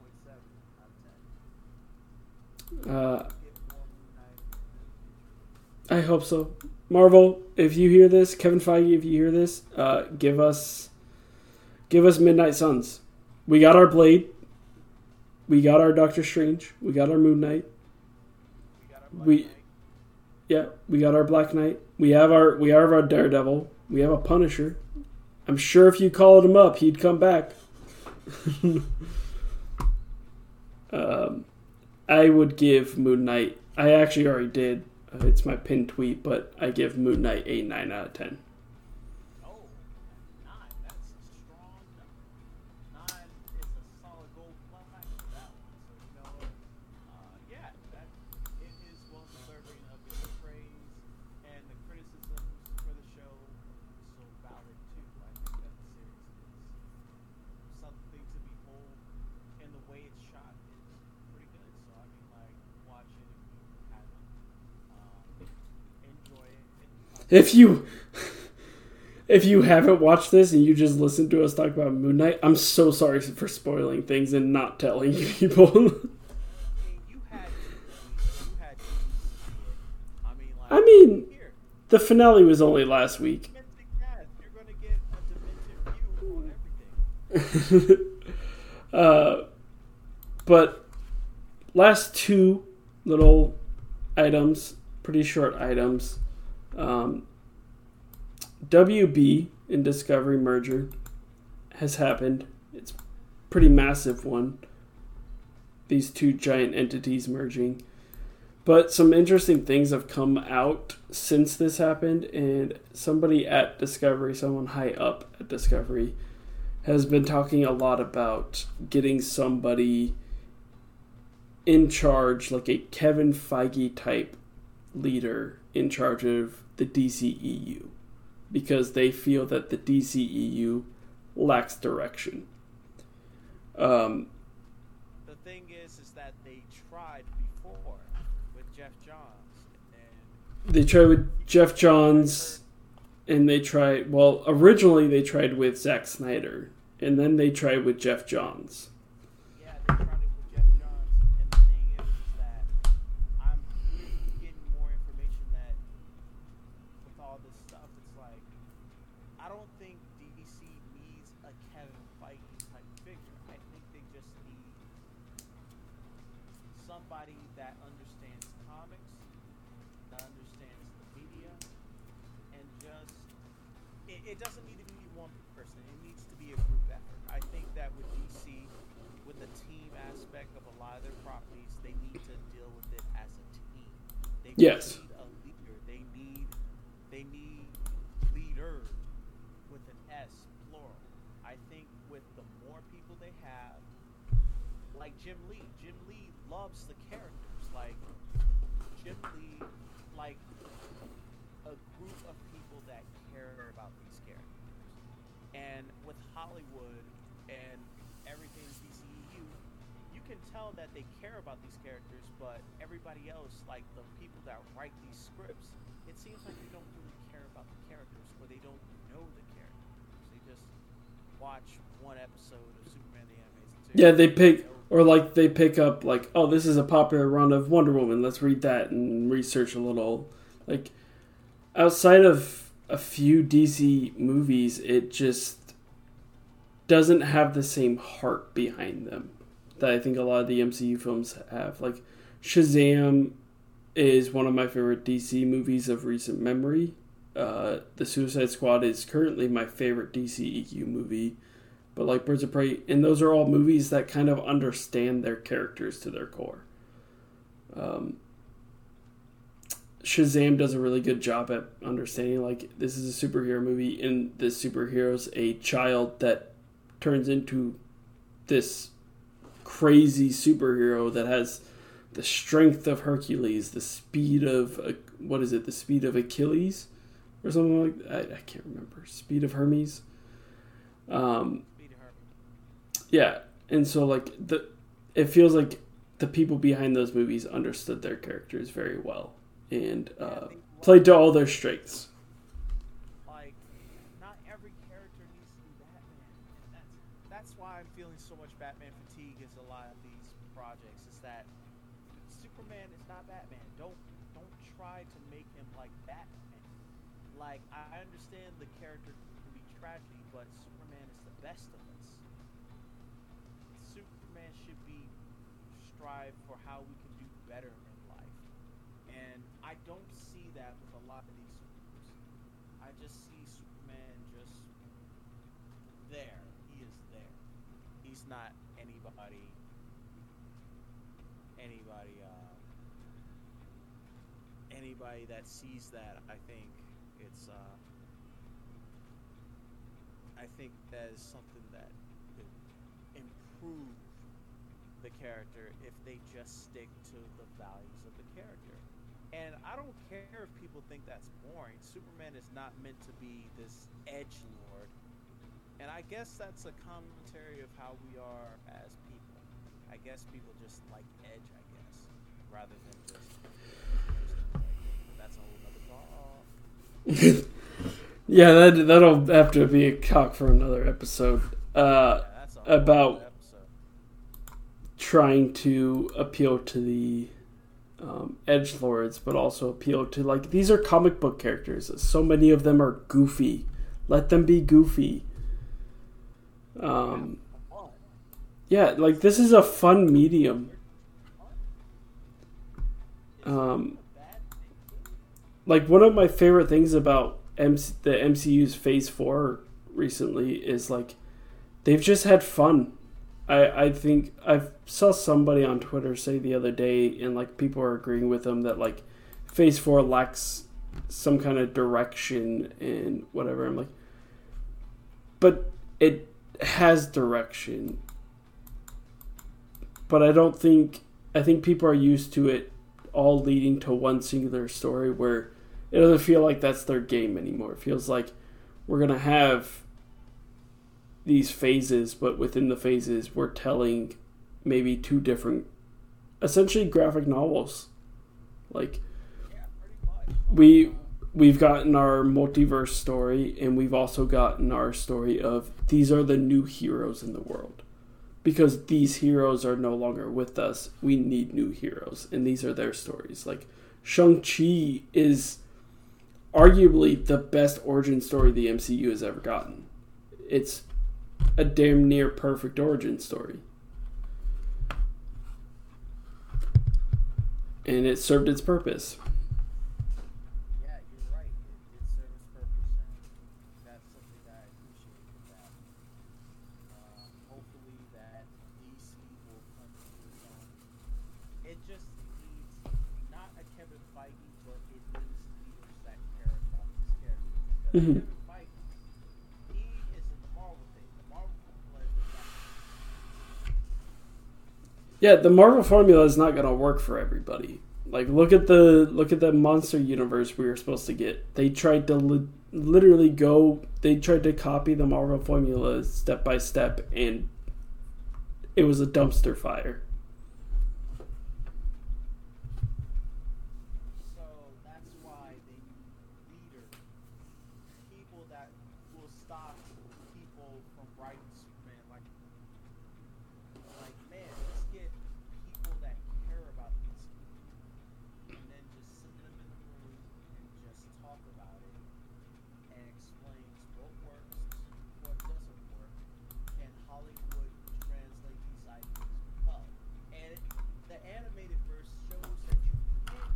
8.7 out of 10. Uh, Get more Moon Knight in the future. I hope so. Marvel, if you hear this, Kevin Feige, if you hear this, uh, give us, give us Midnight Suns. We got our Blade. We got our Doctor Strange. We got our Moon Knight. We got our Black We- Knight. Yeah, we got our Black Knight. We have our we have our Daredevil. We have a Punisher. I'm sure if you called him up, he'd come back. um, I would give Moon Knight. I actually already did. Uh, it's my pinned tweet, but I give Moon Knight a nine out of ten. Oh, nine. That's a strong number. Nine is a solid gold plaque for that one. So you know, what? uh, yeah, that it is well deserving of its praise, and the criticisms for the show is so valid too. I think that the series is something to behold, and the way it's shot is pretty good. So I mean, like, watch it if you haven't. Um, enjoy it. And, uh, If you if you haven't watched this and you just listened to us talk about Moon Knight, I'm so sorry for spoiling things and not telling people. I mean, the finale was only last week. uh, but last two little items, pretty short items. Um, WB and Discovery merger has happened. It's pretty massive one. These two giant entities merging. But some interesting things have come out since this happened, and somebody at Discovery, someone high up at Discovery, has been talking a lot about getting somebody in charge, like a Kevin Feige type leader in charge of the DCEU, because they feel that the DCEU lacks direction. Um, The thing is, is that they tried before with Geoff Johns, and they tried with Geoff Johns, and they tried. Well, originally they tried with Zack Snyder, and then they tried with Geoff Johns. yeah, about these characters, but everybody else, like the people that write these scripts, it seems like they don't really care about the characters or they don't know the characters. They just watch one episode of Superman the Animated Series. Yeah, they pick or like they pick up like, oh, this is a popular run of Wonder Woman. Let's read that and research a little. Like outside of a few DC movies, it just doesn't have the same heart behind them that I think a lot of the MCU films have. Like Shazam is one of my favorite DC movies of recent memory. Uh, the Suicide Squad is currently my favorite DCEU movie but like Birds of Prey, and those are all movies that kind of understand their characters to their core. Um, Shazam does a really good job at understanding like this is a superhero movie, and this superhero's a child that turns into this crazy superhero that has the strength of Hercules, the speed of uh, what is it? The speed of Achilles, or something like that. I, I can't remember. Speed of Hermes. Um, yeah, and so like the, it feels like the people behind those movies understood their characters very well and uh, played to all their strengths. Best of us. Superman should be strive for how we can do better in life. And I don't see that with a lot of these superheroes. I just see Superman just there. He is there. He's not anybody anybody uh anybody that sees that I think it's uh I think that is something that could improve the character if they just stick to the values of the character. And I don't care if people think that's boring. Superman is not meant to be this edge lord. And I guess that's a commentary of how we are as people. I guess people just like edge, I guess, rather than just. just that's a whole other talk. yeah, that that'll have to be a talk for another episode. Uh, about trying to appeal to the um, edge lords, but also appeal to like these are comic book characters. So many of them are goofy. Let them be goofy. Um, yeah, like this is a fun medium. Um, like one of my favorite things about MC- the MCU's Phase Four recently is like they've just had fun. I I think I saw somebody on Twitter say the other day, and like people are agreeing with them that like Phase Four lacks some kind of direction and whatever. I'm like, but it has direction. But I don't think I think people are used to it all leading to one singular story where it doesn't feel like that's their game anymore. It feels like we're gonna have these phases, but within the phases, we're telling maybe two different, essentially graphic novels. Like we we've gotten our multiverse story, and we've also gotten our story of these are the new heroes in the world. Because these heroes are no longer with us, we need new heroes, and these are their stories. Like Shang-Chi is arguably the best origin story the MCU has ever gotten. It's a damn near perfect origin story. and it served its purpose. Yeah, you're right. It, it serves its purpose, and that's something that I appreciate with that. Um, hopefully, that DC will come to its own. It just needs not a Kevin Feige, but it needs leaders that care about these Mhm. Not. Yeah, the Marvel formula is not gonna work for everybody. Like, look at the look at the monster universe we were supposed to get. They tried to li- literally go. They tried to copy the Marvel formula step by step, and it was a dumpster fire. So that's why they need leaders, people that will stop people from writing Superman. Like, like man, let's get people that care about these people, and then just sit them in the room and just talk about it and explains what works, what doesn't work, and Hollywood translate these ideas well. And the animated verse shows that you can.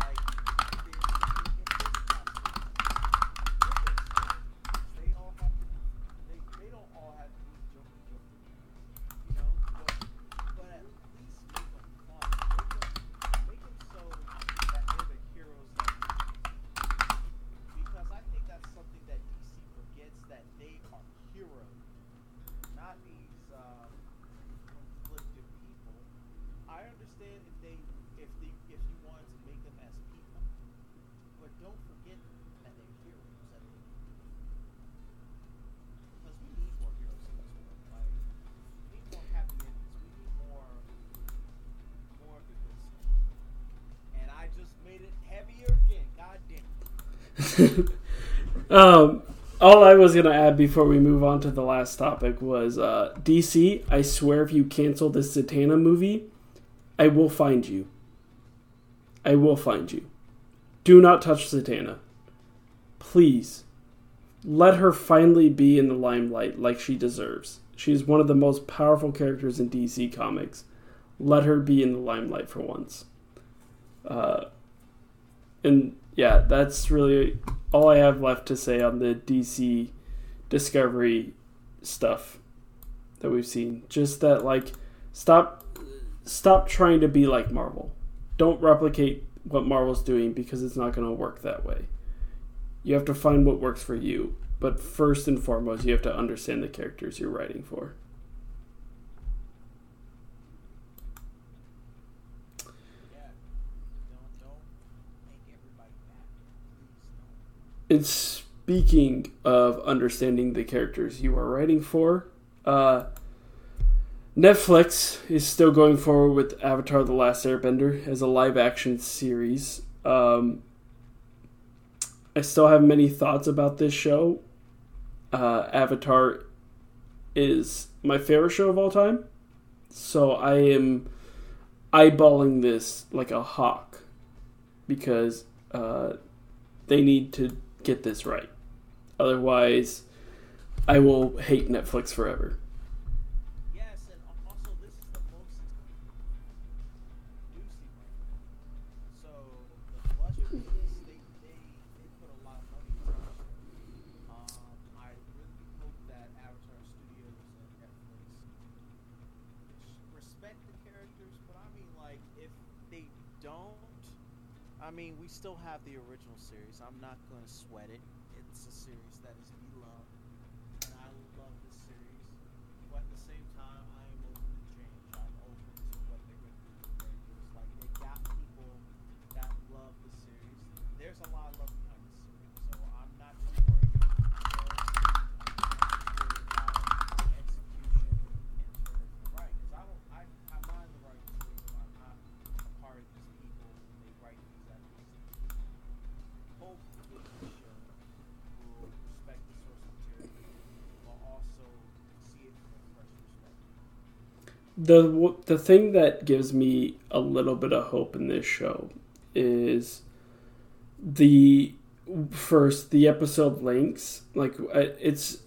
Like, the, the, they all have to, they, they don't all have to be Joker Joker, you know? But, but at least make them fun. Make them, make them so that they're the heroes that because I think that's something that DC forgets that they are heroes, not these um, conflicted people. I understand if they if they if you wanted to make them as people, but don't forget that they're heroes. At the end. Because we need more heroes in this world. Like we need more happy endings. We need more more of the good stuff. And I just made it heavier again. God damn it. um, all I was gonna add before we move on to the last topic was uh, DC. I swear, if you cancel this Zatanna movie, I will find you. I will find you. Do not touch Zatanna. Please. Let her finally be in the limelight like she deserves. She is one of the most powerful characters in DC Comics. Let her be in the limelight for once. Uh, and yeah, that's really all I have left to say on the DC Discovery stuff that we've seen. Just that like stop stop trying to be like Marvel. Don't replicate what Marvel's doing because it's not going to work that way. You have to find what works for you, but first and foremost, you have to understand the characters you're writing for. Yeah. Don't don't make everybody mad. Please don't. And speaking of understanding the characters you are writing for, uh, Netflix is still going forward with Avatar: The Last Airbender as a live-action series. Um, I still have many thoughts about this show. Uh, Avatar is my favorite show of all time, so I am eyeballing this like a hawk because uh, they need to get this right. Otherwise, I will hate Netflix forever. Yes, and also this is the most. So the budget for this, they, they, they put a lot of money into it. Um, I really hope that Avatar Studios respect the characters, but I mean, like, if they don't, I mean, we still have the original series. I'm not going to sweat it. It's a series that is beloved, and I love this series. But at the same time, I am open to change. I'm open to what they're going to do with the characters. Like, they got people that love the series. There's a lot of love behind the series, so I'm not too worried about the details. I'm just worried about execution in terms of the writing. 'Cause I don't, I, I'm not in the writing room. I'm not a part of these people when they write these episodes. Hopefully, the show will respect the source material, but also see it from a fresh perspective. The the thing that gives me a little bit of hope in this show is the first the episode lengths like uh, it's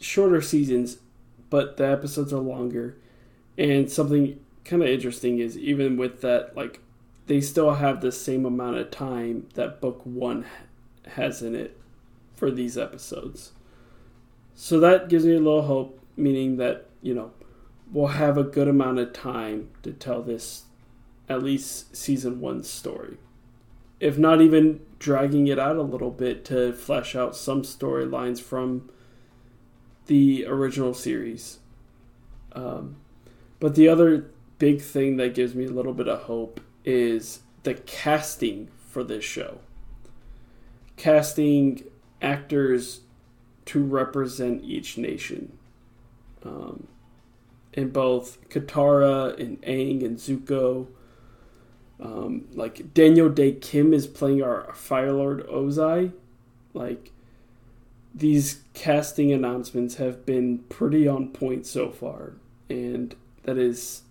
shorter seasons but the episodes are longer and something kind of interesting is even with that like they still have the same amount of time that book one has in it for these episodes. So that gives me a little hope, meaning that, you know, we'll have a good amount of time to tell this, at least season one story. If not even dragging it out a little bit to flesh out some storylines from the original series. Um, but the other big thing that gives me a little bit of hope is the casting for this show. Casting actors to represent each nation. Um, in both Katara and Aang and Zuko. Um, like Daniel Dae Kim is playing our Fire Lord Ozai. Like these casting announcements have been pretty on point so far, and that is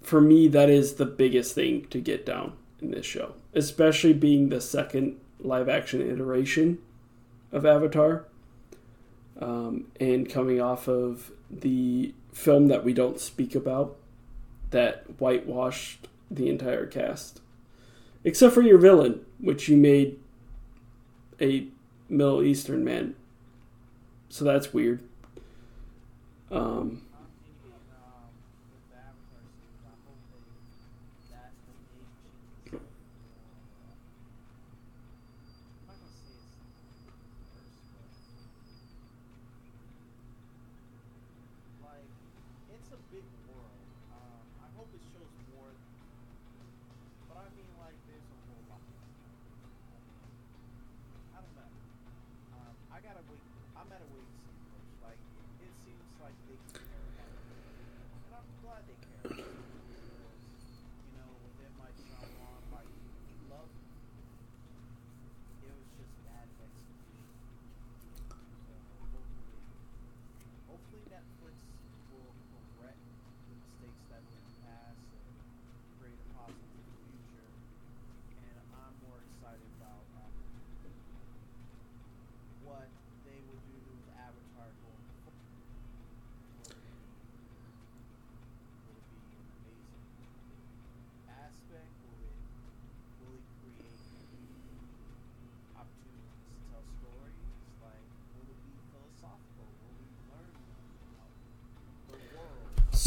for me that is the biggest thing to get down in this show, especially being the second live action iteration of Avatar, um, and coming off of the film that we don't speak about that whitewashed the entire cast, except for your villain, which you made a Middle Eastern man. So that's weird. Um,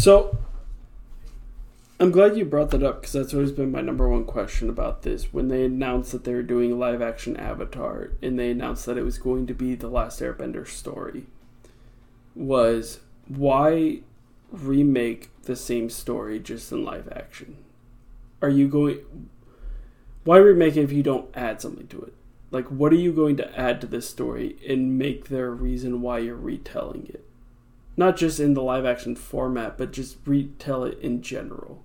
So I'm glad you brought that up because that's always been my number one question about this. When they announced that they were doing a live action Avatar and they announced that it was going to be the Last Airbender story, was why remake the same story just in live action? Are you going. Why remake it if you don't add something to it? Like, what are you going to add to this story and make there a reason why you're retelling it? Not just in the live action format, but just retell it in general.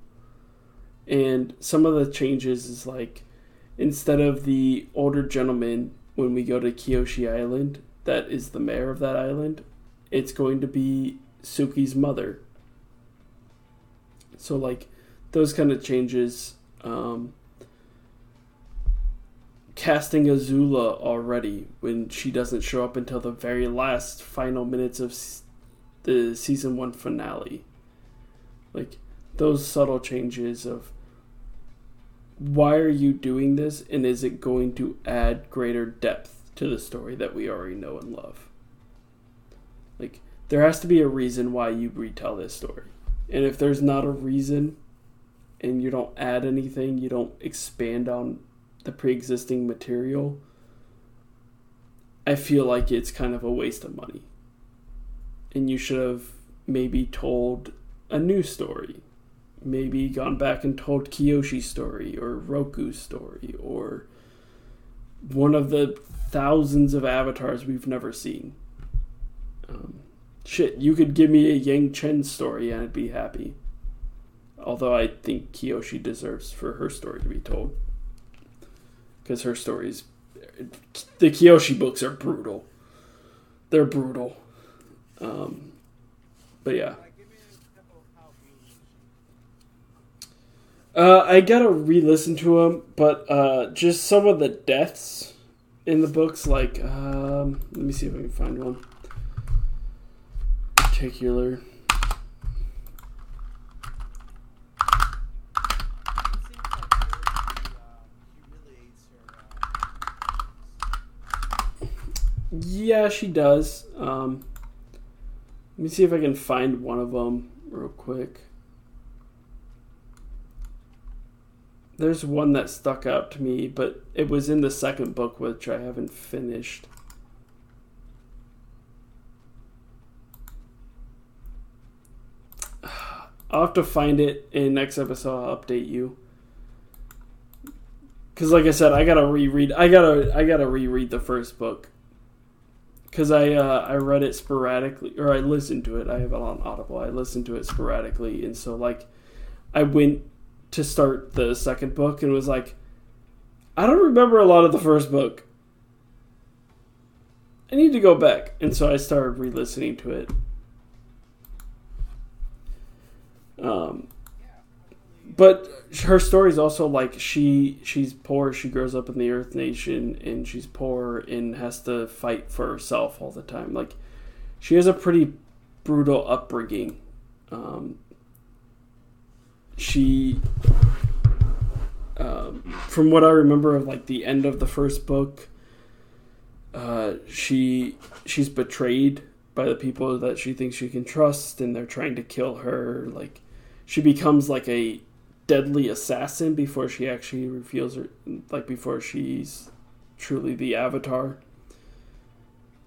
And some of the changes is like instead of the older gentleman when we go to Kyoshi Island, that is the mayor of that island, it's going to be Suki's mother. So like those kind of changes. Um, casting Azula already when she doesn't show up until the very last final minutes of the season one finale. Like those subtle changes of why are you doing this and is it going to add greater depth to the story that we already know and love? Like there has to be a reason why you retell this story. And if there's not a reason and you don't add anything, you don't expand on the pre-existing material, I feel like it's kind of a waste of money and you should have maybe told a new story. Maybe gone back and told Kyoshi's story or Roku's story or one of the thousands of avatars we've never seen. Um, shit, you could give me a Yang Chen story and I'd be happy. Although I think Kyoshi deserves for her story to be told. Because her stories. The Kyoshi books are brutal. They're brutal. Um, but yeah. Uh, I gotta re-listen to them, but uh, just some of the deaths in the books. Like, um, let me see if I can find one. Particular. Yeah, she does. Um, let me see if I can find one of them real quick. There's one that stuck out to me, but it was in the second book, which I haven't finished. I'll have to find it in next episode. I'll update you. Cause like I said, I gotta reread. I gotta I gotta reread the first book. Cause I uh, I read it sporadically, or I listened to it. I have it on Audible. I listened to it sporadically, and so like, I went to start the second book and was like, I don't remember a lot of the first book. I need to go back, and so I started re-listening to it. Um, but her story is also like she she's poor. She grows up in the Earth Nation, and she's poor and has to fight for herself all the time. Like she has a pretty brutal upbringing. Um, she, um, from what I remember of like the end of the first book, uh, she she's betrayed by the people that she thinks she can trust, and they're trying to kill her. Like she becomes like a deadly assassin before she actually reveals her like before she's truly the avatar.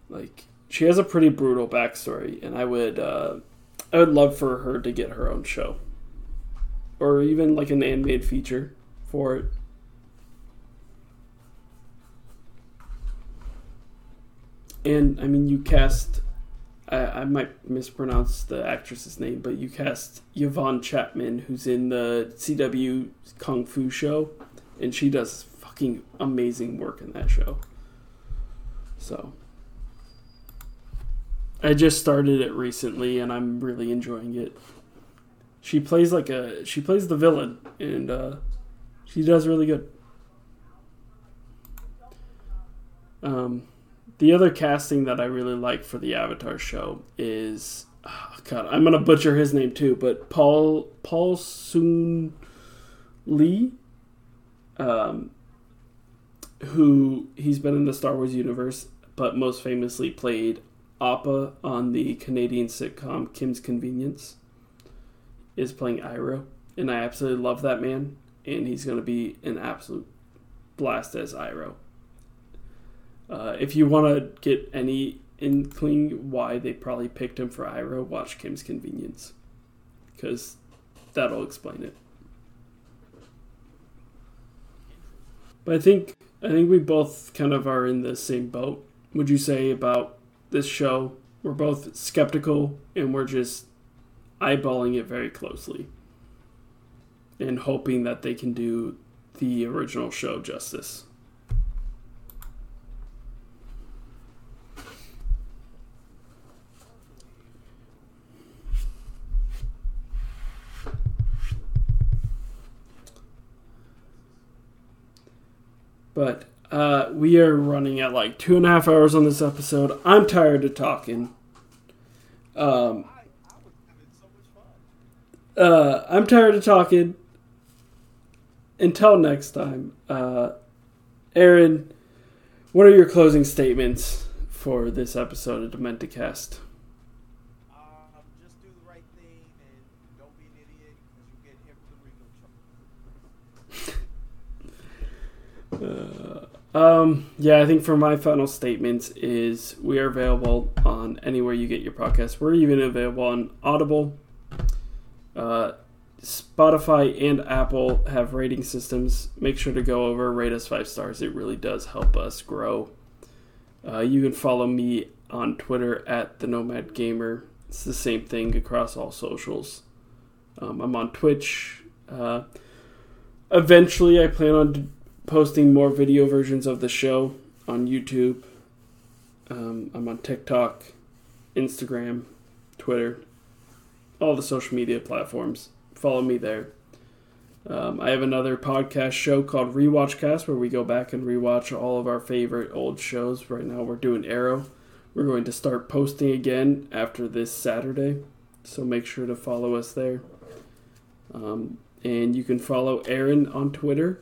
Like she has a pretty brutal backstory and i would uh i would love for her to get her own show. Or even like an animated feature for it. And i mean you cast I, I might mispronounce the actress's name, but you cast Yvonne Chapman, who's in the CW Kung Fu show, and she does fucking amazing work in that show. So, I just started it recently, and I'm really enjoying it. She plays like a she plays the villain, and uh, she does really good. Um, the other casting that I really like for the Avatar show is oh God, I'm gonna butcher his name too, but Paul Paul Soon Lee, um, who he's been in the Star Wars universe, but most famously played Appa on the Canadian sitcom Kim's Convenience, is playing Iroh, and I absolutely love that man, and he's gonna be an absolute blast as Iroh. Uh, if you want to get any inkling why they probably picked him for Iroh, watch Kim's Convenience, because that'll explain it. But I think I think we both kind of are in the same boat. Would you say about this show? We're both skeptical and we're just eyeballing it very closely and hoping that they can do the original show justice. But uh, we are running at like two and a half hours on this episode. I'm tired of talking. Um, uh, I'm tired of talking. Until next time, uh, Aaron, what are your closing statements for this episode of Dementicast? Um, just do the right thing and don't be an idiot because you get hit with a Rico truck. Uh, um, yeah, I think for my final statements is we are available on anywhere you get your podcast. We're even available on Audible. Uh, Spotify and Apple have rating systems. Make sure to go over, rate us five stars. It really does help us grow. Uh, you can follow me on Twitter at the Nomad Gamer. It's the same thing across all socials. Um, I'm on Twitch. Uh, eventually, I plan on posting more video versions of the show on YouTube. Um, I'm on TikTok, Instagram, Twitter, all the social media platforms. Follow me there. Um, I have another podcast show called Rewatchcast where we go back and rewatch all of our favorite old shows. Right now, we're doing Arrow. We're going to start posting again after this Saturday, so make sure to follow us there. Um, and you can follow Aaron on Twitter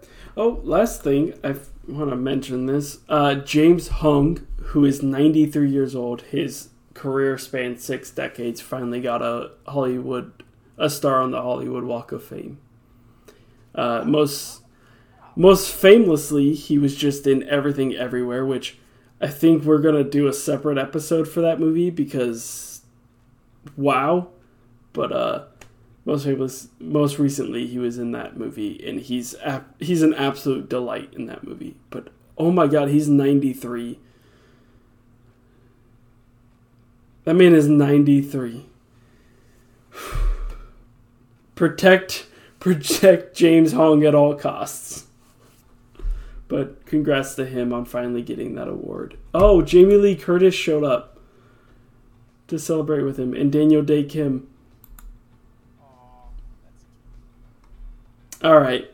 Oh, last thing I want to mention this. Uh, James Hong, who is 93 years old, his career spanned six decades. Finally got a Hollywood, a star on the Hollywood Walk of Fame. Uh, most, most famously, he was just in Everything Everywhere, which I think we're gonna do a separate episode for that movie because, wow. But uh, most famous, most recently, he was in that movie, and he's he's an absolute delight in that movie. But oh my god, he's ninety three. That man is ninety three. protect, protect James Hong at all costs. But congrats to him on finally getting that award. Oh, Jamie Lee Curtis showed up to celebrate with him, and Daniel Dae Kim. All right,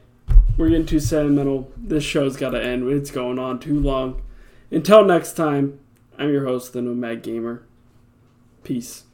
we're getting too sentimental. This show's got to end. It's going on too long. Until next time, I'm your host, the Nomad Gamer. Peace.